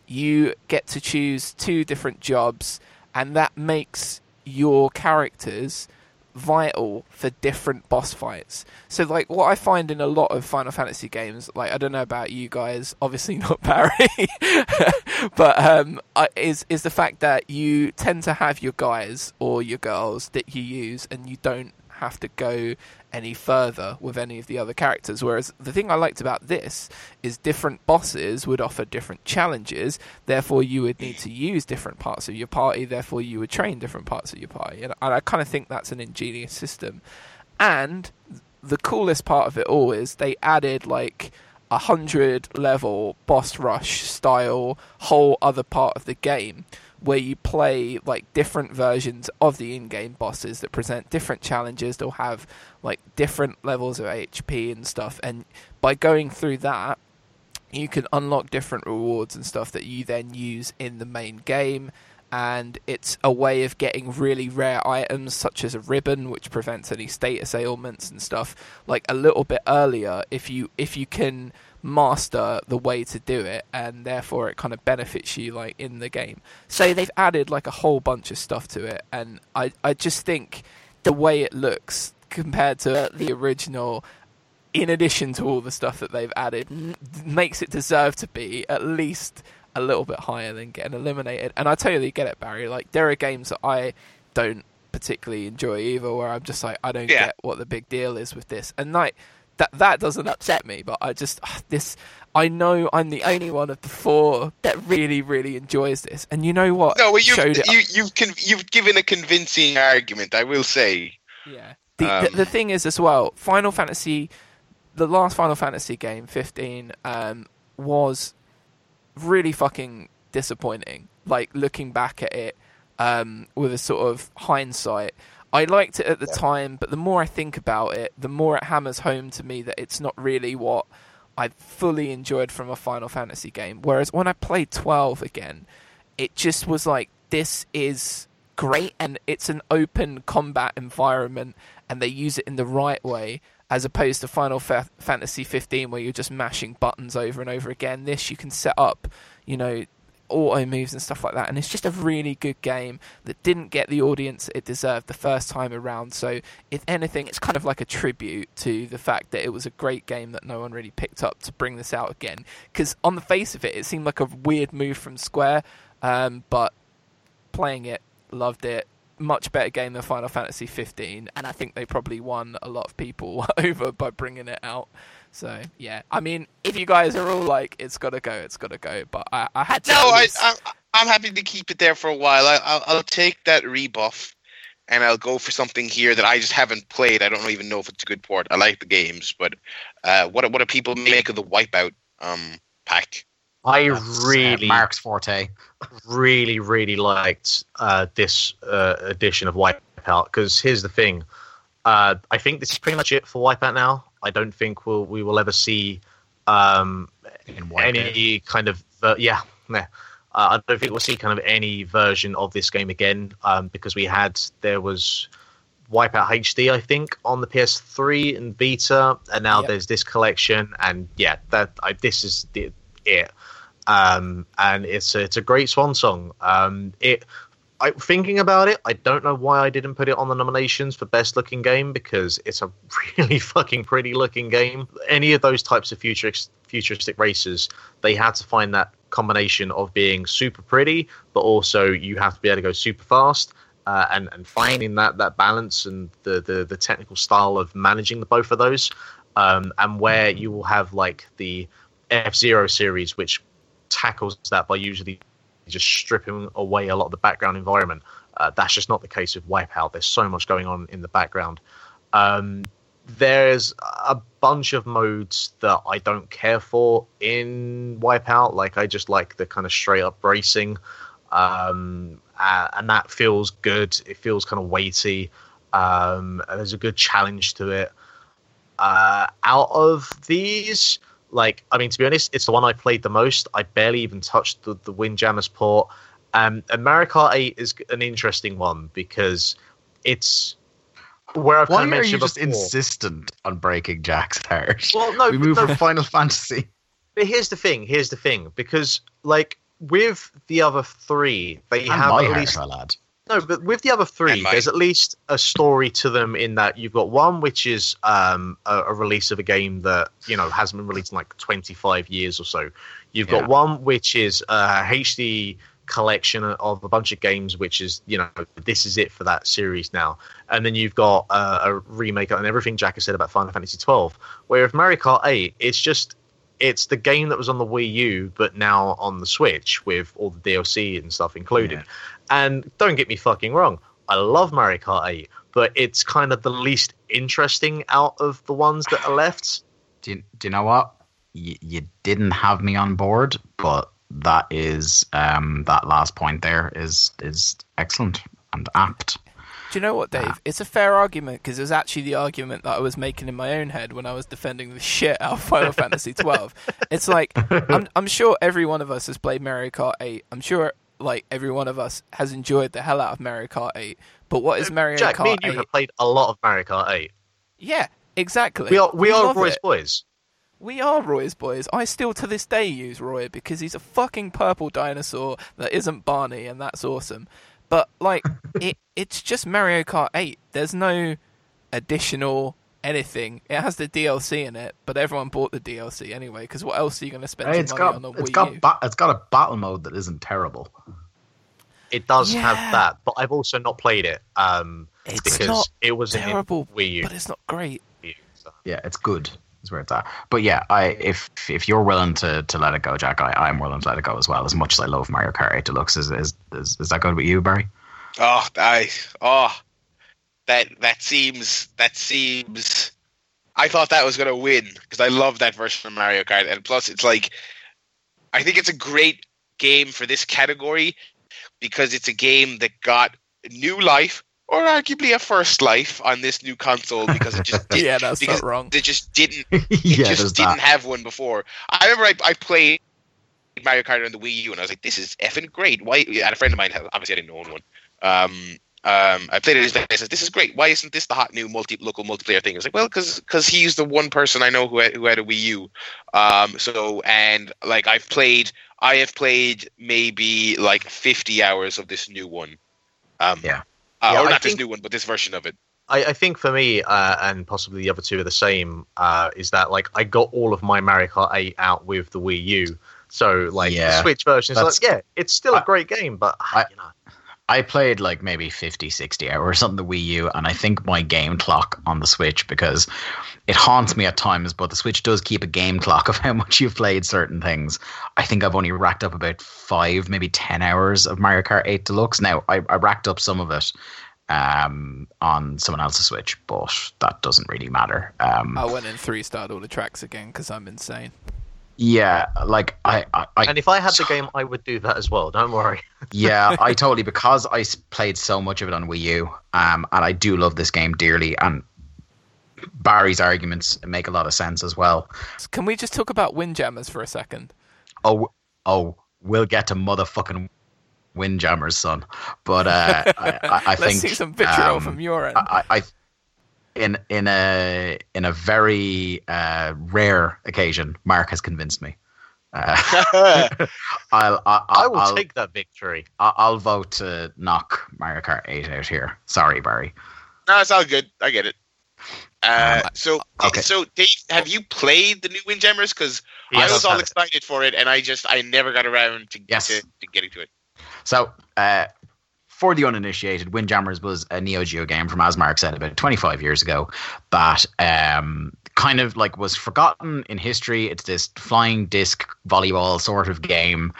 S4: you get to choose two different jobs, and that makes your characters vital for different boss fights. So like what I find in a lot of Final Fantasy games, like I don't know about you guys, obviously [LAUGHS] not Barry, [LAUGHS] but um is is the fact that you tend to have your guys or your girls that you use and you don't have to go any further with any of the other characters. Whereas the thing I liked about this is different bosses would offer different challenges, therefore you would need to use different parts of your party, therefore you would train different parts of your party. And, I kind of think that's an ingenious system. And the coolest part of it all is they added like a hundred level boss rush style whole other part of the game where you play like different versions of the in-game bosses that present different challenges they'll have like different levels of hp and stuff and by going through that you can unlock different rewards and stuff that you then use in the main game and it's a way of getting really rare items such as a ribbon which prevents any status ailments and stuff like a little bit earlier if you if you can master the way to do it and therefore it kind of benefits you like in the game. So they've added like a whole bunch of stuff to it and i i just think the way it looks compared to the original in addition to all the stuff that they've added makes it deserve to be at least a little bit higher than getting eliminated. And i totally get it barry. Like there are games that i don't particularly enjoy either where i'm just like i don't
S5: Yeah.
S4: get what the big deal is with this. And like that that doesn't upset me but i just ah, this i know i'm the only one of the four that really really enjoys this and you know what
S5: No, well, you've
S4: showed it
S5: you, you've con- you've given a convincing argument. I will say.
S4: Yeah. The,
S5: Um,
S4: the the thing is as well, Final Fantasy, the last Final Fantasy game, fifteen, um, was really fucking disappointing. Like looking back at it, um, with a sort of hindsight. I liked it at the time, but the more I think about it, the more it hammers home to me that it's not really what I fully enjoyed from a Final Fantasy game. Whereas when I played 12 again, it just was like, this is great and it's an open combat environment and they use it in the right way as opposed to Final Fa- Fantasy 15 where you're just mashing buttons over and over again. This you can set up, you know, auto moves and stuff like that and it's just a really good game that didn't get the audience it deserved the first time around. So if anything it's kind of like a tribute to the fact that it was a great game that no one really picked up to bring this out again. Because on the face of it it seemed like a weird move from square um, but playing it loved it. Much better game than Final Fantasy 15 and I think they probably won a lot of people [LAUGHS] over by bringing it out so yeah I mean if you guys are all like it's gotta go it's gotta go but I, I had to
S5: No,
S4: at
S5: I,
S4: least-
S5: I I'm happy to keep it there for a while. I, I'll I'll take that rebuff, and I'll go for something here that I just haven't played. I don't even know if it's a good port. I like the games, but uh, what what do people make of the Wipeout um pack?
S3: I
S1: That's, uh,
S3: really,
S1: Mark's forte.
S3: really, really liked uh, this uh, edition of Wipeout because here's the thing. Uh, I think this is pretty much it for Wipeout now. I don't think we'll, we will ever see um,
S1: In Wipeout.
S3: any kind of uh, yeah. Meh. Uh, I don't think we'll see kind of any version of this game again um, because we had there was Wipeout HD I think on the PS3 and Vita, and now
S4: Yep.
S3: there's this collection, and yeah, that I, this is the, it. Um, and it's a, it's a great swan song. Um, it I, thinking about it, I don't know why I didn't put it on the nominations for best looking game because it's a [LAUGHS] really fucking pretty looking game. Any of those types of futuristic futuristic races, they had to find that combination of being super pretty, but also you have to be able to go super fast. Uh, and and finding that that balance and the, the the technical style of managing the both of those, um, and where you will have like the F Zero series, which tackles that by usually just stripping away a lot of the background environment. Uh, that's just not the case with Wipeout. There's so much going on in the background. Um, there's a bunch of modes that I don't care for in Wipeout. Like I just like the kind of straight up racing, um, uh, and that feels good. It feels kind of weighty. Um, there's a good challenge to it. Uh, out of these, like I mean, to be honest, it's the one I played the most. I barely even touched the, the Windjammers port. Um, and Mario Kart 8 is an interesting one because it's where I've
S1: Why
S3: kind of
S1: are
S3: mentioned
S1: you just
S3: before.
S1: insistent on breaking Jack's heart?
S3: Well, no,
S1: we move
S3: no,
S1: from Final Fantasy.
S3: But here's the thing. Here's the thing. Because like with the other three, they
S1: And
S3: have at
S1: heart,
S3: least
S1: my lad.
S3: No. But with the other three, there's at least a story to them. In that you've got one which is um, a, a release of a game that you know hasn't been released in like 25 years or so. You've got one which is a HD collection of a bunch of games, which is you know this is it for that series now. And then you've got uh, a remake and everything Jack has said about Final Fantasy 12. Where with Mario Kart 8, it's just it's the game that was on the Wii U, but now on the Switch with all the DLC and stuff included.
S1: Yeah.
S3: And don't get me fucking wrong, I love Mario Kart 8, but it's kind of the least interesting out of the ones that are left. [SIGHS]
S1: Do you, do you know what? You, you didn't have me on board, but that is um, that last point there is is excellent and apt.
S4: Do you know what, Dave? It's a fair argument because it was actually the argument that I was making in my own head when I was defending the shit out of Final Fantasy twelve. [LAUGHS] It's like I'm, I'm sure every one of us has played Mario Kart eight. I'm sure like every one of us has enjoyed the hell out of Mario Kart eight. But what is uh, Mario
S3: Jack,
S4: Kart
S3: me and you
S4: eight?
S3: have played a lot of Mario Kart 8.
S4: Yeah, exactly.
S3: We are we, are Roy's
S4: it.
S3: boys.
S4: We are Roy's boys. I still to this day use Roy because he's a fucking purple dinosaur that isn't Barney, and that's awesome. But like, [LAUGHS] it it's just Mario Kart 8. There's no additional anything. It has the DLC in it, but everyone bought the DLC anyway. Because what else are you going to spend
S1: Hey, it's
S4: money
S1: got
S4: on the
S1: it's
S4: Wii
S1: got
S4: U?
S1: ba- it's got a battle mode that isn't terrible.
S3: It does
S4: Yeah.
S3: have that, but I've also not played it um,
S4: It's
S3: because
S4: not
S3: it was in
S4: terrible,
S3: Wii U.
S4: but it's not great.
S3: so.
S1: Yeah, it's good. Is where it's at. But yeah, I if if you're willing to, to let it go, Jack, I I'm willing to let it go as well. As much as I love Mario Kart 8 Deluxe, is is is, is that good with you, Barry?
S5: Oh, I oh that that seems that seems. I thought that was gonna win because I love that version of Mario Kart, and plus it's like I think it's a great game for this category because it's a game that got new life or arguably a first life on this new console because it just [LAUGHS] didn't,
S4: yeah, that's not wrong.
S5: they just didn't [LAUGHS]
S1: yeah,
S5: it
S1: there's
S5: just didn't
S1: that.
S5: have one before. I remember I, I played Mario Kart on the Wii U, and I was like, "This is effing great." Why? And a friend of mine, obviously, I didn't own one. Um, um, I played it. and I said, "This is great. Why isn't this the hot new multi local multiplayer thing?" I was like, "Well, because he's the one person I know who had, who had a Wii U." Um, so and like I've played, I have played maybe like fifty hours of this new one. Um,
S1: Yeah.
S5: Uh,
S3: Yeah,
S5: or
S3: I
S5: not this
S3: think-
S5: new one, but this version of it.
S3: I, I think for me, uh, and possibly the other two are the same, uh, is that like I got all of my Mario Kart 8 out with the Wii U. So like
S1: Yeah,
S3: the Switch version is like, yeah, it's still a
S1: I-
S3: great game, but [SIGHS]
S1: I-
S3: you know,
S1: I played like maybe 50, 60 hours on the Wii U, and I think my game clock on the Switch, because it haunts me at times, but the Switch does keep a game clock of [LAUGHS] how much you've played certain things. I think I've only racked up about five, maybe 10 hours of Mario Kart 8 Deluxe. Now, I, I racked up some of it um, on someone else's Switch, but that doesn't really matter. Um,
S4: I went and three starred all the tracks again because I'm insane.
S1: Yeah, like I, I, I
S3: and if I had the game, I would do that as well. Don't worry. [LAUGHS]
S1: yeah, I totally because I s- played so much of it on Wii U, um, and I do love this game dearly. And Barry's arguments make a lot of sense as well.
S4: Can we just talk about Windjammers for a second?
S1: Oh, oh, we'll get to motherfucking Windjammers, son. But uh, I, I, I [LAUGHS]
S4: Let's
S1: think
S4: see some vitriol
S1: um,
S4: from your end.
S1: I, I in in a in a very uh, rare occasion, Mark has convinced me. [LAUGHS] Uh, [LAUGHS] I'll, I'll,
S3: I will
S1: I'll,
S3: take that victory.
S1: I'll, I'll vote to knock Mario Kart 8 out here. Sorry, Barry.
S5: No, it's all good. I get it. Uh,
S1: Um,
S5: so,
S1: okay.
S5: so Dave, have you played the new Windjammers? Because I was all excited for it, and I just I never got around to,
S1: Yes.
S5: to, to getting to it.
S1: So, uh, for the uninitiated, Windjammers was a Neo Geo game from, as Mark said, about 25 years ago that um, kind of like was forgotten in history. It's this flying disc volleyball sort of game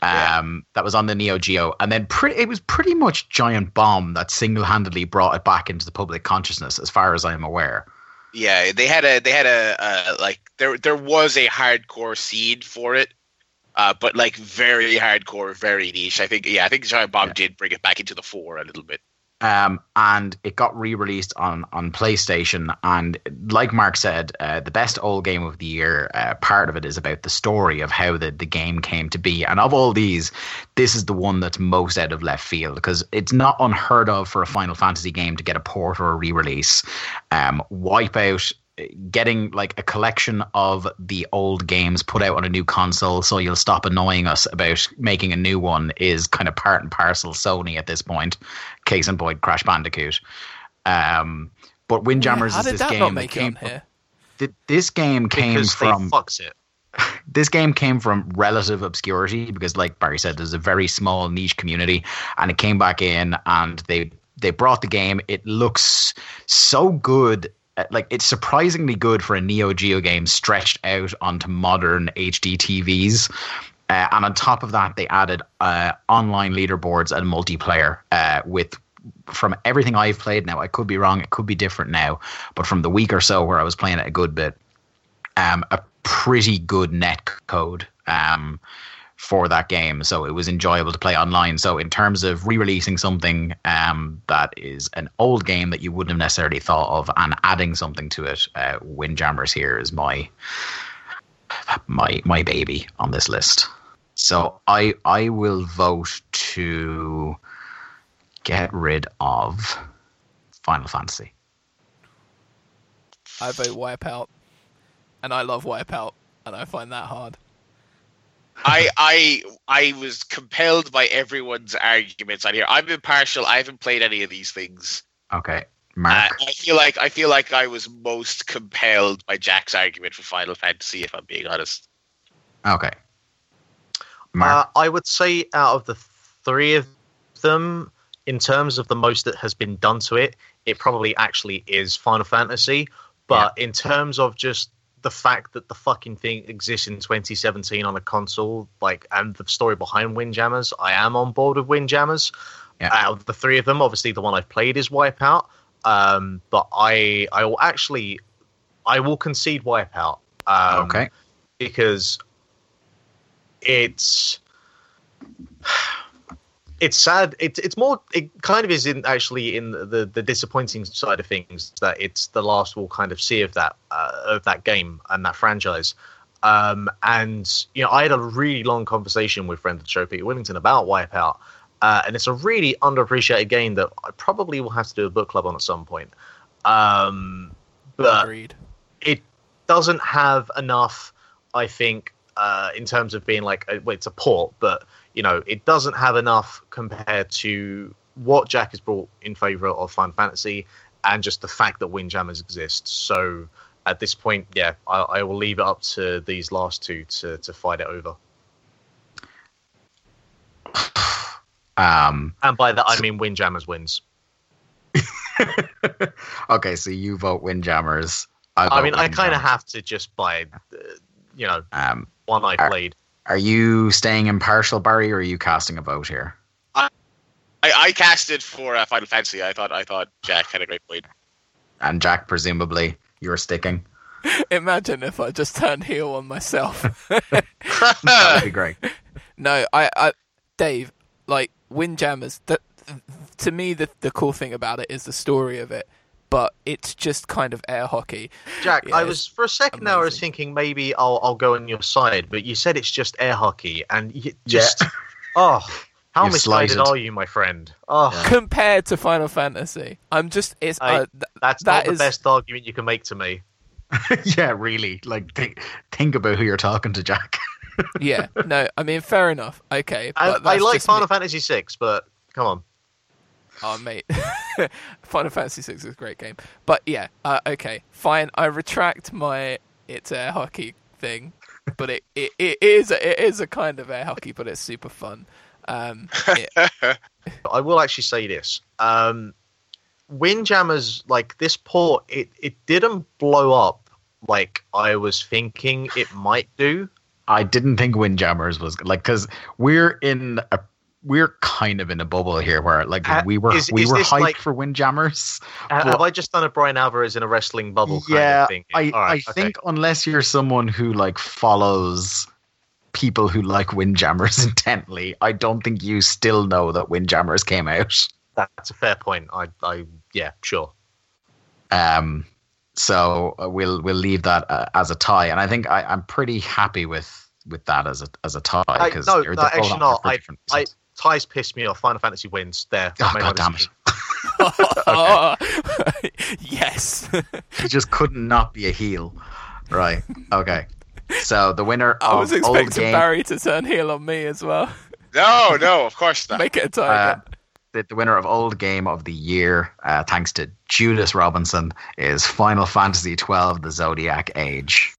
S1: um, that was on the Neo Geo, and then pre- it was pretty much Giant Bomb that single handedly brought it back into the public consciousness, as far as I'm aware.
S5: Yeah, they had a they had a uh, like there there was a hardcore seed for it, uh, but like very hardcore, very niche. I think yeah, I think Giant Bomb
S1: Yeah.
S5: did bring it back into the fore a little bit.
S1: um, and it got re-released on on PlayStation. And like Mark said, uh, the best old game of the year. Uh, part of it is about the story of how the the game came to be. And of all these, this is the one that's most out of left field because it's not unheard of for a Final Fantasy game to get a port or a re-release. Um, Wipeout getting like a collection of the old games put out on a new console so you'll stop annoying us about making a new one is kind of part and parcel Sony at this point. Case and Boyd Crash Bandicoot. Um, but Windjammers
S4: How
S1: is
S4: did
S1: this
S4: that
S1: game
S4: not
S1: that
S4: make it
S1: came
S4: on here?
S1: th- this game came
S3: because
S1: from
S3: they fucks it. [LAUGHS]
S1: this game came from relative obscurity because like barry said there's a very small niche community and it came back in and they they brought the game it looks so good like it's surprisingly good for a neo geo game stretched out onto modern hd tvs uh, and on top of that they added uh, online leaderboards and multiplayer uh, with from everything i've played now i could be wrong it could be different now but from the week or so where i was playing it a good bit um, a pretty good net code. Um, for that game. So it was enjoyable to play online. So in terms of re-releasing something um, that is an old game that you wouldn't have necessarily thought of and adding something to it, uh, Windjammers here is my my my baby on this list. So I I will vote to get rid of Final Fantasy.
S4: I vote Wipeout, and I love Wipeout, and I find that hard.
S5: I I I was compelled by everyone's arguments on here. I'm impartial. I haven't played any of these things.
S1: Okay,
S5: Uh,
S1: Mark.
S5: I feel like I feel like I was most compelled by Jack's argument for Final Fantasy. If I'm being honest,
S1: okay, Mark.
S3: Uh, I would say out of the three of them, in terms of the most that has been done to it, it probably actually is Final Fantasy. But in terms of just the fact that the fucking thing exists in 2017 on a console, like, and the story behind Windjammers, I am on board with Windjammers.
S1: Yeah.
S3: Out of the three of them, obviously the one I've played is Wipeout. Um, but I, I will actually, I will concede Wipeout. Um,
S1: okay.
S3: because it's it's sad. It's it's more. It kind of is in actually in the the disappointing side of things that it's the last we'll kind of see of that uh, of that game and that franchise. Um, and you know, I had a really long conversation with friend of the show, Peter Willington, about Wipeout, uh, and it's a really underappreciated game that I probably will have to do a book club on at some point. Um, but
S4: Agreed.
S3: it doesn't have enough, I think, uh, in terms of being like, a, well, it's a port, but you know, it doesn't have enough compared to what Jack has brought in favor of Final Fantasy and just the fact that Windjammers exist. So at this point, yeah, I, I will leave it up to these last two to, to fight it over. [SIGHS]
S1: Um,
S3: And by that, I mean Windjammers wins. [LAUGHS]
S1: okay, so you vote Windjammers.
S3: I
S1: vote
S3: mean, I kind of have to just by, uh, you know,
S1: Um,
S3: one I played.
S1: Are you staying impartial, Barry, or are you casting a vote here?
S5: I, I casted for uh, Final Fantasy. I thought I thought Jack had a great point.
S1: And Jack, presumably, you're sticking. [LAUGHS]
S4: Imagine if I just turned heel on myself. [LAUGHS] [LAUGHS]
S1: That'd be great.
S4: no, I, I, Dave, like Windjammers. That to me, the the cool thing about it is the story of it, but it's just kind of air hockey.
S3: Jack,
S4: Yeah,
S3: I was for a second now. I was thinking maybe I'll I'll go on your side, but you said it's just air hockey, and you just [LAUGHS] oh, how
S1: You've
S3: misguided
S1: slighted.
S3: are you, my friend? Oh,
S1: Yeah.
S4: Compared to Final Fantasy, I'm just it's
S3: I-
S4: uh, th-
S3: that's
S4: that
S3: not the best argument you can make to me. [LAUGHS]
S1: yeah, really. Like, think, think about who you're talking to, Jack. [LAUGHS]
S4: yeah. No, I mean fair enough. Okay,
S3: I,
S4: but
S3: I
S4: that's
S3: like
S4: just me.
S3: Final Fantasy VI, but come on.
S4: Oh, mate. [LAUGHS] Final Fantasy VI is a great game. But yeah, uh, okay, fine. I retract my it's air hockey thing, but it, it, it is it is a kind of air hockey, but it's super fun. Um, it- [LAUGHS]
S3: I will actually say this. Um, Windjammers, like this port, it, it didn't blow up like I was thinking it might do.
S1: I didn't think Windjammers was like because we're in a we're kind of in a bubble here where like
S3: Uh,
S1: we were
S3: is-
S1: we
S3: is
S1: were hyped
S3: like-
S1: for Windjammers. Well-
S3: Have I just done a Bryan Alvarez in a wrestling bubble kind
S1: yeah,
S3: of thing?
S1: I
S3: right,
S1: I
S3: okay.
S1: think unless you're someone who like follows people who like Windjammers [LAUGHS] intently, I don't think you still know that Windjammers came out.
S3: that's a fair point. I, I, yeah, sure.
S1: Um, so uh, we'll we'll leave that uh, as a tie, and I think I, I'm pretty happy with with that as a as a tie because
S3: no, no, actually not. I- I. ties piss me off. Final Fantasy wins. There.
S1: Oh,
S3: Made my
S1: God damn
S3: decision. [LAUGHS]
S4: yes. [LAUGHS]
S1: he just couldn't not be a heel, right? Okay. So the winner
S4: I
S1: of
S4: was
S1: old
S4: expecting
S1: game,
S4: Barry to turn heel on me as well.
S5: no, no, of course not.
S4: Make it a tie.
S1: uh, the, the winner of old game of the year, uh, thanks to Judas Robinson, is Final Fantasy twelve: The Zodiac Age.